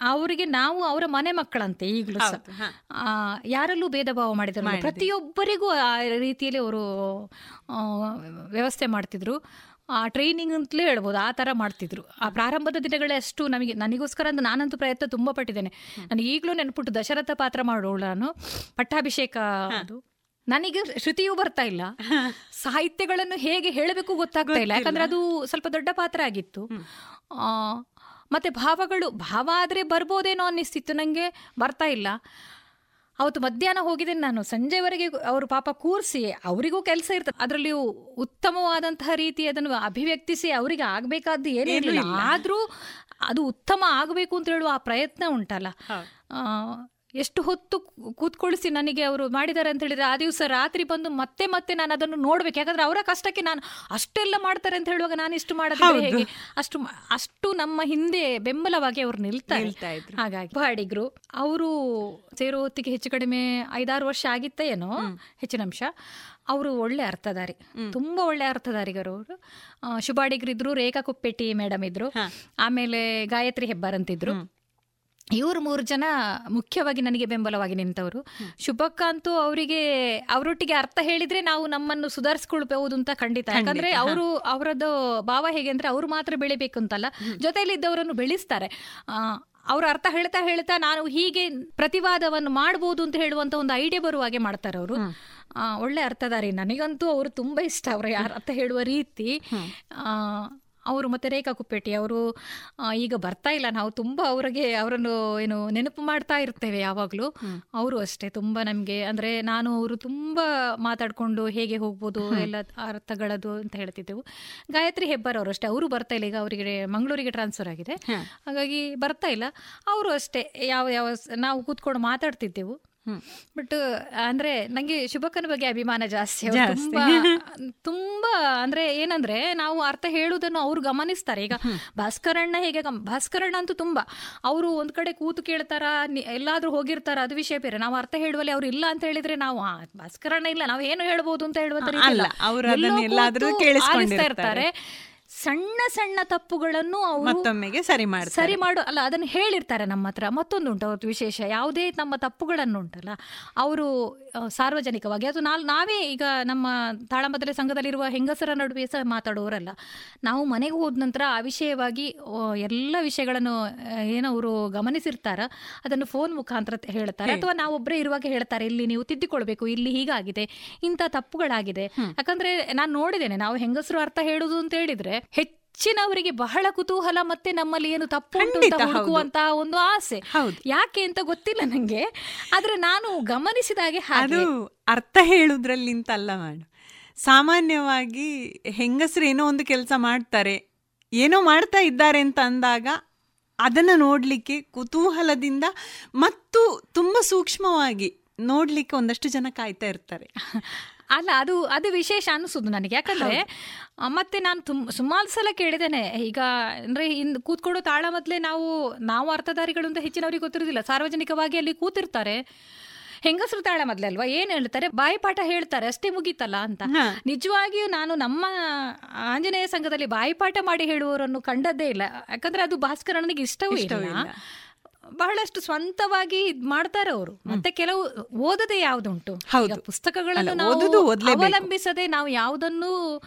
ಅವರಿಗೆ ನಾವು ಅವರ ಮನೆ ಮಕ್ಕಳಂತೆ ಈಗಲೂ ಸಹ. ಆ, ಯಾರಲ್ಲೂ ಭೇದ ಭಾವ ಮಾಡಿದ್ರು ಪ್ರತಿಯೊಬ್ಬರಿಗೂ ಆ ರೀತಿಯಲ್ಲಿ ಅವರು ವ್ಯವಸ್ಥೆ ಮಾಡ್ತಿದ್ರು. ಆ ಟ್ರೈನಿಂಗ್ ಅಂತಲೇ ಹೇಳ್ಬೋದು ಆ ಥರ ಮಾಡ್ತಿದ್ರು. ಆ ಪ್ರಾರಂಭದ ದಿನಗಳೇ ಅಷ್ಟು ನಮಗೆ ನನಗೋಸ್ಕರ ಅಂತ ನಾನಂತೂ ಪ್ರಯತ್ನ ತುಂಬ ಪಟ್ಟಿದ್ದೇನೆ. ನನಗೆ ಈಗಲೂ ನೆನಪುಟ್ಟು ದಶರಥ ಪಾತ್ರ ಮಾಡೋಳು ನಾನು. ಪಟ್ಟಾಭಿಷೇಕ ಅದು. ನನಗೆ ಶ್ರುತಿಯೂ ಬರ್ತಾ ಇಲ್ಲ. ಸಾಹಿತ್ಯಗಳನ್ನು ಹೇಗೆ ಹೇಳಬೇಕು ಗೊತ್ತಾಗ್ತಾ ಇಲ್ಲ. ಯಾಕಂದ್ರೆ ಅದು ಸ್ವಲ್ಪ ದೊಡ್ಡ ಪಾತ್ರ ಆಗಿತ್ತು. ಮತ್ತೆ ಭಾವಗಳು ಭಾವ ಆದ್ರೆ ಬರ್ಬೋದೇನೋ ಅನ್ನಿಸ್ತಿತ್ತು. ನನಗೆ ಬರ್ತಾ ಇಲ್ಲ. ಅವತ್ತು ಮಧ್ಯಾಹ್ನ ಹೋಗಿದ್ದೇನೆ ನಾನು. ಸಂಜೆವರೆಗೆ ಅವರು ಪಾಪ ಕೂರಿಸಿ ಅವರಿಗೂ ಕೆಲಸ ಇರ್ತದೆ ಅದರಲ್ಲಿಯೂ ಉತ್ತಮವಾದಂತಹ ರೀತಿ ಅದನ್ನು ಅಭಿವ್ಯಕ್ತಿಸಿ ಅವರಿಗೆ ಆಗಬೇಕಾದ್ದು ಏನಿರಲಿಲ್ಲ. ಆದರೂ ಅದು ಉತ್ತಮ ಆಗಬೇಕು ಅಂತ ಹೇಳುವ ಆ ಪ್ರಯತ್ನ ಉಂಟಲ್ಲ. ಎಷ್ಟು ಹೊತ್ತು ಕೂತ್ಕೊಳಿಸಿ ನನಗೆ ಅವರು ಮಾಡಿದ್ದಾರೆ ಅಂತ ಹೇಳಿದ್ರೆ ಆ ದಿವಸ ರಾತ್ರಿ ಬಂದು ಮತ್ತೆ ಮತ್ತೆ ನಾನು ಅದನ್ನು ನೋಡ್ಬೇಕು. ಯಾಕಂದ್ರೆ ಅವರ ಕಷ್ಟಕ್ಕೆ ನಾನು ಅಷ್ಟೆಲ್ಲ ಮಾಡ್ತಾರೆ ಅಂತ ಹೇಳುವಾಗ ನಾನು ಇಷ್ಟು ಮಾಡೋದಿದ್ರೆ ಹೇಗೆ? ಅಷ್ಟು ಅಷ್ಟು ನಮ್ಮ ಹಿಂದೆ ಬೆಂಬಲವಾಗಿ ಅವರು ಇದ್ರು. ಹಾಗಾಗಿ ಬಾಡಿಗರು ಅವರು ಸೇರೋ ಹೊತ್ತಿಗೆ ಹೆಚ್ಚು ಕಡಿಮೆ ಐದಾರು ವರ್ಷ ಆಗಿತ್ತ ಏನೋ ಹೆಚ್ಚಿನ ಅಂಶ ಅವರು ಒಳ್ಳೆ ಅರ್ಥದಾರಿ ತುಂಬಾ ಒಳ್ಳೆ ಅರ್ಥದಾರಿಗರು ಅವರು. ಶುಭಾಡಿಗರಿದ್ರು ರೇಖಾ ಕುಪ್ಪೆಟ್ಟಿ ಮೇಡಮ್ ಇದ್ರು. ಆಮೇಲೆ ಗಾಯತ್ರಿ ಹೆಬ್ಬಾರ್ ಅಂತಿದ್ರು. ಇವರು ಮೂರು ಜನ ಮುಖ್ಯವಾಗಿ ನನಗೆ ಬೆಂಬಲವಾಗಿ ನಿಂತವರು. ಶುಭಕ್ಕ ಅಂತೂ ಅವರಿಗೆ ಅವರೊಟ್ಟಿಗೆ ಅರ್ಥ ಹೇಳಿದ್ರೆ ನಾವು ನಮ್ಮನ್ನು ಸುಧಾರಿಸ್ಕೊಳ್ಬಹುದು ಅಂತ ಖಂಡಿತ. ಯಾಕಂದ್ರೆ ಅವರು ಅವರದ್ದು ಭಾವ ಹೇಗೆ ಅಂದ್ರೆ ಅವರು ಮಾತ್ರ ಬೆಳಿಬೇಕು ಅಂತಲ್ಲ ಜೊತೆಯಲ್ಲಿ ಇದ್ದವರನ್ನು ಬೆಳೆಸ್ತಾರೆ ಅವ್ರ ಅರ್ಥ ಹೇಳ್ತಾ ಹೇಳ್ತಾ ನಾನು ಹೀಗೆ ಪ್ರತಿವಾದವನ್ನು ಮಾಡಬಹುದು ಅಂತ ಹೇಳುವಂತ ಒಂದು ಐಡಿಯಾ ಬರುವ ಹಾಗೆ ಮಾಡ್ತಾರೆ ಅವರು. ಒಳ್ಳೆ ಅರ್ಥದಾರಿ ನನಗಂತೂ ಅವರು ತುಂಬಾ ಇಷ್ಟ. ಅವರ ಅರ್ಥ ಹೇಳುವ ರೀತಿ. ಆ, ಅವರು ಮತ್ತೆ ರೇಖಾ ಕುಪ್ಪೇಟಿ ಅವರು ಈಗ ಬರ್ತಾ ಇಲ್ಲ. ನಾವು ತುಂಬ ಅವರಿಗೆ ಅವರನ್ನು ಏನು ನೆನಪು ಮಾಡ್ತಾ ಇರ್ತೇವೆ ಯಾವಾಗಲೂ. ಅವರು ಅಷ್ಟೇ ತುಂಬ ನಮಗೆ ಅಂದರೆ ನಾನು ಅವರು ತುಂಬ ಮಾತಾಡಿಕೊಂಡು ಹೇಗೆ ಹೋಗ್ಬೋದು ಎಲ್ಲ ಅರ್ಥಗಳದು ಅಂತ ಹೇಳ್ತಿದ್ದೆವು. ಗಾಯತ್ರಿ ಹೆಬ್ಬಾರ್ ಅವರು ಅಷ್ಟೇ ಅವರು ಬರ್ತಾ ಇಲ್ಲ. ಈಗ ಅವರಿಗೆ ಮಂಗಳೂರಿಗೆ ಟ್ರಾನ್ಸ್ಫರ್ ಆಗಿದೆ. ಹಾಗಾಗಿ ಬರ್ತಾ ಇಲ್ಲ. ಅವರು ಅಷ್ಟೇ ಯಾವ ಯಾವ ನಾವು ಕೂತ್ಕೊಂಡು ಮಾತಾಡ್ತಿದ್ದೆವು. ಬಟ್ ಅಂದ್ರೆ ನಂಗೆ ಶುಭಕ್ಕನ ಬಗ್ಗೆ ಅಭಿಮಾನ ಜಾಸ್ತಿ. ತುಂಬಾ ತುಂಬಾ ಅಂದ್ರೆ ಏನಂದ್ರೆ ನಾವು ಅರ್ಥ ಹೇಳುವುದನ್ನು ಅವ್ರು ಗಮನಿಸ್ತಾರೆ. ಈಗ ಭಾಸ್ಕರಣ್ಣ ಹೇಗೆ ಭಾಸ್ಕರಣ್ಣ ಅಂತೂ ತುಂಬಾ ಅವರು ಒಂದ್ ಕಡೆ ಕೂತು ಕೇಳ್ತಾರ ಎಲ್ಲಾದ್ರೂ ಹೋಗಿರ್ತಾರ ಅದು ವಿಷಯ ಬೇರೆ. ನಾವು ಅರ್ಥ ಹೇಳುವಲ್ಲಿ ಅವ್ರು ಇಲ್ಲ ಅಂತ ಹೇಳಿದ್ರೆ ನಾವು ಭಾಸ್ಕರಣ್ಣ ಇಲ್ಲ ನಾವು ಏನು ಹೇಳ್ಬೋದು ಅಂತ ಹೇಳುವಂತ ಇರ್ತಾರೆ. ಸಣ್ಣ ಸಣ್ಣ ತಪ್ಪುಗಳನ್ನು ಅವರು ಮತ್ತೊಮ್ಮೆಗೆ ಸರಿ ಮಾಡಿ ಸರಿ ಮಾಡು ಅಲ್ಲ ಅದನ್ನು ಹೇಳಿರ್ತಾರೆ ನಮ್ಮ ಹತ್ರ. ಮತ್ತೊಂದು ಉಂಟು ಅವ್ರದ್ದು ವಿಶೇಷ. ಯಾವುದೇ ನಮ್ಮ ತಪ್ಪುಗಳನ್ನು ಉಂಟಲ್ಲ ಅವರು ಸಾರ್ವಜನಿಕವಾಗಿ. ಅದು ನಾಲ್ ನಾವೇ ಈಗ ನಮ್ಮ ತಾಳಮದ್ರೆ ಸಂಘದಲ್ಲಿರುವ ಹೆಂಗಸರ ನಡುವೆ ಸಹ ಮಾತಾಡುವವರಲ್ಲ ನಾವು ಮನೆಗೆ ಹೋದ ನಂತರ ಆ ವಿಷಯವಾಗಿ ಎಲ್ಲ ವಿಷಯಗಳನ್ನು ಏನವರು ಏನೋ ಅವರು ಗಮನಿಸಿರ್ತಾರ. ಅದನ್ನು ಫೋನ್ ಮುಖಾಂತರ ಹೇಳ್ತಾರೆ. ಅಥವಾ ನಾವೊಬ್ಬರೇ ಇರುವಾಗ ಹೇಳ್ತಾರೆ ಇಲ್ಲಿ ನೀವು ತಿದ್ದಿಕೊಳ್ಬೇಕು ಇಲ್ಲಿ ಹೀಗಾಗಿದೆ ಇಂಥ ತಪ್ಪುಗಳಾಗಿದೆ. ಯಾಕಂದ್ರೆ ನಾನು ನೋಡಿದ್ದೇನೆ ನಾವು ಹೆಂಗಸರು ಅರ್ಥ ಹೇಳುದು ಅಂತ ಹೇಳಿದ್ರೆ ಹೆಚ್ಚಿನವರಿಗೆ ಬಹಳ ಕುತೂಹಲ ಮತ್ತೆ ನಮ್ಮಲ್ಲಿ ಏನು ತಪ್ಪು ಉಂಟು ಹುಡುಕುವಂತಹ ಒಂದು ಆಸೆ. ಹೌದು. ಯಾಕೆ ಅಂತ ಗೊತ್ತಿಲ್ಲ ನಂಗೆ. ಆದ್ರೆ ನಾನು ಗಮನಿಸಿದ ಹಾಗೆ ಅದು ಅರ್ಥ ಹೇಳುದ್ರಲ್ಲಿಂತಲ್ಲ ಮಾಡು. ಸಾಮಾನ್ಯವಾಗಿ ಹೆಂಗಸರು ಏನೋ ಒಂದು ಕೆಲಸ ಮಾಡ್ತಾರೆ ಏನೋ ಮಾಡ್ತಾ ಇದ್ದಾರೆ ಅಂತ ಅಂದಾಗ ಅದನ್ನು ನೋಡಲಿಕ್ಕೆ ಕುತೂಹಲದಿಂದ ಮತ್ತು ತುಂಬ ಸೂಕ್ಷ್ಮವಾಗಿ ನೋಡಲಿಕ್ಕೆ ಒಂದಷ್ಟು ಜನ ಕಾಯ್ತಾ ಇರ್ತಾರೆ. ಅಲ್ಲ ಅದು ಅದು ವಿಶೇಷ ಅನಿಸುದು ನನಗೆ. ಯಾಕಂದ್ರೆ ಮತ್ತೆ ನಾನು ತುಂಬ ಸುಮಾರು ಸಲ ಕೇಳಿದ್ದೇನೆ. ಈಗ ಅಂದ್ರೆ ಇನ್ ಕೂತ್ಕೊಳ್ಳೋ ತಾಳ ಮೊದಲೇ ನಾವು ನಾವು ಅರ್ಥಧಾರಿಗಳು ಅಂತ ಹೆಚ್ಚಿನವರಿಗೆ ಗೊತ್ತಿರೋದಿಲ್ಲ. ಸಾರ್ವಜನಿಕವಾಗಿ ಅಲ್ಲಿ ಕೂತಿರ್ತಾರೆ. ಹೆಂಗಸರು ತಾಳ ಮೊದಲೇ ಅಲ್ವಾ? ಏನ್ ಹೇಳ್ತಾರೆ? ಬಾಯಿಪಾಠ ಹೇಳ್ತಾರೆ. ಅಷ್ಟೇ ಮುಗೀತಲ್ಲ ಅಂತ. ನಿಜವಾಗಿಯೂ ನಾನು ನಮ್ಮ ಆಂಜನೇಯ ಸಂಘದಲ್ಲಿ ಬಾಯಿಪಾಠ ಮಾಡಿ ಹೇಳುವವರನ್ನು ಕಂಡದ್ದೇ ಇಲ್ಲ. ಯಾಕಂದ್ರೆ ಅದು ಭಾಸ್ಕರನಿಗೆ ಇಷ್ಟವೂ ಇಲ್ಲ. ಬಹಳಷ್ಟು ಸ್ವಂತವಾಗಿ ಇದ್ ಮಾಡ್ತಾರೆ ಅವರು. ಮತ್ತೆ ಕೆಲವು ಓದದೆ ಯಾವ್ದುಂಟು. ಪುಸ್ತಕಗಳನ್ನು ನಾವು. ಅವಲಂಬಿಸದೆ ನಾವು ಯಾವುದನ್ನು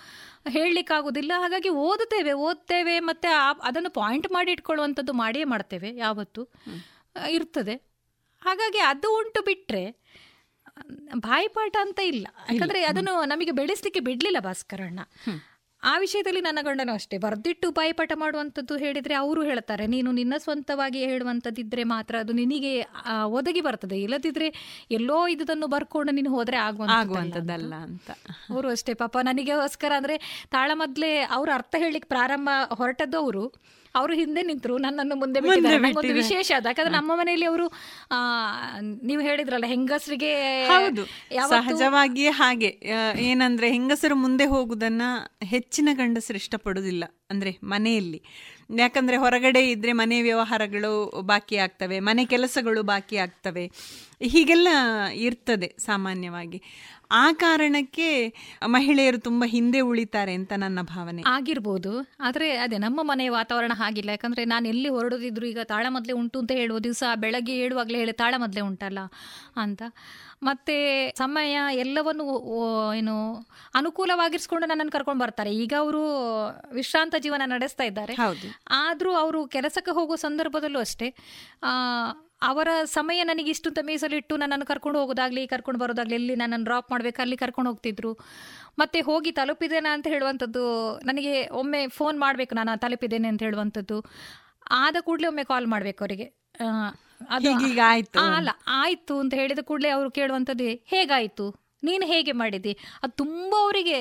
ಹೇಳಲಿಕ್ಕಾಗುದಿಲ್ಲ. ಹಾಗಾಗಿ ಓದುತ್ತೇವೆ ಓದ್ತೇವೆ ಮತ್ತೆ ಅದನ್ನು ಪಾಯಿಂಟ್ ಮಾಡಿ ಇಟ್ಕೊಳ್ಳುವಂಥದ್ದು ಮಾಡಿಯೇ ಮಾಡ್ತೇವೆ ಯಾವತ್ತು. ಇರ್ತದೆ. ಹಾಗಾಗಿ ಅದು ಉಂಟು ಬಿಟ್ಟರೆ ಬಾಯಿಪಾಠ ಅಂತ ಇಲ್ಲ. ಯಾಕಂದ್ರೆ ಅದನ್ನು ನಮಗೆ ಬೆಳೆಸಲಿಕ್ಕೆ ಬಿಡ್ಲಿಲ್ಲ ಭಾಸ್ಕರಣ್ಣ. ಆ ವಿಷಯದಲ್ಲಿ ನನ್ನ ಗಂಡನೂ ಅಷ್ಟೇ. ಬರ್ದಿಟ್ಟು ಬಾಯಿಪಾಠ ಮಾಡುವಂಥದ್ದು ಹೇಳಿದ್ರೆ ಅವರು ಹೇಳ್ತಾರೆ. ನೀನು ನಿನ್ನ ಸ್ವಂತವಾಗಿ ಹೇಳುವಂಥದ್ದಿದ್ದರೆ ಮಾತ್ರ ಅದು ನಿನಗೆ ಒದಗಿ ಬರ್ತದೆ. ಇಲ್ಲದಿದ್ರೆ ಎಲ್ಲೋ ಇದನ್ನು ಬರ್ಕೊಂಡು ನೀನು ಹೋದರೆ ಆಗುವಂಥದ್ದಲ್ಲ ಅಂತ. ಅವರು ಅಷ್ಟೇ. ಪಾಪ ನನಗೋಸ್ಕರ ಅಂದ್ರೆ ತಾಳಮದ್ಲೆ ಅವರು ಅರ್ಥ ಹೇಳಲಿಕ್ಕೆ ಪ್ರಾರಂಭ ಹೊರಟದ್ದು ಅವರು. ಅವರು ಹಿಂದೆ ನಿಂತರು ನನ್ನನ್ನು ಮುಂದೆ ಒಂದು ವಿಶೇಷ ಅದ. ಯಾಕಂದ್ರೆ ನಮ್ಮ ಮನೆಯಲ್ಲಿ ಅವರು ನೀವು ಹೇಳಿದ್ರಲ್ಲ ಹೆಂಗಸರಿಗೆ ಸಹಜವಾಗಿಯೇ ಹಾಗೆ. ಏನಂದ್ರೆ ಹೆಂಗಸರು ಮುಂದೆ ಹೋಗುದನ್ನ ಹೆಚ್ಚಿನ ಗಂಡಸರು ಇಷ್ಟಪಡುವುದಿಲ್ಲ. ಅಂದ್ರೆ ಮನೆಯಲ್ಲಿ. ಯಾಕಂದ್ರೆ ಹೊರಗಡೆ ಇದ್ರೆ ಮನೆ ವ್ಯವಹಾರಗಳು ಬಾಕಿ ಆಗ್ತವೆ, ಮನೆ ಕೆಲಸಗಳು ಬಾಕಿ ಆಗ್ತವೆ. ಹೀಗೆಲ್ಲ ಇರ್ತದೆ ಸಾಮಾನ್ಯವಾಗಿ. ಆ ಕಾರಣಕ್ಕೆ ಮಹಿಳೆಯರು ತುಂಬಾ ಹಿಂದೆ ಉಳಿತಾರೆ ಅಂತ ನನ್ನ ಭಾವನೆ. ಆಗಿರ್ಬೋದು. ಆದರೆ ಅದೇ ನಮ್ಮ ಮನೆಯ ವಾತಾವರಣ ಹಾಗಿಲ್ಲ. ಯಾಕಂದ್ರೆ ನಾನು ಎಲ್ಲಿ ಹೊರಡೋದಿದ್ರು ಈಗ ತಾಳಮದ್ಲೆ ಉಂಟು ಅಂತ ಹೇಳುವ ದಿವಸ, ಬೆಳಗ್ಗೆ ಏಳುವಾಗಲೇ ಹೇಳಿ ತಾಳಮದ್ಲೆ ಉಂಟಲ್ಲ ಅಂತ. ಮತ್ತೆ ಸಮಯ ಎಲ್ಲವನ್ನು ಏನು ಅನುಕೂಲವಾಗಿರಿಸ್ಕೊಂಡು ನನ್ನನ್ನು ಕರ್ಕೊಂಡು ಬರ್ತಾರೆ. ಈಗ ಅವರು ವಿಶ್ರಾಂತ ಜೀವನ ನಡೆಸ್ತಾ ಇದ್ದಾರೆ. ಆದರೂ ಅವರು ಕೆಲಸಕ್ಕೆ ಹೋಗೋ ಸಂದರ್ಭದಲ್ಲೂ ಅಷ್ಟೇ ಅವರ ಸಮಯ ನನಗೆ ಇಷ್ಟು ಅಂತ ಮೀಸಲಿಟ್ಟು ನನ್ನನ್ನು ಕರ್ಕೊಂಡು ಹೋಗೋದಾಗ್ಲಿ ಕರ್ಕೊಂಡು ಬರೋದಾಗ್ಲಿ ಎಲ್ಲಿ ನನ್ನನ್ನು ಡ್ರಾಪ್ ಮಾಡಬೇಕು ಅಲ್ಲಿ ಕರ್ಕೊಂಡು ಹೋಗ್ತಿದ್ರು. ಮತ್ತೆ ಹೋಗಿ ತಲುಪಿದ್ದೇನೆ ಅಂತ ಹೇಳುವಂಥದ್ದು ನನಗೆ ಒಮ್ಮೆ ಫೋನ್ ಮಾಡಬೇಕು ನಾನು ತಲುಪಿದ್ದೇನೆ ಅಂತ ಹೇಳುವಂಥದ್ದು. ಆದ ಕೂಡಲೇ ಒಮ್ಮೆ ಕಾಲ್ ಮಾಡಬೇಕು ಅವರಿಗೆ. ಆಯ್ತು. ಅಲ್ಲ ಆಯ್ತು ಅಂತ ಹೇಳಿದ ಕೂಡಲೇ ಅವರು ಕೇಳುವಂಥದ್ದು ಹೇಗಾಯ್ತು? ನೀನು ಹೇಗೆ ಮಾಡಿದಿ? ಅದು ತುಂಬ ಅವರಿಗೆ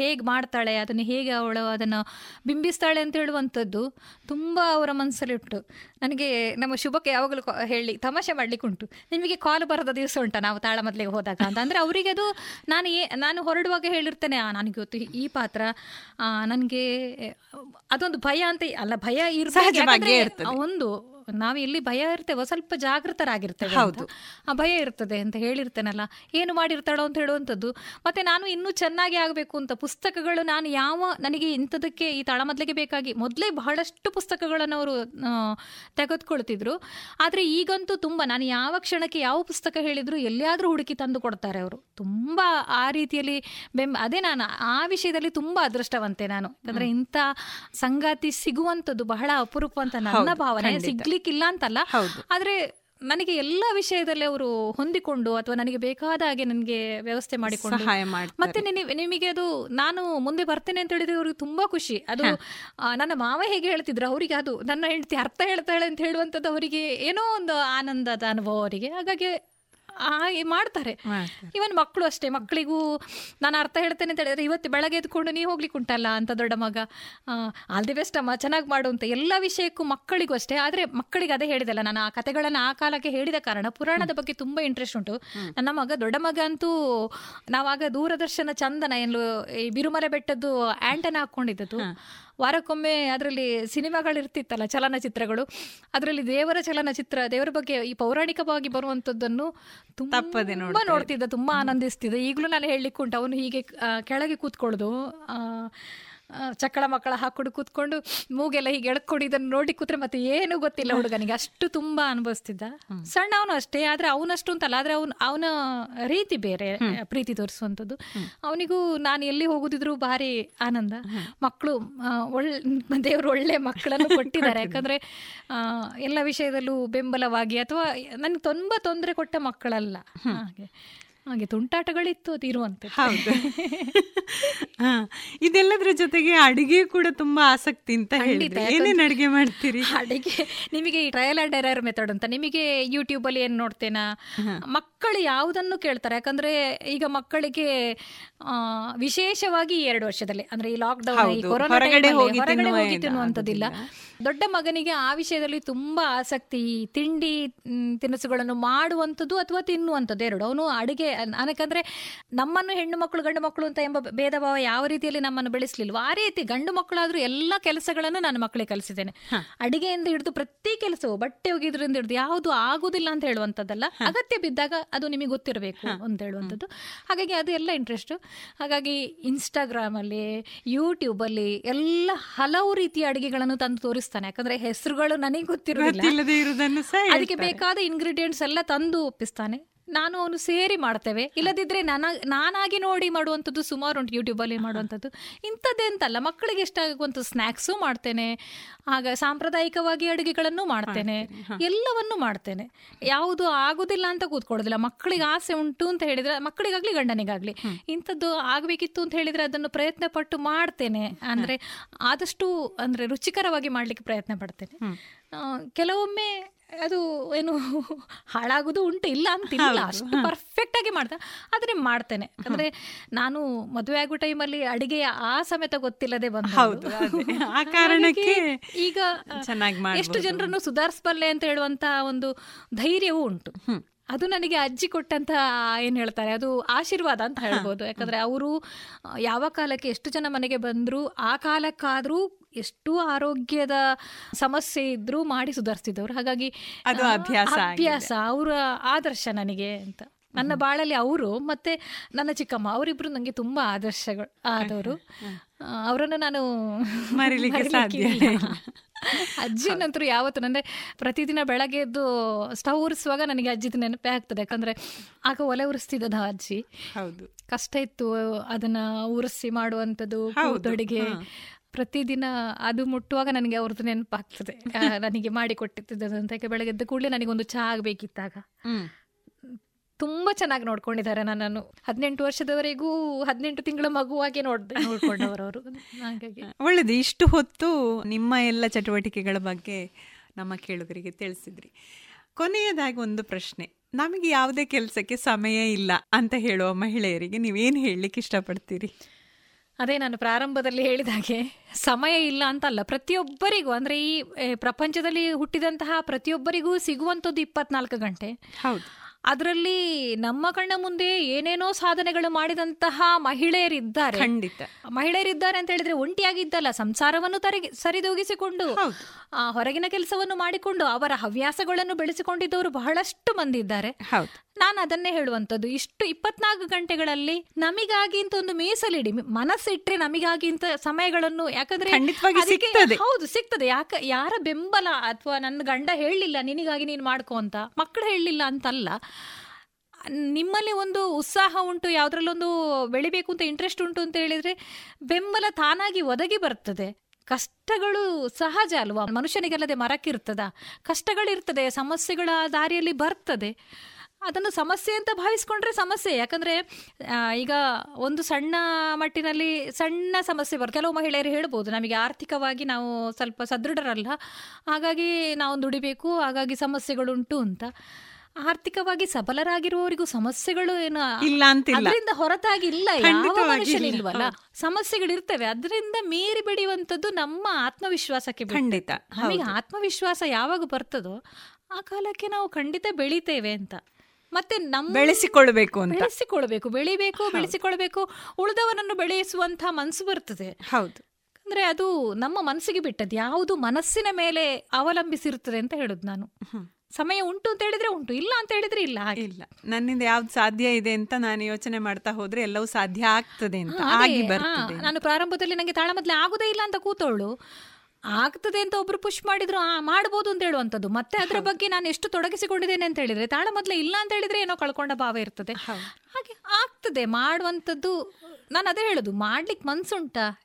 ಹೇಗೆ ಮಾಡ್ತಾಳೆ ಅದನ್ನು ಹೇಗೆ ಅವಳು ಅದನ್ನು ಬಿಂಬಿಸ್ತಾಳೆ ಅಂತ ಹೇಳುವಂಥದ್ದು ತುಂಬ ಅವರ ಮನಸ್ಸಲ್ಲಿಟ್ಟು ನನಗೆ ನಮ್ಮ ಶುಭಕ್ಕೆ ಯಾವಾಗಲೂ ಹೇಳಿ ತಮಾಷೆ ಮಾಡ್ಲಿಕ್ಕೆ ಉಂಟು. ನಿಮಗೆ ಕಾಲ್ ಬರದ ದಿವಸ ಉಂಟಾ ನಾವು ತಾಳ ಮೊದಲಿಗೆ ಹೋದಾಗ ಅಂತ. ಅಂದರೆ ಅವರಿಗೆ ಅದು ನಾನು ಏ ನಾನು ಹೊರಡುವಾಗ ಹೇಳಿರ್ತೇನೆ ಆ ನನಗೆ ಗೊತ್ತು ಈ ಪಾತ್ರ ನನಗೆ ಅದೊಂದು ಭಯ ಅಂತ ಅಲ್ಲ ಭಯ ಇರ್ತದೆ. ಒಂದು ನಾವು ಎಲ್ಲಿ ಭಯ ಇರ್ತೇವೋ ಸ್ವಲ್ಪ ಜಾಗೃತರಾಗಿರ್ತೇವೆ ಹೌದು. ಆ ಭಯ ಇರ್ತದೆ ಅಂತ ಹೇಳಿರ್ತೇನಲ್ಲ ಏನು ಮಾಡಿರ್ತಾಳೋ ಅಂತ ಹೇಳುವಂಥದ್ದು. ಮತ್ತೆ ನಾನು ಇನ್ನೂ ಚೆನ್ನಾಗಿ ಆಗಬೇಕು ಅಂತ ಪುಸ್ತಕಗಳು ನಾನು ಯಾವ ನನಗೆ ಇಂಥದಕ್ಕೆ ಈ ತಳಮದ್ಲಿಗೆ ಬೇಕಾಗಿ ಮೊದಲೇ ಬಹಳಷ್ಟು ಪುಸ್ತಕಗಳನ್ನು ಅವರು ತೆಗೆದುಕೊಳ್ತಿದ್ರು. ಆದರೆ ಈಗಂತೂ ತುಂಬ ನಾನು ಯಾವ ಕ್ಷಣಕ್ಕೆ ಯಾವ ಪುಸ್ತಕ ಹೇಳಿದ್ರು ಎಲ್ಲಿಯಾದರೂ ಹುಡುಕಿ ತಂದು ಕೊಡ್ತಾರೆ ಅವರು. ತುಂಬ ಆ ರೀತಿಯಲ್ಲಿ ಬೆಂಬ ಅದೇ ನಾನು ಆ ವಿಷಯದಲ್ಲಿ ತುಂಬ ಅದೃಷ್ಟವಂತೆ ನಾನು. ಯಾಕಂದ್ರೆ ಇಂಥ ಸಂಗಾತಿ ಸಿಗುವಂಥದ್ದು ಬಹಳ ಅಪರೂಪ ಅಂತ ನನ್ನ ಭಾವನೆ. ಖಂಡಿತ. ಸಿಗ್ಲಿಕ್ಕಿಲ್ಲ ಅಂತಲ್ಲ. ಆದ್ರೆ ನನಗೆ ಎಲ್ಲ ವಿಷಯದಲ್ಲಿ ಅವರು ಹೊಂದಿಕೊಂಡು ಅಥವಾ ನನಗೆ ಬೇಕಾದ ಹಾಗೆ ನನಗೆ ವ್ಯವಸ್ಥೆ ಮಾಡಿಕೊಂಡು ಸಹಾಯ ಮಾಡ್ತಾರೆ. ಮತ್ತೆ ನಿಮಗೆ ಅದು ನಾನು ಮುಂದೆ ಬರ್ತೇನೆ ಅಂತ ಹೇಳಿದ್ರೆ ಅವ್ರಿಗೆ ತುಂಬಾ ಖುಷಿ ಅದು ನನ್ನ ಮಾವ ಹೇಗೆ ಹೇಳ್ತಿದ್ರು ಅವರಿಗೆ ಅದು ನನ್ನ ಹೆಂಡತಿ ಅರ್ಥ ಹೇಳ್ತಾಳೆ ಅಂತ ಹೇಳುವಂಥದ್ದು ಅವರಿಗೆ ಏನೋ ಒಂದು ಆನಂದದ ಅನುಭವ ಅವರಿಗೆ ಹಾಗಾಗಿ ಹಾಗೆ ಮಾಡ್ತಾರೆ. ಇವನ್ ಮಕ್ಕಳು ಅಷ್ಟೇ ಮಕ್ಕಳಿಗೂ ನಾನು ಅರ್ಥ ಹೇಳ್ತೇನೆ ಅಂತ ಹೇಳಿದ್ರೆ ಇವತ್ತು ಬೆಳಗ್ಗೆ ಎದ್ಕೊಂಡು ನೀ ಹೋಗ್ಲಿಕ್ಕೆ ಉಂಟಲ್ಲ ಅಂತ ದೊಡ್ಡ ಮಗ. ಆಲ್ ದಿ ಬೆಸ್ಟ್ ಅಮ್ಮ ಚೆನ್ನಾಗಿ ಮಾಡು ಅಂತ ಎಲ್ಲ ವಿಷಯಕ್ಕೂ ಮಕ್ಕಳಿಗೂ ಅಷ್ಟೇ. ಆದ್ರೆ ಮಕ್ಕಳಿಗೆ ಅದೇ ಹೇಳಿದಲ್ಲ ನಾನು ಆ ಕಥೆಗಳನ್ನ ಆ ಕಾಲಕ್ಕೆ ಹೇಳಿದ ಕಾರಣ ಪುರಾಣದ ಬಗ್ಗೆ ತುಂಬಾ ಇಂಟ್ರೆಸ್ಟ್ ಉಂಟು. ನನ್ನ ಮಗ ದೊಡ್ಡ ಮಗ ಅಂತೂ ನಾವಾಗ ದೂರದರ್ಶನ ಚಂದನ ಏನು ಈ ಬಿರುಮಲೆ ಬೆಟ್ಟದ್ದು ಆಂಟನ ಹಾಕೊಂಡಿದ್ದದು ವಾರಕ್ಕೊಮ್ಮೆ ಅದರಲ್ಲಿ ಸಿನಿಮಾಗಳು ಇರ್ತಿತ್ತಲ್ಲ ಚಲನಚಿತ್ರಗಳು ಅದರಲ್ಲಿ ದೇವರ ಚಲನಚಿತ್ರ ದೇವರ ಬಗ್ಗೆ ಈ ಪೌರಾಣಿಕವಾಗಿ ಬರುವಂಥದ್ದನ್ನು ತಪ್ಪದೆ ತುಂಬಾ ನೋಡ್ತಿದ್ದ ತುಂಬಾ ಆನಂದಿಸ್ತಿದ್ದ ಈಗಲೂ ನಾನು ಹೇಳಲಿಕ್ಕೆ ಉಂಟು ಅವನು ಹೀಗೆ ಕೆಳಗೆ ಕೂತ್ಕೊಳ್ಳೋದು ಚಕ್ಕಳ ಮಕ್ಕಳ ಹಾಕೊಂಡು ಕೂತ್ಕೊಂಡು ಮೂಗೆಲ್ಲ ಹೀಗೆ ಎಳ್ಕೊಂಡು ಇದನ್ನು ನೋಡಿ ಕೂತ್ರೆ ಮತ್ತೆ ಏನು ಗೊತ್ತಿಲ್ಲ ಹುಡುಗನಿಗೆ. ಅಷ್ಟು ತುಂಬಾ ಅನುಭವಿಸ್ತಿದ್ದ. ಸಣ್ಣ ಅವನು ಅಷ್ಟೇ ಆದ್ರೆ ಅವನಷ್ಟು ಅಂತಲ್ಲ ಆದ್ರೆ ಅವನು ಅವನ ರೀತಿ ಬೇರೆ ಪ್ರೀತಿ ತೋರಿಸುವಂಥದ್ದು. ಅವನಿಗೂ ನಾನು ಎಲ್ಲಿ ಹೋಗುದಿದ್ರು ಭಾರಿ ಆನಂದ. ಮಕ್ಕಳು ಒಳ್ಳೆ ದೇವರು ಒಳ್ಳೆ ಮಕ್ಕಳನ್ನು ಕೊಟ್ಟಿದ್ದಾರೆ. ಯಾಕಂದ್ರೆ ಎಲ್ಲ ವಿಷಯದಲ್ಲೂ ಬೆಂಬಲವಾಗಿ ಅಥವಾ ನನಗೆ ತುಂಬಾ ತೊಂದರೆ ಕೊಟ್ಟ ಮಕ್ಕಳಲ್ಲ. ಹಾಗೆ. ಹಾಗೆ ತುಂಟಾಟಗಳಿತ್ತು ಅದು ಇರುವಂತೆ ಹೌದು. ಹಾ ಇದೆಲ್ಲದ್ರ ಜೊತೆಗೆ ಅಡಿಗೆ ಕೂಡ ತುಂಬಾ ಆಸಕ್ತಿ ಅಂತ ಹೇಳಿದ್ರೆ. ಏನೇನು ಅಡಿಗೆ ಮಾಡ್ತೀರಿ? ಅಡಿಗೆ ನಿಮಗೆ ಟ್ರಯಲ್ ಆ್ಯಂಡ್ ಎರರ್ ಮೆಥಡ್ ಅಂತ ನಿಮಗೆ ಯೂಟ್ಯೂಬಲ್ಲಿ ಏನ್ ನೋಡ್ತೇನಾ? ಮಕ್ಕಳು ಯಾವುದನ್ನು ಕೇಳ್ತಾರೆ? ಯಾಕಂದ್ರೆ ಈಗ ಮಕ್ಕಳಿಗೆ ವಿಶೇಷವಾಗಿ ಎರಡು ವರ್ಷದಲ್ಲಿ ಅಂದ್ರೆ ಈ ಲಾಕ್ಡೌನ್ ಈ ಕೊರೋನಾ ಹೊರಗಡೆ ಹೋಗಿ ತಿನ್ನುವಂಥದ್ದಿಲ್ಲ ದೊಡ್ಡ ಮಗನಿಗೆ ಆ ವಿಷಯದಲ್ಲಿ ತುಂಬಾ ಆಸಕ್ತಿ ತಿಂಡಿ ತಿನಿಸುಗಳನ್ನು ಮಾಡುವಂಥದ್ದು ಅಥವಾ ತಿನ್ನುವಂಥದ್ದು ಎರಡು. ಅವನು ಅಡುಗೆ ಯಾಕಂದ್ರೆ ನಮ್ಮನ್ನು ಹೆಣ್ಣು ಮಕ್ಕಳು ಗಂಡು ಮಕ್ಕಳು ಅಂತ ಎಂಬ ಭೇದ ಭಾವ ಯಾವ ರೀತಿಯಲ್ಲಿ ನಮ್ಮನ್ನು ಬೆಳೆಸಲಿಲ್ವ ಆ ರೀತಿ ಗಂಡು ಮಕ್ಕಳಾದ್ರೂ ಎಲ್ಲ ಕೆಲಸಗಳನ್ನು ನಾನು ಮಕ್ಕಳಿಗೆ ಕಲಿಸಿದ್ದೇನೆ. ಅಡಿಗೆಯಿಂದ ಹಿಡಿದು ಪ್ರತಿ ಕೆಲಸವು ಬಟ್ಟೆ ಒಗೆದ್ರಿಂದ ಹಿಡಿದು ಯಾವುದು ಆಗುದಿಲ್ಲ ಅಂತ ಹೇಳುವಂಥದ್ದಲ್ಲ. ಅಗತ್ಯ ಬಿದ್ದಾಗ ಅದು ನಿಮಗೆ ಗೊತ್ತಿರಬೇಕು ಅಂತ ಹೇಳುವಂಥದ್ದು. ಹಾಗಾಗಿ ಅದು ಎಲ್ಲ ಇಂಟ್ರೆಸ್ಟು ಹಾಗಾಗಿ ಇನ್ಸ್ಟಾಗ್ರಾಮಲ್ಲಿ ಯೂಟ್ಯೂಬಲ್ಲಿ ಎಲ್ಲ ಹಲವು ರೀತಿಯ ಅಡುಗೆಗಳನ್ನು ತಂದು ತೋರಿಸ್ತಾನೆ. ಯಾಕಂದ್ರೆ ಹೆಸರುಗಳು ನನಗೆ ಗೊತ್ತಿರೋದಿಲ್ಲ ಅದಕ್ಕೆ ಬೇಕಾದ ಇಂಗ್ರೀಡಿಯೆಂಟ್ಸ್ ಎಲ್ಲ ತಂದು ಒಪ್ಪಿಸ್ತಾನೆ. ನಾನು ಅವನು ಸೇರಿ ಮಾಡ್ತೇವೆ. ಇಲ್ಲದಿದ್ರೆ ನನ ನಾನಾಗಿ ನೋಡಿ ಮಾಡುವಂಥದ್ದು ಸುಮಾರು ಉಂಟು ಯೂಟ್ಯೂಬಲ್ಲಿ ಮಾಡುವಂಥದ್ದು. ಇಂಥದ್ದೇ ಅಂತಲ್ಲ ಮಕ್ಕಳಿಗೆ ಇಷ್ಟಾಗುವಂಥ ಸ್ನ್ಯಾಕ್ಸು ಮಾಡ್ತೇನೆ. ಆಗ ಸಾಂಪ್ರದಾಯಿಕವಾಗಿ ಅಡುಗೆಗಳನ್ನು ಮಾಡ್ತೇನೆ. ಎಲ್ಲವನ್ನು ಮಾಡ್ತೇನೆ. ಯಾವುದು ಆಗುದಿಲ್ಲ ಅಂತ ಕೂತ್ಕೊಳ್ಳೋದಿಲ್ಲ. ಮಕ್ಕಳಿಗೆ ಆಸೆ ಉಂಟು ಅಂತ ಹೇಳಿದ್ರೆ ಮಕ್ಕಳಿಗಾಗ್ಲಿ ಗಂಡನಿಗಾಗ್ಲಿ ಇಂಥದ್ದು ಆಗಬೇಕಿತ್ತು ಅಂತ ಹೇಳಿದ್ರೆ ಅದನ್ನು ಪ್ರಯತ್ನ ಪಟ್ಟು ಮಾಡ್ತೇನೆ. ಅಂದರೆ ಆದಷ್ಟು ಅಂದರೆ ರುಚಿಕರವಾಗಿ ಮಾಡಲಿಕ್ಕೆ ಪ್ರಯತ್ನ ಪಡ್ತೇನೆ. ಕೆಲವೊಮ್ಮೆ ಅದು ಏನು ಹಾಳಾಗೋದು ಉಂಟು ಇಲ್ಲ ಅಂತಿಲ್ಲ. ಅಷ್ಟು ಪರ್ಫೆಕ್ಟ್ ಆಗಿ ಮಾಡ್ತಾ ಆದ್ರೆ ಮಾಡ್ತೇನೆ. ಅಂದ್ರೆ ನಾನು ಮದುವೆ ಆಗೋ ಟೈಮಲ್ಲಿ ಅಡಿಗೆಯ ಆ ಸಮೇತ ಗೊತ್ತಿಲ್ಲದೆ ಬಂದು ಆ ಕಾರಣಕ್ಕೆ ಈಗ. ಎಷ್ಟು ಜನರನ್ನು ಸುಧಾರಿಸಬಲ್ಲೆ ಅಂತ ಹೇಳುವಂತ ಒಂದು ಧೈರ್ಯವೂ ಉಂಟು. ಅದು ನನಗೆ ಅಜ್ಜಿ ಕೊಟ್ಟಂತ ಏನ್ ಹೇಳ್ತಾರೆ ಅದು ಆಶೀರ್ವಾದ ಅಂತ ಹೇಳ್ಬೋದು. ಯಾಕಂದ್ರೆ ಅವರು ಯಾವ ಕಾಲಕ್ಕೆ ಎಷ್ಟು ಜನ ಮನೆಗೆ ಬಂದ್ರು ಆ ಕಾಲಕ್ಕಾದ್ರೂ ಎಷ್ಟು ಆರೋಗ್ಯದ ಸಮಸ್ಯೆ ಇದ್ರೂ ಮಾಡಿ ಸುಧಾರಿಸಿದವರು ಹಾಗಾಗಿ ಅದು ಅಭ್ಯಾಸ. ಅಭ್ಯಾಸ ಅವರ ಆದರ್ಶ ನನಗೆ ಅಂತ. ನನ್ನ ಬಾಳಲ್ಲಿ ಅವರು ಮತ್ತೆ ನನ್ನ ಚಿಕ್ಕಮ್ಮ ಅವರಿಬ್ರು ನನಗೆ ತುಂಬಾ ಆದರ್ಶಗಳು ಆದವರು. ಅವರನ್ನು ನಾನು ಮರಿಲಿಕ್ಕೆ ಸಾಧ್ಯ. ಅಜ್ಜಿನಂತರೂ ಯಾವತ್ತು ಅಂದ್ರೆ ಪ್ರತಿದಿನ ಬೆಳಗ್ಗೆ ಎದ್ದು ಸ್ಟವ್ ಉರಿಸುವಾಗ ನನಗೆ ಅಜ್ಜಿದ ನೆನಪೇ ಆಗ್ತದೆ. ಯಾಕಂದ್ರೆ ಆಗ ಒಲೆ ಉರಿಸ್ತಿದ್ದದ ಅಜ್ಜಿ. ಹೌದು. ಕಷ್ಟ ಇತ್ತು ಅದನ್ನ ಉರಿಸಿ ಮಾಡುವಂತದ್ದು ಹಾ. ಪ್ರತಿದಿನ ಅದು ಮುಟ್ಟುವಾಗ ನನಗೆ ಅವ್ರದ್ದು ನೆನಪಾಗ್ತದೆ. ನನಗೆ ಮಾಡಿ ಕೊಟ್ಟಿದ್ದದು ಅಂತ. ಯಾಕೆ ಬೆಳಗ್ಗೆ ಎದ್ದ ಕೂಡಲೇ ನನಗೊಂದು ಚಹಾ ಆಗಬೇಕಿತ್ತಾಗ. ತುಂಬಾ ಚೆನ್ನಾಗಿ ನೋಡ್ಕೊಂಡಿದ್ದಾರೆ ನನ್ನನ್ನು. ಹದಿನೆಂಟು ವರ್ಷದವರೆಗೂ ಹದಿನೆಂಟು ತಿಂಗಳ ಮಗುವಾಗೆ ನೋಡ್ದೆ ನೋಡ್ಕೊಂಡವರು ಅವರು ಹಾಗಾಗಿ. ಒಳ್ಳೇದು. ಇಷ್ಟು ಹೊತ್ತು ನಿಮ್ಮ ಎಲ್ಲ ಚಟುವಟಿಕೆಗಳ ಬಗ್ಗೆ ನಮ್ಮ ಕೇಳುಗರಿಗೆ ತಿಳಿಸಿದ್ರಿ. ಕೊನೆಯದಾಗಿ ಒಂದು ಪ್ರಶ್ನೆ. ನಮಗೆ ಯಾವುದೇ ಕೆಲಸಕ್ಕೆ ಸಮಯ ಇಲ್ಲ ಅಂತ ಹೇಳುವ ಮಹಿಳೆಯರಿಗೆ ನೀವೇನು ಹೇಳಲಿಕ್ಕೆ ಇಷ್ಟಪಡ್ತೀರಿ? ಅದೇ ನಾನು ಪ್ರಾರಂಭದಲ್ಲಿ ಹೇಳಿದ ಹಾಗೆ ಸಮಯ ಇಲ್ಲ ಅಂತ ಅಲ್ಲ ಪ್ರತಿಯೊಬ್ಬರಿಗೂ ಅಂದ್ರೆ ಈ ಪ್ರಪಂಚದಲ್ಲಿ ಹುಟ್ಟಿದಂತಹ ಪ್ರತಿಯೊಬ್ಬರಿಗೂ ಸಿಗುವಂಥದ್ದು ಇಪ್ಪತ್ನಾಲ್ಕು ಗಂಟೆ. ಹೌದು. ಅದರಲ್ಲಿ ನಮ್ಮ ಕಣ್ಣ ಮುಂದೆ ಏನೇನೋ ಸಾಧನೆಗಳು ಮಾಡಿದಂತಹ ಮಹಿಳೆಯರಿದ್ದಾರೆ. ಖಂಡಿತ. ಮಹಿಳೆಯರಿದ್ದಾರೆ ಅಂತ ಹೇಳಿದ್ರೆ ಒಂಟಿಯಾಗಿದ್ದಲ್ಲ ಸಂಸಾರವನ್ನು ತರಗಿ ಸರಿದೂಗಿಸಿಕೊಂಡು ಹೊರಗಿನ ಕೆಲಸವನ್ನು ಮಾಡಿಕೊಂಡು ಅವರ ಹವ್ಯಾಸಗಳನ್ನು ಬೆಳೆಸಿಕೊಂಡಿದ್ದವರು ಬಹಳಷ್ಟು ಮಂದಿ ಇದ್ದಾರೆ. ಹೌದು. ನಾನು ಅದನ್ನೇ ಹೇಳುವಂಥದ್ದು. ಇಷ್ಟು ಇಪ್ಪತ್ನಾಲ್ಕು ಗಂಟೆಗಳಲ್ಲಿ ನಮಿಗಾಗಿ ಅಂತ ಒಂದು ಮೀಸಲಿಡಿ. ಮನಸ್ಸಿಟ್ಟರೆ ನಮಗಾಗಿ ಅಂತ ಸಮಯಗಳನ್ನು ಯಾಕಂದ್ರೆ ಹೌದು ಸಿಗ್ತದೆ. ಯಾಕ ಯಾರ ಬೆಂಬಲ ಅಥವಾ ನನ್ನ ಗಂಡ ಹೇಳಲಿಲ್ಲ ನಿನಗಾಗಿ ನೀನು ಮಾಡ್ಕೋ ಅಂತ. ಮಕ್ಕಳು ಹೇಳಲಿಲ್ಲ ಅಂತಲ್ಲ. ನಿಮ್ಮಲ್ಲಿ ಒಂದು ಉತ್ಸಾಹ ಉಂಟು ಯಾವುದ್ರಲ್ಲೊಂದು ಬೆಳಿಬೇಕು ಅಂತ ಇಂಟ್ರೆಸ್ಟ್ ಉಂಟು ಅಂತ ಹೇಳಿದ್ರೆ ಬೆಂಬಲ ತಾನಾಗಿ ಒದಗಿ ಬರ್ತದೆ. ಕಷ್ಟಗಳು ಸಹಜ ಅಲ್ವಾ? ಮನುಷ್ಯನಿಗೆಲ್ಲದೆ ಮರಕ್ಕಿರ್ತದ. ಕಷ್ಟಗಳಿರ್ತದೆ ಸಮಸ್ಯೆಗಳ ದಾರಿಯಲ್ಲಿ ಬರ್ತದೆ. ಅದನ್ನು ಸಮಸ್ಯೆ ಅಂತ ಭಾವಿಸ್ಕೊಂಡ್ರೆ ಸಮಸ್ಯೆ. ಯಾಕಂದ್ರೆ ಈಗ ಒಂದು ಸಣ್ಣ ಮಟ್ಟಿನಲ್ಲಿ ಸಣ್ಣ ಸಮಸ್ಯೆ ಬರುತ್ತೆ. ಕೆಲವು ಮಹಿಳೆಯರು ಹೇಳ್ಬೋದು ನಮಗೆ ಆರ್ಥಿಕವಾಗಿ ನಾವು ಸ್ವಲ್ಪ ಸದೃಢರಲ್ಲ ಹಾಗಾಗಿ ನಾವು ದುಡಿಬೇಕು ಹಾಗಾಗಿ ಸಮಸ್ಯೆಗಳುಂಟು ಅಂತ. ಆರ್ಥಿಕವಾಗಿ ಸಬಲರಾಗಿರುವವರಿಗೂ ಸಮಸ್ಯೆಗಳು ಏನು ಇಲ್ಲ ಅಂತ ಅದರಿಂದ ಹೊರತಾಗಿ ಇಲ್ಲ. ಯಾವ ಮನುಷ್ಯನಿಲ್ವಲ್ಲ. ಸಮಸ್ಯೆಗಳಿರ್ತವೆ. ಅದರಿಂದ ಮೀರಿ ಬೆಳೆಯುವಂಥದ್ದು ನಮ್ಮ ಆತ್ಮವಿಶ್ವಾಸಕ್ಕೆ. ಖಂಡಿತ, ನಮಗೆ ಆತ್ಮವಿಶ್ವಾಸ ಯಾವಾಗ ಬರ್ತದೋ ಆ ಕಾಲಕ್ಕೆ ನಾವು ಖಂಡಿತ ಬೆಳಿತೇವೆ ಅಂತ. ಮತ್ತೆ ನಮ್ಮ ಬೆಳೆಸಿಕೊಳ್ಬೇಕು ಅಂತ. ಬೆಳೆಸಿಕೊಳ್ಬೇಕು. ಬೆಳಿಬೇಕು ಬೆಳೆಸಿಕೊಳ್ಬೇಕು. ಉಳಿದವನನ್ನು ಬೆಳೆಯಿಸುವಂತಹ ಮನಸ್ಸು ಬರ್ತದೆ. ಹೌದು. ಅಂದ್ರೆ ಅದು ನಮ್ಮ ಮನಸ್ಸಿಗೆ ಬಿಟ್ಟದ್ದು. ಯಾವುದು ಮನಸ್ಸಿನ ಮೇಲೆ ಅವಲಂಬಿಸಿರುತ್ತದೆ ಅಂತ ಹೇಳುದು ನಾನು. ಸಮಯ ಉಂಟು ಅಂತ ಹೇಳಿದ್ರೆ ಉಂಟು. ಇಲ್ಲ ಅಂತ ಹೇಳಿದ್ರೆ ಇಲ್ಲ ಇಲ್ಲ. ನನ್ನಿಂದ ಯಾವ್ದು ಸಾಧ್ಯ ಇದೆ ಅಂತ ನಾನು ಯೋಚನೆ ಮಾಡ್ತಾ ಹೋದ್ರೆ ಎಲ್ಲವೂ ಸಾಧ್ಯ ಆಗ್ತದೆ ಅಂತ. ಆಗಿ ನಾನು ಪ್ರಾರಂಭದಲ್ಲಿ ನನಗೆ ತಾಳಮದ್ಲೆ ಆಗುದೇ ಇಲ್ಲ ಅಂತ ಕೂತವಳು ಆಗ್ತದೆ ಅಂತ ಒಬ್ರು ಪುಷ್ ಮಾಡಿದ್ರು ಆ ಮಾಡ್ಬೋದು ಅಂತ ಹೇಳುವಂಥದ್ದು. ಮತ್ತೆ ಅದರ ಬಗ್ಗೆ ನಾನು ಎಷ್ಟು ತೊಡಗಿಸಿಕೊಂಡಿದ್ದೇನೆ ಅಂತ ಹೇಳಿದ್ರೆ ತಾಳ ಮೊದಲೇ ಇಲ್ಲ ಅಂತ ಹೇಳಿದ್ರೆ ಏನೋ ಕಳ್ಕೊಂಡ ಭಾವ ಇರ್ತದೆ. ಹಾಗೆ ಆಗ್ತದೆ ಮಾಡುವಂಥದ್ದು. ನಾನು ಅದೇ ಹೇಳುದು ಮಾಡ್ಲಿಕ್ಕೆ ಮನ್ಸುಂಟಾ.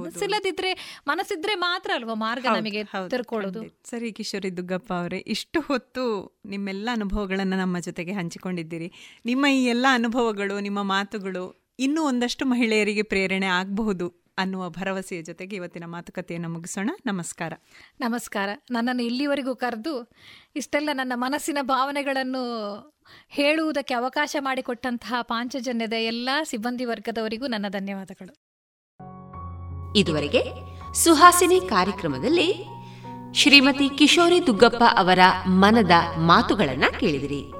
ಮನಸ್ಸಿಲ್ಲದಿದ್ರೆ ಮನಸ್ಸಿದ್ರೆ ಮಾತ್ರ ಅಲ್ವಾ ಮಾರ್ಗ ನಮಗೆ ತಿರ್ಕೊಳ್ಳೋದು? ಸರಿ ಕಿಶೋರಿ ದುಗ್ಗಪ್ಪ ಅವರೇ ಇಷ್ಟು ಹೊತ್ತು ನಿಮ್ಮೆಲ್ಲ ಅನುಭವಗಳನ್ನು ನಮ್ಮ ಜೊತೆಗೆ ಹಂಚಿಕೊಂಡಿದ್ದೀರಿ. ನಿಮ್ಮ ಈ ಎಲ್ಲ ಅನುಭವಗಳು ನಿಮ್ಮ ಮಾತುಗಳು ಇನ್ನೂ ಒಂದಷ್ಟು ಮಹಿಳೆಯರಿಗೆ ಪ್ರೇರಣೆ ಆಗಬಹುದು. ಅನ್ನುವ ಭರವಸೆಯ ಜೊತೆಗೆ ಇವತ್ತಿನ ಮಾತುಕತೆಯನ್ನು ಮುಗಿಸೋಣ. ನಮಸ್ಕಾರ. ನಮಸ್ಕಾರ. ನನ್ನನ್ನು ಇಲ್ಲಿವರೆಗೂ ಕರೆದು ಇಷ್ಟೆಲ್ಲ ನನ್ನ ಮನಸ್ಸಿನ ಭಾವನೆಗಳನ್ನು ಹೇಳುವುದಕ್ಕೆ ಅವಕಾಶ ಮಾಡಿಕೊಟ್ಟಂತಹ ಪಾಂಚಜನ್ಯದ ಎಲ್ಲ ಸಿಬ್ಬಂದಿ ವರ್ಗದವರಿಗೂ ನನ್ನ ಧನ್ಯವಾದಗಳು. ಇದುವರೆಗೆ ಸುಹಾಸಿನಿ ಕಾರ್ಯಕ್ರಮದಲ್ಲಿ ಶ್ರೀಮತಿ ಕಿಶೋರಿ ದುಗ್ಗಪ್ಪ ಅವರ ಮನದ ಮಾತುಗಳನ್ನು ಕೇಳಿದಿರಿ.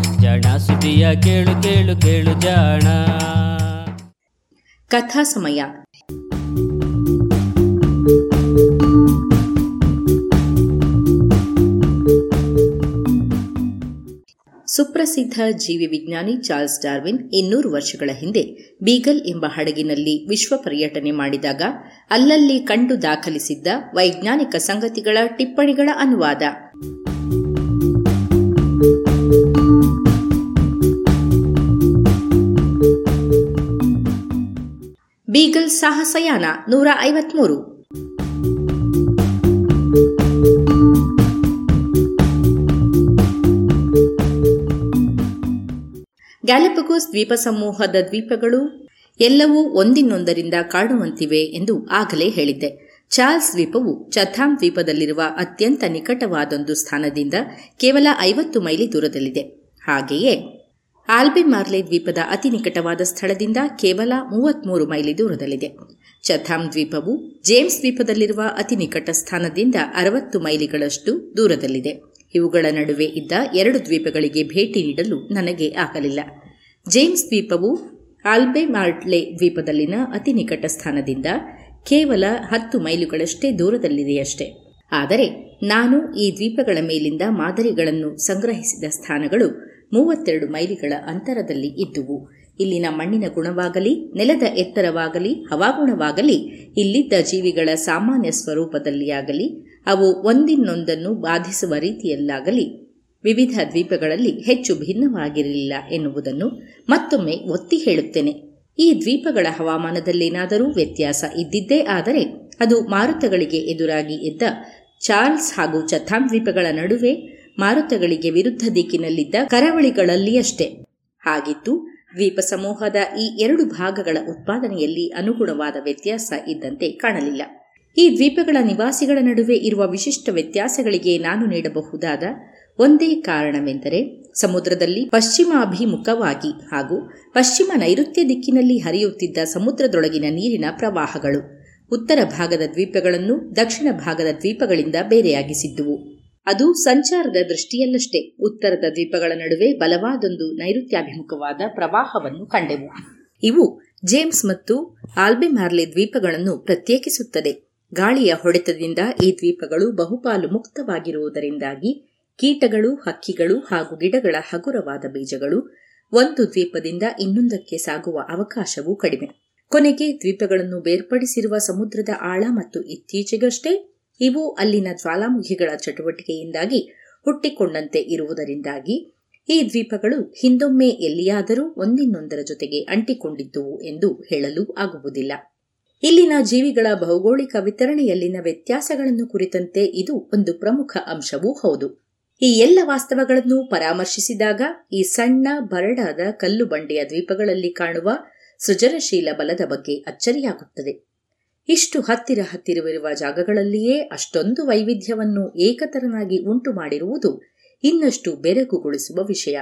ಜಾಣ ಸುದಿಯ ಕೇಳು ಕೇಳು ಕೇಳು ಜಾಣ. ಕಥಾ ಸಮಯ. ಸುಪ್ರಸಿದ್ಧ ಜೀವಿ ವಿಜ್ಞಾನಿ ಚಾರ್ಲ್ಸ್ ಡಾರ್ವಿನ್ ಇನ್ನೂರು ವರ್ಷಗಳ ಹಿಂದೆ ಬೀಗಲ್ ಎಂಬ ಹಡಗಿನಲ್ಲಿ ವಿಶ್ವ ಪರ್ಯಟನೆ ಮಾಡಿದಾಗ ಅಲ್ಲಲ್ಲಿ ಕಂಡು ದಾಖಲಿಸಿದ್ದ ವೈಜ್ಞಾನಿಕ ಸಂಗತಿಗಳ ಟಿಪ್ಪಣಿಗಳ ಅನುವಾದ. ಬೀಗಲ್ ಸಾಹಸಯಾನ ನೂರ ಐವತ್ಮೂರು ಗ್ಯಾಲಪಗೋಸ್ ದ್ವೀಪ ಸಮೂಹದ ದ್ವೀಪಗಳು ಎಲ್ಲವೂ ಒಂದಿನೊಂದರಿಂದ ಕಾಡುವಂತಿವೆ ಎಂದು ಆಗಲೇ ಹೇಳಿದ್ದೆ. ಚಾರ್ಲ್ಸ್ ದ್ವೀಪವು ಚಥಾಮ್ ದ್ವೀಪದಲ್ಲಿರುವ ಅತ್ಯಂತ ನಿಕಟವಾದೊಂದು ಸ್ಥಾನದಿಂದ ಕೇವಲ ಐವತ್ತು ಮೈಲಿ ದೂರದಲ್ಲಿದೆ. ಹಾಗೆಯೇ ಆಲ್ಬೆ ಮಾರ್ಲೆ ದ್ವೀಪದ ಅತಿ ನಿಕಟವಾದ ಸ್ಥಳದಿಂದ ಕೇವಲ ಮೂವತ್ಮೂರು ಮೈಲಿ ದೂರದಲ್ಲಿದೆ. ಚಥಾಮ್ ದ್ವೀಪವು ಜೇಮ್ಸ್ ದ್ವೀಪದಲ್ಲಿರುವ ಅತಿ ನಿಕಟ ಸ್ಥಾನದಿಂದ ಅರವತ್ತು ಮೈಲಿಗಳಷ್ಟು ದೂರದಲ್ಲಿದೆ. ಇವುಗಳ ನಡುವೆ ಇದ್ದ ಎರಡು ದ್ವೀಪಗಳಿಗೆ ಭೇಟಿ ನೀಡಲು ನನಗೆ ಆಗಲಿಲ್ಲ. ಜೇಮ್ಸ್ ದ್ವೀಪವು ಆಲ್ಬೆ ಮಾರ್ಟ್ಲೆ ದ್ವೀಪದಲ್ಲಿನ ಅತಿ ನಿಕಟ ಸ್ಥಾನದಿಂದ ಕೇವಲ ಹತ್ತು ಮೈಲುಗಳಷ್ಟೇ ದೂರದಲ್ಲಿದೆಯಷ್ಟೇ. ಆದರೆ ನಾನು ಈ ದ್ವೀಪಗಳ ಮೇಲಿಂದ ಮಾದರಿಗಳನ್ನು ಸಂಗ್ರಹಿಸಿದ ಸ್ಥಾನಗಳು ಮೂವತ್ತೆರಡು ಮೈಲಿಗಳ ಅಂತರದಲ್ಲಿ ಇದ್ದುವು. ಇಲ್ಲಿನ ಮಣ್ಣಿನ ಗುಣವಾಗಲಿ, ನೆಲದ ಎತ್ತರವಾಗಲಿ, ಹವಾಗುಣವಾಗಲಿ, ಇಲ್ಲಿದ್ದ ಜೀವಿಗಳ ಸಾಮಾನ್ಯ ಸ್ವರೂಪದಲ್ಲಿಯಾಗಲಿ, ಅವು ಒಂದಿನ್ನೊಂದನ್ನು ಬಾಧಿಸುವ ರೀತಿಯಲ್ಲಾಗಲಿ, ವಿವಿಧ ದ್ವೀಪಗಳಲ್ಲಿ ಹೆಚ್ಚು ಭಿನ್ನವಾಗಿರಲಿಲ್ಲ ಎನ್ನುವುದನ್ನು ಮತ್ತೊಮ್ಮೆ ಒತ್ತಿ ಹೇಳುತ್ತೇನೆ. ಈ ದ್ವೀಪಗಳ ಹವಾಮಾನದಲ್ಲೇನಾದರೂ ವ್ಯತ್ಯಾಸ ಇದ್ದಿದ್ದೇ ಆದರೆ, ಅದು ಮಾರುತಗಳಿಗೆ ಎದುರಾಗಿ ಇದ್ದ ಚಾರ್ಲ್ಸ್ ಹಾಗೂ ಚಥಾಮ್ ದ್ವೀಪಗಳ ನಡುವೆ ಮಾರುತಗಳಿಗೆ ವಿರುದ್ಧ ದಿಕ್ಕಿನಲ್ಲಿದ್ದ ಕರಾವಳಿಗಳಲ್ಲಿಯಷ್ಟೇ. ಹಾಗಿದ್ದು, ದ್ವೀಪ ಸಮೂಹದ ಈ ಎರಡು ಭಾಗಗಳ ಉತ್ಪಾದನೆಯಲ್ಲಿ ಅನುಗುಣವಾದ ವ್ಯತ್ಯಾಸ ಇದ್ದಂತೆ ಕಾಣಲಿಲ್ಲ. ಈ ದ್ವೀಪಗಳ ನಿವಾಸಿಗಳ ನಡುವೆ ಇರುವ ವಿಶಿಷ್ಟ ವ್ಯತ್ಯಾಸಗಳಿಗೆ ನಾನು ನೀಡಬಹುದಾದ ಒಂದೇ ಕಾರಣವೆಂದರೆ, ಸಮುದ್ರದಲ್ಲಿ ಪಶ್ಚಿಮಾಭಿಮುಖವಾಗಿ ಹಾಗೂ ಪಶ್ಚಿಮ ನೈಋತ್ಯ ದಿಕ್ಕಿನಲ್ಲಿ ಹರಿಯುತ್ತಿದ್ದ ಸಮುದ್ರದೊಳಗಿನ ನೀರಿನ ಪ್ರವಾಹಗಳು ಉತ್ತರ ಭಾಗದ ದ್ವೀಪಗಳನ್ನು ದಕ್ಷಿಣ ಭಾಗದ ದ್ವೀಪಗಳಿಂದ ಬೇರೆಯಾಗಿಸಿದ್ದುವು. ಅದು ಸಂಚಾರದ ದೃಷ್ಟಿಯಲ್ಲಷ್ಟೇ. ಉತ್ತರದ ದ್ವೀಪಗಳ ನಡುವೆ ಬಲವಾದೊಂದು ನೈಋತ್ಯಾಭಿಮುಖವಾದ ಪ್ರವಾಹವನ್ನು ಕಂಡೆವು. ಇವು ಜೇಮ್ಸ್ ಮತ್ತು ಆಲ್ಬೆಮಾರ್ಲೆ ದ್ವೀಪಗಳನ್ನು ಪ್ರತ್ಯೇಕಿಸುತ್ತದೆ. ಗಾಳಿಯ ಹೊಡೆತದಿಂದ ಈ ದ್ವೀಪಗಳು ಬಹುಪಾಲು ಮುಕ್ತವಾಗಿರುವುದರಿಂದಾಗಿ ಕೀಟಗಳು, ಹಕ್ಕಿಗಳು ಹಾಗೂ ಗಿಡಗಳ ಹಗುರವಾದ ಬೀಜಗಳು ಒಂದು ದ್ವೀಪದಿಂದ ಇನ್ನೊಂದಕ್ಕೆ ಸಾಗುವ ಅವಕಾಶವೂ ಕಡಿಮೆ. ಕೊನೆಗೆ ದ್ವೀಪಗಳನ್ನು ಬೇರ್ಪಡಿಸಿರುವ ಸಮುದ್ರದ ಆಳ ಮತ್ತು ಇತ್ತೀಚೆಗಷ್ಟೇ ಇವು ಅಲ್ಲಿನ ಜ್ವಾಲಾಮುಖಿಗಳ ಚಟುವಟಿಕೆಯಿಂದಾಗಿ ಹುಟ್ಟಿಕೊಂಡಂತೆ ಇರುವುದರಿಂದಾಗಿ ಈ ದ್ವೀಪಗಳು ಹಿಂದೊಮ್ಮೆ ಎಲ್ಲಿಯಾದರೂ ಒಂದಿನ್ನೊಂದರ ಜೊತೆಗೆ ಅಂಟಿಕೊಂಡಿದ್ದುವು ಎಂದು ಹೇಳಲು ಆಗುವುದಿಲ್ಲ. ಇಲ್ಲಿನ ಜೀವಿಗಳ ಭೌಗೋಳಿಕ ವಿತರಣೆಯಲ್ಲಿನ ವ್ಯತ್ಯಾಸಗಳನ್ನು ಕುರಿತಂತೆ ಇದು ಒಂದು ಪ್ರಮುಖ ಅಂಶವೂ ಹೌದು. ಈ ಎಲ್ಲ ವಾಸ್ತವಗಳನ್ನು ಪರಾಮರ್ಶಿಸಿದಾಗ ಈ ಸಣ್ಣ ಬರಡಾದ ಕಲ್ಲು ಬಂಡೆಯ ದ್ವೀಪಗಳಲ್ಲಿ ಕಾಣುವ ಸೃಜನಶೀಲ ಬಲದ ಬಗ್ಗೆ ಅಚ್ಚರಿಯಾಗುತ್ತದೆ. ಇಷ್ಟು ಹತ್ತಿರ ಹತ್ತಿರವಿರುವ ಜಾಗಗಳಲ್ಲಿಯೇ ಅಷ್ಟೊಂದು ವೈವಿಧ್ಯವನ್ನು ಏಕತರನಾಗಿ ಉಂಟು ಮಾಡಿರುವುದು ಇನ್ನಷ್ಟು ಬೆರಗುಗೊಳಿಸುವ ವಿಷಯ.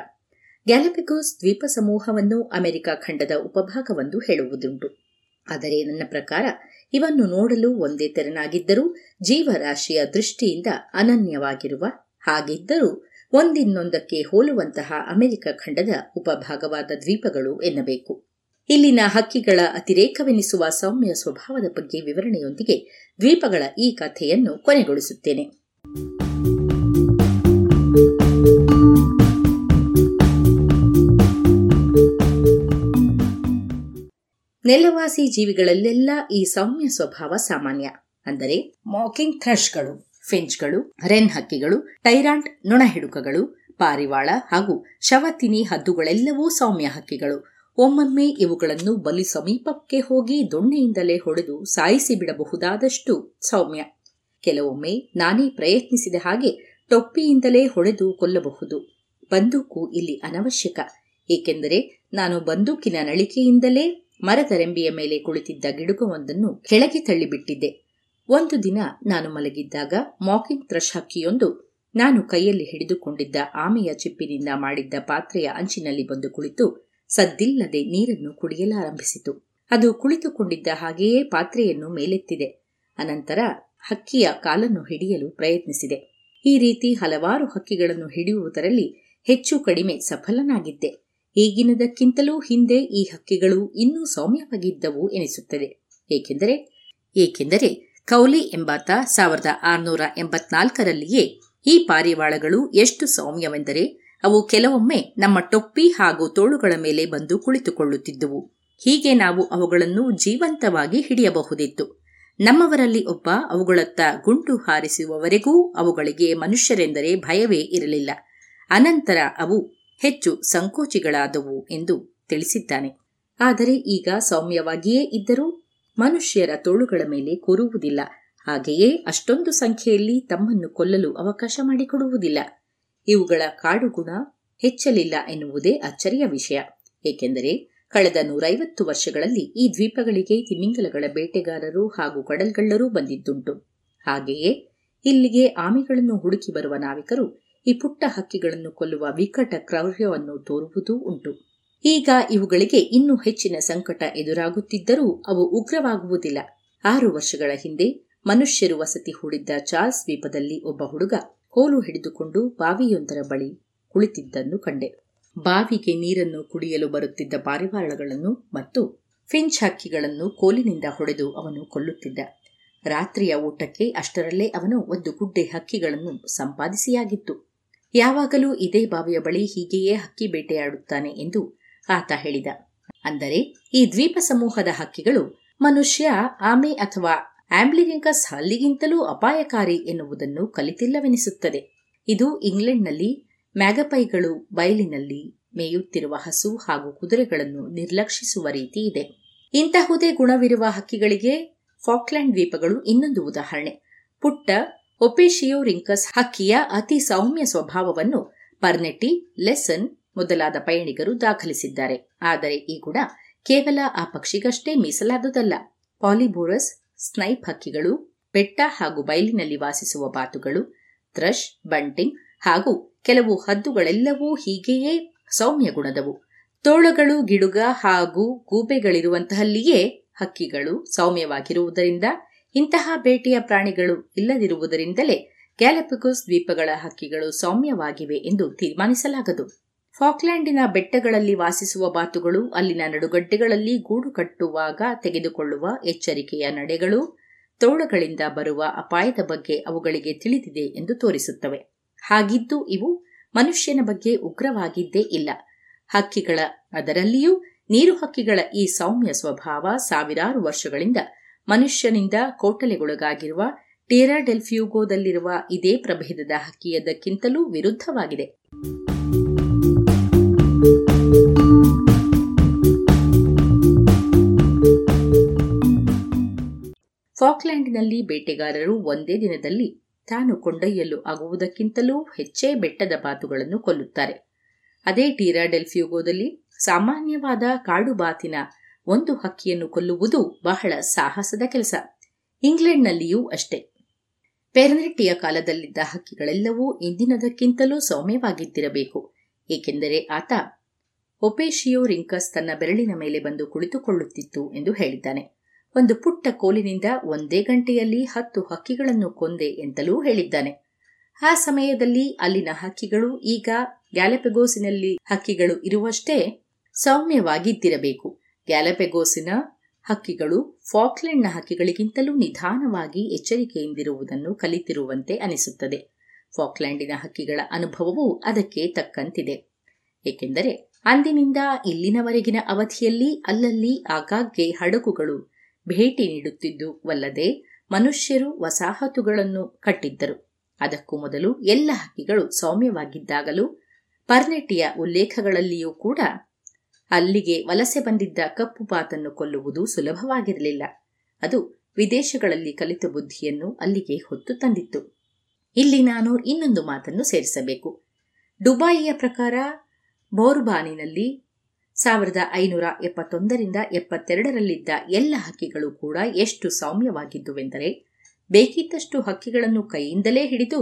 ಗ್ಯಾಲಪಿಕೋಸ್ ದ್ವೀಪ ಸಮೂಹವನ್ನು ಅಮೆರಿಕ ಖಂಡದ ಉಪಭಾಗವೆಂದು ಹೇಳುವುದುಂಟು. ಆದರೆ ನನ್ನ ಪ್ರಕಾರ ಇವನ್ನು ನೋಡಲು ಒಂದೇ ತೆರನಾಗಿದ್ದರೂ ಜೀವರಾಶಿಯ ದೃಷ್ಟಿಯಿಂದ ಅನನ್ಯವಾಗಿರುವ ಹಾಗಿದ್ದರೂ ಒಂದಿನ್ನೊಂದಕ್ಕೆ ಹೋಲುವಂತಹ ಅಮೆರಿಕ ಖಂಡದ ಉಪಭಾಗವಾದ ದ್ವೀಪಗಳು ಎನ್ನಬೇಕು. ಇಲ್ಲಿನ ಹಕ್ಕಿಗಳ ಅತಿರೇಕವೆನಿಸುವ ಸೌಮ್ಯ ಸ್ವಭಾವದ ಬಗ್ಗೆ ವಿವರಣೆಯೊಂದಿಗೆ ದ್ವೀಪಗಳ ಈ ಕಥೆಯನ್ನು ಕೊನೆಗೊಳಿಸುತ್ತೇನೆ. ನೆಲವಾಸಿ ಜೀವಿಗಳಲ್ಲೆಲ್ಲ ಈ ಸೌಮ್ಯ ಸ್ವಭಾವ ಸಾಮಾನ್ಯ. ಅಂದರೆ ಮಾಕಿಂಗ್ ಥ್ರಶ್ಗಳು ಫಿಂಚ್ಗಳು, ರೆನ್ ಹಕ್ಕಿಗಳು, ಟೈರಾಂಟ್ ನೊಣಹಿಡುಕಗಳು, ಪಾರಿವಾಳ ಹಾಗೂ ಶವತಿನಿ ಹದ್ದುಗಳೆಲ್ಲವೂ ಸೌಮ್ಯ ಹಕ್ಕಿಗಳು. ಒಮ್ಮೊಮ್ಮೆ ಇವುಗಳನ್ನು ಬಲಿ ಸಮೀಪಕ್ಕೆ ಹೋಗಿ ದೊಣ್ಣೆಯಿಂದಲೇ ಹೊಡೆದು ಸಾಯಿಸಿ ಬಿಡಬಹುದಾದಷ್ಟು ಸೌಮ್ಯ. ಕೆಲವೊಮ್ಮೆ ನಾನೇ ಪ್ರಯತ್ನಿಸಿದ ಹಾಗೆ ಟೊಪ್ಪಿಯಿಂದಲೇ ಹೊಡೆದು ಕೊಲ್ಲಬಹುದು. ಬಂದೂಕು ಇಲ್ಲಿ ಅನವಶ್ಯಕ. ಏಕೆಂದರೆ ನಾನು ಬಂದೂಕಿನ ನಳಿಕೆಯಿಂದಲೇ ಮರದ ರೆಂಬೆಯ ಮೇಲೆ ಕುಳಿತಿದ್ದ ಗಿಡುಗವೊಂದನ್ನು ಕೆಳಗೆ ತಳ್ಳಿಬಿಟ್ಟಿದ್ದೆ. ಒಂದು ದಿನ ನಾನು ಮಲಗಿದ್ದಾಗ ಮಾಕಿಂಗ್ ಥ್ರಶ್ ಹಕ್ಕಿಯೊಂದು ನಾನು ಕೈಯಲ್ಲಿ ಹಿಡಿದುಕೊಂಡಿದ್ದ ಆಮೆಯ ಚಿಪ್ಪಿನಿಂದ ಮಾಡಿದ್ದ ಪಾತ್ರೆಯ ಅಂಚಿನಲ್ಲಿ ಬಂದು ಕುಳಿತು ಸದ್ದಿಲ್ಲದೆ ನೀರನ್ನು ಕುಡಿಯಲಾರಂಭಿಸಿತು. ಅದು ಕುಳಿತುಕೊಂಡಿದ್ದ ಹಾಗೆಯೇ ಪಾತ್ರೆಯನ್ನು ಮೇಲೆತ್ತಿದೆ. ಅನಂತರ ಹಕ್ಕಿಯ ಕಾಲನ್ನು ಹಿಡಿಯಲು ಪ್ರಯತ್ನಿಸಿದೆ. ಈ ರೀತಿ ಹಲವಾರು ಹಕ್ಕಿಗಳನ್ನು ಹಿಡಿಯುವುದರಲ್ಲಿ ಹೆಚ್ಚು ಕಡಿಮೆ ಸಫಲನಾಗಿದ್ದೆ. ಈಗಿನದಕ್ಕಿಂತಲೂ ಹಿಂದೆ ಈ ಹಕ್ಕಿಗಳು ಇನ್ನೂ ಸೌಮ್ಯವಾಗಿದ್ದವು ಎನಿಸುತ್ತದೆ. ಏಕೆಂದರೆ ಏಕೆಂದರೆ ಕೌಲಿ ಎಂಬಾತ ಸಾವಿರದ ಆರುನೂರ ಎಂಬತ್ನಾಲ್ಕರಲ್ಲಿಯೇ ಈ ಪಾರಿವಾಳಗಳು ಎಷ್ಟು ಸೌಮ್ಯವೆಂದರೆ ಅವು ಕೆಲವೊಮ್ಮೆ ನಮ್ಮ ಟೊಪ್ಪಿ ಹಾಗೂ ತೋಳುಗಳ ಮೇಲೆ ಬಂದು ಕುಳಿತುಕೊಳ್ಳುತ್ತಿದ್ದುವು. ಹೀಗೆ ನಾವು ಅವುಗಳನ್ನು ಜೀವಂತವಾಗಿ ಹಿಡಿಯಬಹುದಿತ್ತು. ನಮ್ಮವರಲ್ಲಿ ಒಬ್ಬ ಅವುಗಳತ್ತ ಗುಂಟು ಹಾರಿಸುವವರೆಗೂ ಅವುಗಳಿಗೆ ಮನುಷ್ಯರೆಂದರೆ ಭಯವೇ ಇರಲಿಲ್ಲ. ಅನಂತರ ಅವು ಹೆಚ್ಚು ಸಂಕೋಚಿಗಳಾದವು ಎಂದು ತಿಳಿಸಿದ್ದಾನೆ. ಆದರೆ ಈಗ ಸೌಮ್ಯವಾಗಿಯೇ ಇದ್ದರೂ ಮನುಷ್ಯರ ತೋಳುಗಳ ಮೇಲೆ ಕೂರುವುದಿಲ್ಲ. ಹಾಗೆಯೇ ಅಷ್ಟೊಂದು ಸಂಖ್ಯೆಯಲ್ಲಿ ತಮ್ಮನ್ನು ಕೊಲ್ಲಲು ಅವಕಾಶ ಮಾಡಿಕೊಡುವುದಿಲ್ಲ. ಇವುಗಳ ಕಾಡುಗುಣ ಹೆಚ್ಚಲಿಲ್ಲ ಎನ್ನುವುದೇ ಅಚ್ಚರಿಯ ವಿಷಯ. ಏಕೆಂದರೆ ಕಳೆದ ನೂರೈವತ್ತು ವರ್ಷಗಳಲ್ಲಿ ಈ ದ್ವೀಪಗಳಿಗೆ ತಿಮಿಂಗಲಗಳ ಬೇಟೆಗಾರರು ಹಾಗೂ ಕಡಲ್ಗಳ್ಳರೂ ಬಂದಿದ್ದುಂಟು. ಹಾಗೆಯೇ ಇಲ್ಲಿಗೆ ಆಮೆಗಳನ್ನು ಹುಡುಕಿ ಬರುವ ನಾವಿಕರು ಈ ಪುಟ್ಟ ಹಕ್ಕಿಗಳನ್ನು ಕೊಲ್ಲುವ ವಿಕಟ ಕ್ರೌರ್ಯವನ್ನು ತೋರುವುದೂ ಉಂಟು. ಈಗ ಇವುಗಳಿಗೆ ಇನ್ನೂ ಹೆಚ್ಚಿನ ಸಂಕಟ ಎದುರಾಗುತ್ತಿದ್ದರೂ ಅವು ಉಗ್ರವಾಗುವುದಿಲ್ಲ. ಆರು ವರ್ಷಗಳ ಹಿಂದೆ ಮನುಷ್ಯರು ವಸತಿ ಹೂಡಿದ್ದ ಚಾರ್ಲ್ಸ್ ದ್ವೀಪದಲ್ಲಿ ಒಬ್ಬ ಹುಡುಗ ಕೋಲು ಹಿಡಿದುಕೊಂಡು ಬಾವಿಯೊಂದರ ಬಳಿ ಕುಳಿತಿದ್ದನ್ನು ಕಂಡೆ. ಬಾವಿಗೆ ನೀರನ್ನು ಕುಡಿಯಲು ಬರುತ್ತಿದ್ದ ಪಾರಿವಾಳಗಳನ್ನು ಮತ್ತು ಫಿಂಚ್ ಹಕ್ಕಿಗಳನ್ನು ಕೋಲಿನಿಂದ ಹೊಡೆದು ಅವನು ಕೊಲ್ಲುತ್ತಿದ್ದ. ರಾತ್ರಿಯ ಊಟಕ್ಕೆ ಅಷ್ಟರಲ್ಲೇ ಅವನು ಒಂದು ಗುಡ್ಡೆ ಹಕ್ಕಿಗಳನ್ನು ಸಂಪಾದಿಸಿಯಾಗಿತ್ತು. ಯಾವಾಗಲೂ ಇದೇ ಬಾವಿಯ ಬಳಿ ಹೀಗೆಯೇ ಹಕ್ಕಿ ಬೇಟೆಯಾಡುತ್ತಾನೆ ಎಂದು ಆತ ಹೇಳಿದ. ಅಂದರೆ ಈ ದ್ವೀಪ ಸಮೂಹದ ಹಕ್ಕಿಗಳು ಮನುಷ್ಯ, ಆಮೆ ಅಥವಾ ಆಂಬ್ಲಿರಿಂಕಸ್ ಹಲ್ಲಿಗಿಂತಲೂ ಅಪಾಯಕಾರಿ ಎನ್ನುವುದನ್ನು ಕಲಿತಿಲ್ಲವೆನಿಸುತ್ತದೆ. ಇದು ಇಂಗ್ಲೆಂಡ್ನಲ್ಲಿ ಮ್ಯಾಗಪೈಗಳು ಬಯಲಿನಲ್ಲಿ ಮೇಯುತ್ತಿರುವ ಹಸು ಹಾಗೂ ಕುದುರೆಗಳನ್ನು ನಿರ್ಲಕ್ಷಿಸುವ ರೀತಿ ಇದೆ. ಇಂತಹುದೇ ಗುಣವಿರುವ ಹಕ್ಕಿಗಳಿಗೆ ಫಾಕ್ಲ್ಯಾಂಡ್ ದ್ವೀಪಗಳು ಇನ್ನೊಂದು ಉದಾಹರಣೆ. ಪುಟ್ಟ ಒಪೇಶಿಯೋ ರಿಂಕಸ್ ಹಕ್ಕಿಯ ಅತಿ ಸೌಮ್ಯ ಸ್ವಭಾವವನ್ನು ಪರ್ನೆಟಿ ಲೆಸನ್ ಮೊದಲಾದ ಪಯಣಿಗರು ದಾಖಲಿಸಿದ್ದಾರೆ. ಆದರೆ ಈ ಗುಣ ಕೇವಲ ಆ ಪಕ್ಷಿಗಷ್ಟೇ ಮೀಸಲಾದುದಲ್ಲ. ಪಾಲಿಬೋರಸ್ ಸ್ನೈಪ್ ಹಕ್ಕಿಗಳು ಬೆಟ್ಟ ಹಾಗೂ ಬಯಲಿನಲ್ಲಿ ವಾಸಿಸುವ ಬಾತುಗಳು ಥ್ರಶ್ ಬಂಟಿಂಗ್ ಹಾಗೂ ಕೆಲವು ಹದ್ದುಗಳೆಲ್ಲವೂ ಹೀಗೆಯೇ ಸೌಮ್ಯ ಗುಣದವು ತೋಳಗಳು, ಗಿಡುಗ ಹಾಗೂ ಗೂಬೆಗಳಿರುವಂತಹಲ್ಲಿಯೇ ಹಕ್ಕಿಗಳು ಸೌಮ್ಯವಾಗಿರುವುದರಿಂದ, ಇಂತಹ ಬೇಟೆಯ ಪ್ರಾಣಿಗಳು ಇಲ್ಲದಿರುವುದರಿಂದಲೇ ಗ್ಯಾಲಪಿಕೋಸ್ ದ್ವೀಪಗಳ ಹಕ್ಕಿಗಳು ಸೌಮ್ಯವಾಗಿವೆ ಎಂದು ತೀರ್ಮಾನಿಸಲಾಗದು. ಫಾಕ್ಲ್ಯಾಂಡಿನ ಬೆಟ್ಟಗಳಲ್ಲಿ ವಾಸಿಸುವ ಬಾತುಗಳು ಅಲ್ಲಿನ ನಡುಗಡ್ಡೆಗಳಲ್ಲಿ ಗೂಡು ಕಟ್ಟುವಾಗ ತೆಗೆದುಕೊಳ್ಳುವ ಎಚ್ಚರಿಕೆಯ ನಡೆಗಳು, ತೋಳಗಳಿಂದ ಬರುವ ಅಪಾಯದ ಬಗ್ಗೆ ಅವುಗಳಿಗೆ ತಿಳಿದಿದೆ ಎಂದು ತೋರಿಸುತ್ತವೆ. ಹಾಗಿದ್ದು ಇವು ಮನುಷ್ಯನ ಬಗ್ಗೆ ಉಗ್ರವಾಗಿದ್ದೇ ಇಲ್ಲ. ಹಕ್ಕಿಗಳ ಅದರಲ್ಲಿಯೂ ನೀರು ಹಕ್ಕಿಗಳ ಈ ಸೌಮ್ಯ ಸ್ವಭಾವ ಸಾವಿರಾರು ವರ್ಷಗಳಿಂದ ಮನುಷ್ಯನಿಂದ ಕೋಟಲೆಗೊಳಗಾಗಿರುವ ಟೇರಾಡೆಲ್ಫ್ಯೂಗೋದಲ್ಲಿರುವ ಇದೇ ಪ್ರಭೇದದ ಹಕ್ಕಿಯದಕ್ಕಿಂತಲೂ ವಿರುದ್ಧವಾಗಿದೆ. ಫಾಕ್ಲ್ಯಾಂಡ್ನಲ್ಲಿ ಬೇಟೆಗಾರರು ಒಂದೇ ದಿನದಲ್ಲಿ ತಾನು ಕೊಂಡೊಯ್ಯಲು ಆಗುವುದಕ್ಕಿಂತಲೂ ಹೆಚ್ಚೇ ಬೆಟ್ಟದ ಬಾತುಗಳನ್ನು ಕೊಲ್ಲುತ್ತಾರೆ. ಅದೇ ಟೀರಾಡೆಲ್ಫ್ಯೂಗೋದಲ್ಲಿ ಸಾಮಾನ್ಯವಾದ ಕಾಡು ಬಾತಿನ ಒಂದು ಹಕ್ಕಿಯನ್ನು ಕೊಲ್ಲುವುದು ಬಹಳ ಸಾಹಸದ ಕೆಲಸ. ಇಂಗ್ಲೆಂಡ್ನಲ್ಲಿಯೂ ಅಷ್ಟೇ. ಪೆರ್ನೆಟ್ಟಿಯ ಕಾಲದಲ್ಲಿದ್ದ ಹಕ್ಕಿಗಳೆಲ್ಲವೂ ಇಂದಿನದಕ್ಕಿಂತಲೂ ಸೌಮ್ಯವಾಗಿದ್ದಿರಬೇಕು, ಏಕೆಂದರೆ ಆತ ಒಪೇಶಿಯೋ ರಿಂಕಸ್ ತನ್ನ ಬೆರಳಿನ ಮೇಲೆ ಬಂದು ಕುಳಿತುಕೊಳ್ಳುತ್ತಿತ್ತು ಎಂದು ಹೇಳಿದ್ದಾನೆ. ಒಂದು ಪುಟ್ಟ ಕೋಲಿನಿಂದ ಒಂದೇ ಗಂಟೆಯಲ್ಲಿ ಹತ್ತು ಹಕ್ಕಿಗಳನ್ನು ಕೊಂದೆ ಎಂತಲೂ ಹೇಳಿದ್ದಾನೆ. ಆ ಸಮಯದಲ್ಲಿ ಅಲ್ಲಿನ ಹಕ್ಕಿಗಳು ಈಗ ಗ್ಯಾಲಪೆಗೋಸಿನಲ್ಲಿ ಹಕ್ಕಿಗಳು ಇರುವಷ್ಟೇ ಸೌಮ್ಯವಾಗಿದ್ದಿರಬೇಕು. ಗ್ಯಾಲಪೆಗೋಸಿನ ಹಕ್ಕಿಗಳು ಫಾಕ್ಲೆಂಡ್ನ ಹಕ್ಕಿಗಳಿಗಿಂತಲೂ ನಿಧಾನವಾಗಿ ಎಚ್ಚರಿಕೆಯಿಂದಿರುವುದನ್ನು ಕಲಿತಿರುವಂತೆ ಅನಿಸುತ್ತದೆ. ಫಾಕ್ಲೆಂಡಿನ ಹಕ್ಕಿಗಳ ಅನುಭವವು ಅದಕ್ಕೆ ತಕ್ಕಂತಿದೆ. ಏಕೆಂದರೆ ಅಂದಿನಿಂದ ಇಲ್ಲಿನವರೆಗಿನ ಅವಧಿಯಲ್ಲಿ ಅಲ್ಲಲ್ಲಿ ಆಗಾಗ್ಗೆ ಹಡಗುಗಳು ಭೇಟಿ ನೀಡುತ್ತಿದ್ದುವಲ್ಲದೆ ಮನುಷ್ಯರು ವಸಾಹತುಗಳನ್ನು ಕಟ್ಟಿದ್ದರು. ಅದಕ್ಕೂ ಮೊದಲು ಎಲ್ಲ ಹಕ್ಕಿಗಳು ಸೌಮ್ಯವಾಗಿದ್ದಾಗಲೂ ಪರ್ನೆಟಿಯ ಉಲ್ಲೇಖಗಳಲ್ಲಿಯೂ ಕೂಡ ಅಲ್ಲಿಗೆ ವಲಸೆ ಬಂದಿದ್ದ ಕಪ್ಪು ಪಾತನ್ನು ಕೊಲ್ಲುವುದು ಸುಲಭವಾಗಿರಲಿಲ್ಲ. ಅದು ವಿದೇಶಗಳಲ್ಲಿ ಕಲಿತ ಬುದ್ಧಿಯನ್ನು ಅಲ್ಲಿಗೆ ಹೊತ್ತು ತಂದಿತ್ತು. ಇಲ್ಲಿ ನಾನು ಇನ್ನೊಂದು ಮಾತನ್ನು ಸೇರಿಸಬೇಕು. ಡುಬಾಯಿಯ ಪ್ರಕಾರ ಬೋರ್ಬಾನಿನಲ್ಲಿ ಸಾವಿರದ ಐನೂರ ಎಪ್ಪತ್ತೊಂದರಿಂದ ಎಪ್ಪತ್ತೆರಡರಲ್ಲಿದ್ದ ಎಲ್ಲ ಹಕ್ಕಿಗಳು ಕೂಡ ಎಷ್ಟು ಸೌಮ್ಯವಾಗಿದ್ದುವೆಂದರೆ ಬೇಕಿದ್ದಷ್ಟು ಹಕ್ಕಿಗಳನ್ನು ಕೈಯಿಂದಲೇ ಹಿಡಿದು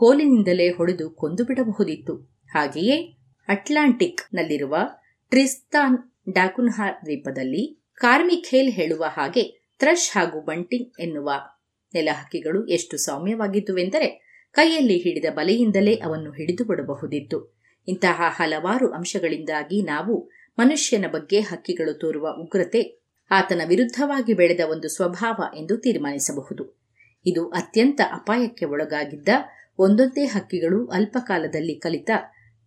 ಕೋಲಿನಿಂದಲೇ ಹೊಡೆದು ಕೊಂದು ಬಿಡಬಹುದಿತ್ತು ಹಾಗೆಯೇ ಅಟ್ಲಾಂಟಿಕ್ ನಲ್ಲಿರುವ ಟ್ರಿಸ್ತಾನ್ ಡಾಕುನ್ಹಾ ದ್ವೀಪದಲ್ಲಿ ಕಾರ್ಮಿಖೇಲ್ ಹೇಳುವ ಹಾಗೆ ಥ್ರಶ್ ಹಾಗೂ ಬಂಟಿಂಗ್ ಎನ್ನುವ ನೆಲಹಕ್ಕಿಗಳು ಎಷ್ಟು ಸೌಮ್ಯವಾಗಿದ್ದುವೆಂದರೆ ಕೈಯಲ್ಲಿ ಹಿಡಿದ ಬಲೆಯಿಂದಲೇ ಅವನ್ನು ಹಿಡಿದು ಬಿಡಬಹುದಿತ್ತು ಇಂತಹ ಹಲವಾರು ಅಂಶಗಳಿಂದಾಗಿ ನಾವು ಮನುಷ್ಯನ ಬಗ್ಗೆ ಹಕ್ಕಿಗಳು ತೋರುವ ಉಗ್ರತೆ ಆತನ ವಿರುದ್ಧವಾಗಿ ಬೆಳೆದ ಒಂದು ಸ್ವಭಾವ ಎಂದು ತೀರ್ಮಾನಿಸಬಹುದು. ಇದು ಅತ್ಯಂತ ಅಪಾಯಕ್ಕೆ ಒಳಗಾಗಿದ್ದ ಒಂದೊಂದೇ ಹಕ್ಕಿಗಳು ಅಲ್ಪಕಾಲದಲ್ಲಿ ಕಲಿತ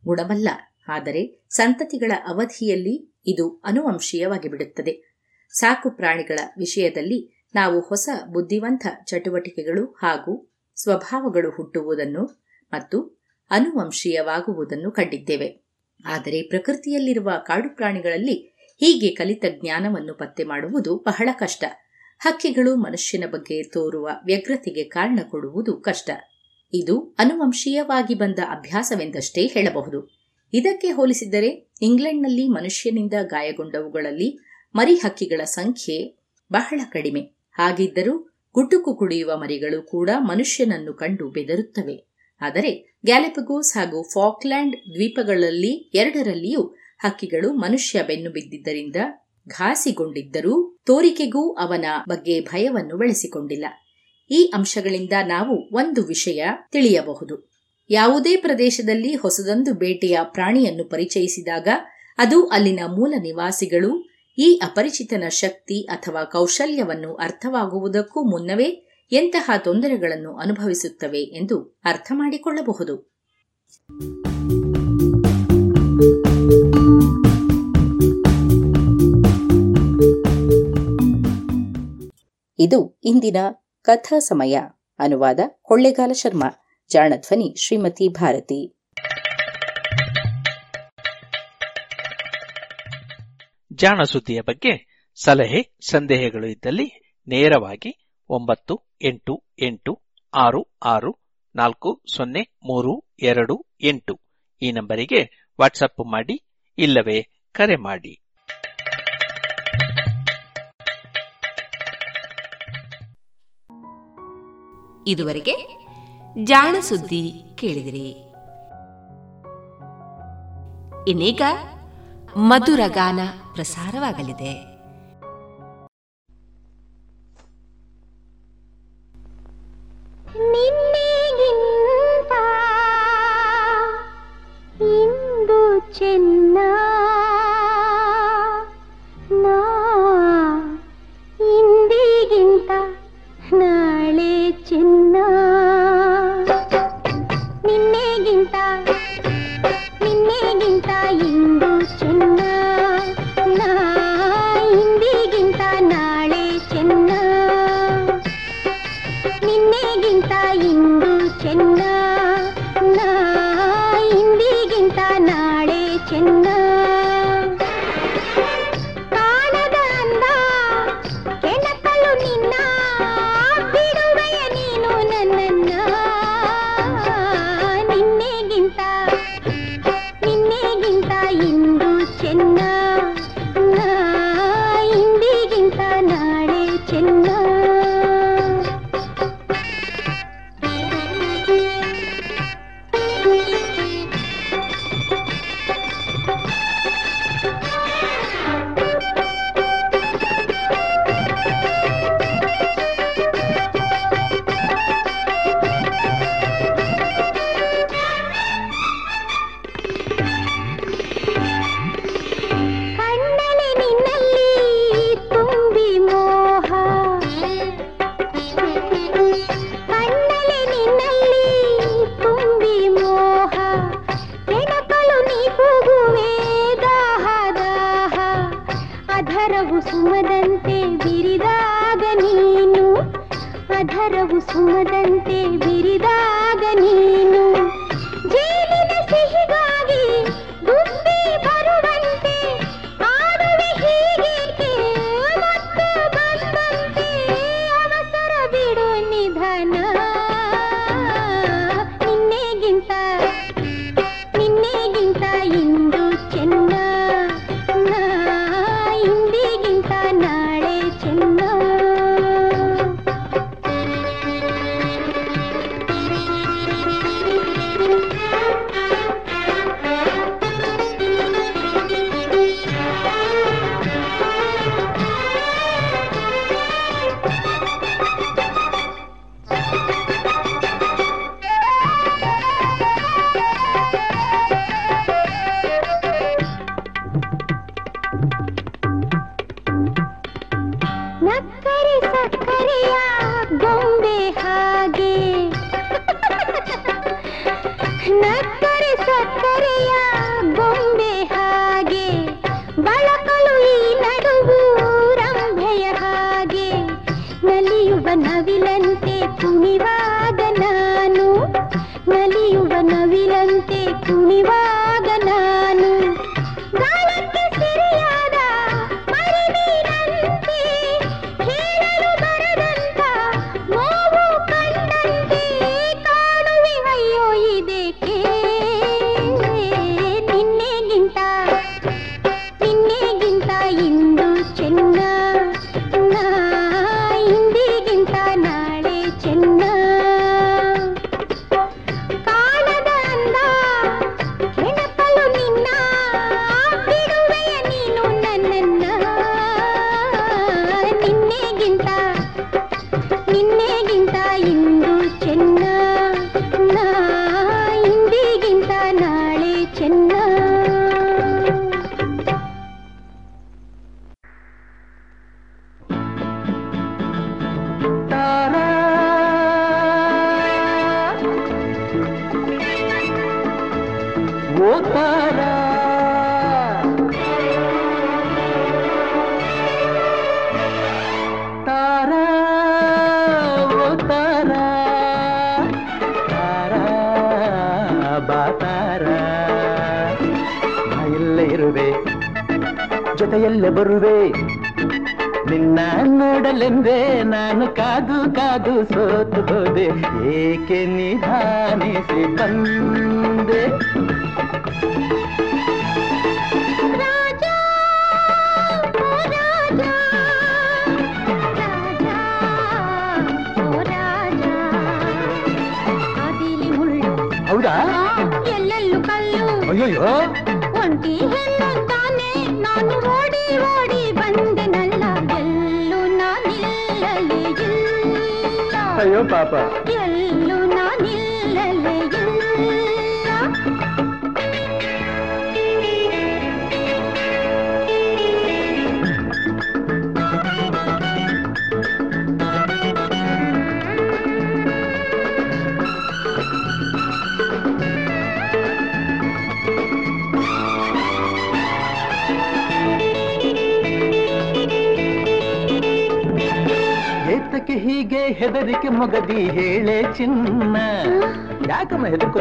ಗುಣವಲ್ಲ. ಆದರೆ ಸಂತತಿಗಳ ಅವಧಿಯಲ್ಲಿ ಇದು ಅನುವಂಶೀಯವಾಗಿ ಬಿಡುತ್ತದೆ ಸಾಕು ಪ್ರಾಣಿಗಳ ವಿಷಯದಲ್ಲಿ ನಾವು ಹೊಸ ಬುದ್ಧಿವಂತ ಚಟುವಟಿಕೆಗಳು ಹಾಗೂ ಸ್ವಭಾವಗಳು ಹುಟ್ಟುವುದನ್ನು ಮತ್ತು ಅನುವಂಶೀಯವಾಗುವುದನ್ನು ಕಂಡಿದ್ದೇವೆ. ಆದರೆ ಪ್ರಕೃತಿಯಲ್ಲಿರುವ ಕಾಡು ಪ್ರಾಣಿಗಳಲ್ಲಿ ಹೀಗೆ ಕಲಿತ ಜ್ಞಾನವನ್ನು ಪತ್ತೆ ಮಾಡುವುದು ಬಹಳ ಕಷ್ಟ. ಹಕ್ಕಿಗಳು ಮನುಷ್ಯನ ಬಗ್ಗೆ ತೋರುವ ವ್ಯಗ್ರತೆಗೆ ಕಾರಣ ಕೊಡುವುದು ಕಷ್ಟ. ಇದು ಅನುವಂಶೀಯವಾಗಿ ಬಂದ ಅಭ್ಯಾಸವೆಂದಷ್ಟೇ ಹೇಳಬಹುದು. ಇದಕ್ಕೆ ಹೋಲಿಸಿದರೆ ಇಂಗ್ಲೆಂಡ್ನಲ್ಲಿ ಮನುಷ್ಯನಿಂದ ಗಾಯಗೊಂಡವುಗಳಲ್ಲಿ ಮರಿ ಹಕ್ಕಿಗಳ ಸಂಖ್ಯೆ ಬಹಳ ಕಡಿಮೆ. ಹಾಗಿದ್ದರೂ ಗುಟುಕು ಕುಡಿಯುವ ಮರಿಗಳು ಕೂಡ ಮನುಷ್ಯನನ್ನು ಕಂಡು ಬೆದರುತ್ತವೆ. ಆದರೆ ಗ್ಯಾಲೆಪಗೋಸ್ ಹಾಗೂ ಫಾಕ್ಲ್ಯಾಂಡ್ ದ್ವೀಪಗಳಲ್ಲಿ ಎರಡರಲ್ಲಿಯೂ ಹಕ್ಕಿಗಳು ಮನುಷ್ಯ ಬೆನ್ನು ಬಿದ್ದಿದ್ದರಿಂದ ಘಾಸಿಗೊಂಡಿದ್ದರೂ ತೋರಿಕೆಗೂ ಅವನ ಬಗ್ಗೆ ಭಯವನ್ನು ಬೆಳೆಸಿಕೊಂಡಿಲ್ಲ. ಈ ಅಂಶಗಳಿಂದ ನಾವು ಒಂದು ವಿಷಯ ತಿಳಿಯಬಹುದು. ಯಾವುದೇ ಪ್ರದೇಶದಲ್ಲಿ ಹೊಸದೊಂದು ಬೇಟೆಯ ಪ್ರಾಣಿಯನ್ನು ಪರಿಚಯಿಸಿದಾಗ ಅದು ಅಲ್ಲಿನ ಮೂಲ ನಿವಾಸಿಗಳು, ಈ ಅಪರಿಚಿತನ ಶಕ್ತಿ ಅಥವಾ ಕೌಶಲ್ಯವನ್ನು ಅರ್ಥವಾಗುವುದಕ್ಕೂ ಮುನ್ನವೇ ಎಂತಹ ತೊಂದರೆಗಳನ್ನು ಅನುಭವಿಸುತ್ತವೆ ಎಂದು ಅರ್ಥ ಮಾಡಿಕೊಳ್ಳಬಹುದು. ಇದು ಇಂದಿನ ಕಥಾ ಸಮಯ. ಅನುವಾದ ಕೊಳ್ಳೆಗಾಲ ಶರ್ಮಾ. ಜಾಣಧ್ವನಿ ಶ್ರೀಮತಿ ಭಾರತಿ. ಜಾಣ ಬಗ್ಗೆ ಸಲಹೆ, ಸಂದೇಹಗಳು ಇದ್ದಲ್ಲಿ ನೇರವಾಗಿ ಒಂಬತ್ತು, ಎಂಟು ಎಂಟು, ಆರು ಆರು, ನಾಲ್ಕು, ಸೊನ್ನೆ, ಮೂರು, ಎರಡು, ಎಂಟು. ಈ ನಂಬರಿಗೆ ವಾಟ್ಸಪ್ ಮಾಡಿ, ಇಲ್ಲವೇ ಕರೆ ಮಾಡಿ. ಇದುವರೆಗೆ ಜಾಣ ಸುದ್ದಿ ಕೇಳಿದಿರಿ. ಇನ್ನೀಗ ಮಧುರ ಗಾನ ಪ್ರಸಾರವಾಗಲಿದೆ.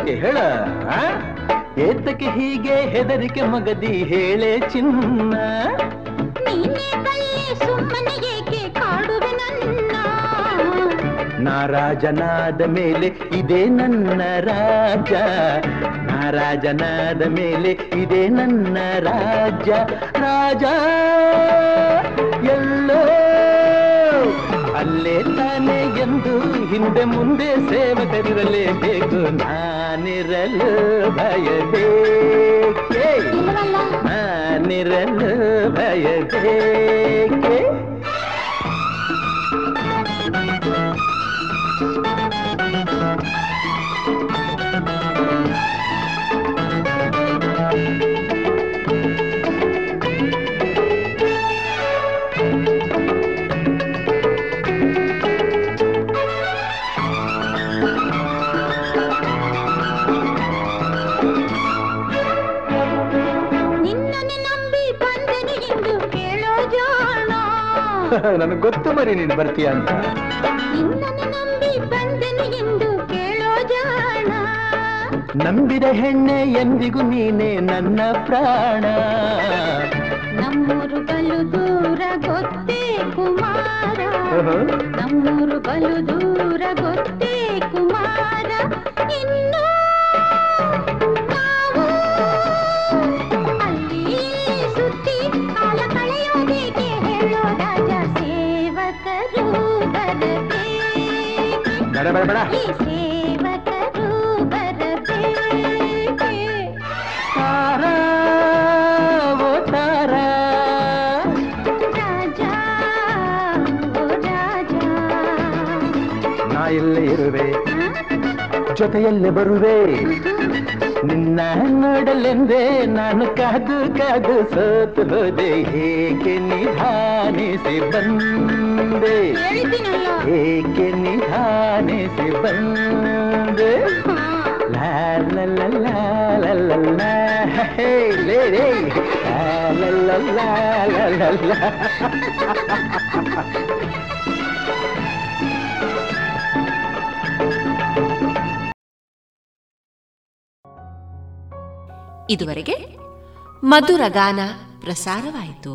ಹಾಗೆ ಹೇಳ ಏತಕ್ಕೆ ಹೀಗೆ ಹೆದರಿಕೆ ಮಗದಿ ಹೇಳೆ ಚಿನ್ನ? ನಾರಾಜನಾದ ಮೇಲೆ ಇದೇ ನನ್ನ ರಾಜ ನಾರಾಜನಾದ ಮೇಲೆ ಇದೇ ನನ್ನ ರಾಜ ರಾಜ ಎಲ್ಲೋ ಅಲ್ಲೇ ತಾನೆ ಎಂದು ಹಿಂದೆ ಮುಂದೆ ಸೇವಕರಿರಲೇಬೇಕು. நிரலு பயதே. நிரலு பயதே. ನನಗೆ ಗೊತ್ತು ಬರೀ ನೀನು ಬರ್ತೀಯ ಅಂತ. ನಂಬಿದ ಹೆಣ್ಣೆ ಎಂದಿಗೂ ನೀನೆ ನನ್ನ ಪ್ರಾಣ. ನಮ್ಮೂರು ಬಲು ದೂರ ಗೊತ್ತೇ ಕುಮಾರ. ಬೇಡ ಬೇಡ ಬೇಡ. ನಾ ಇಲ್ಲಿ ಇರುವೆ ಜೊತೆಯಲ್ಲೇ ಬರುವೆ. ನಿನ್ನ ನೋಡಲೆಂದೇ ನಾನು ಕಾದು ಕಾದು ಸೋತು ಹೋದೆ ಹೇಗೆ ನಿಧಾನಿಸಿ ಬಂದ? ಬಂದೆ ಏಕೆ ನಿಧಾನಿಸಿ ಬಂದೆ ಇದುವರೆಗೆ ಮಧುರ ಗಾನ ಪ್ರಸಾರವಾಯಿತು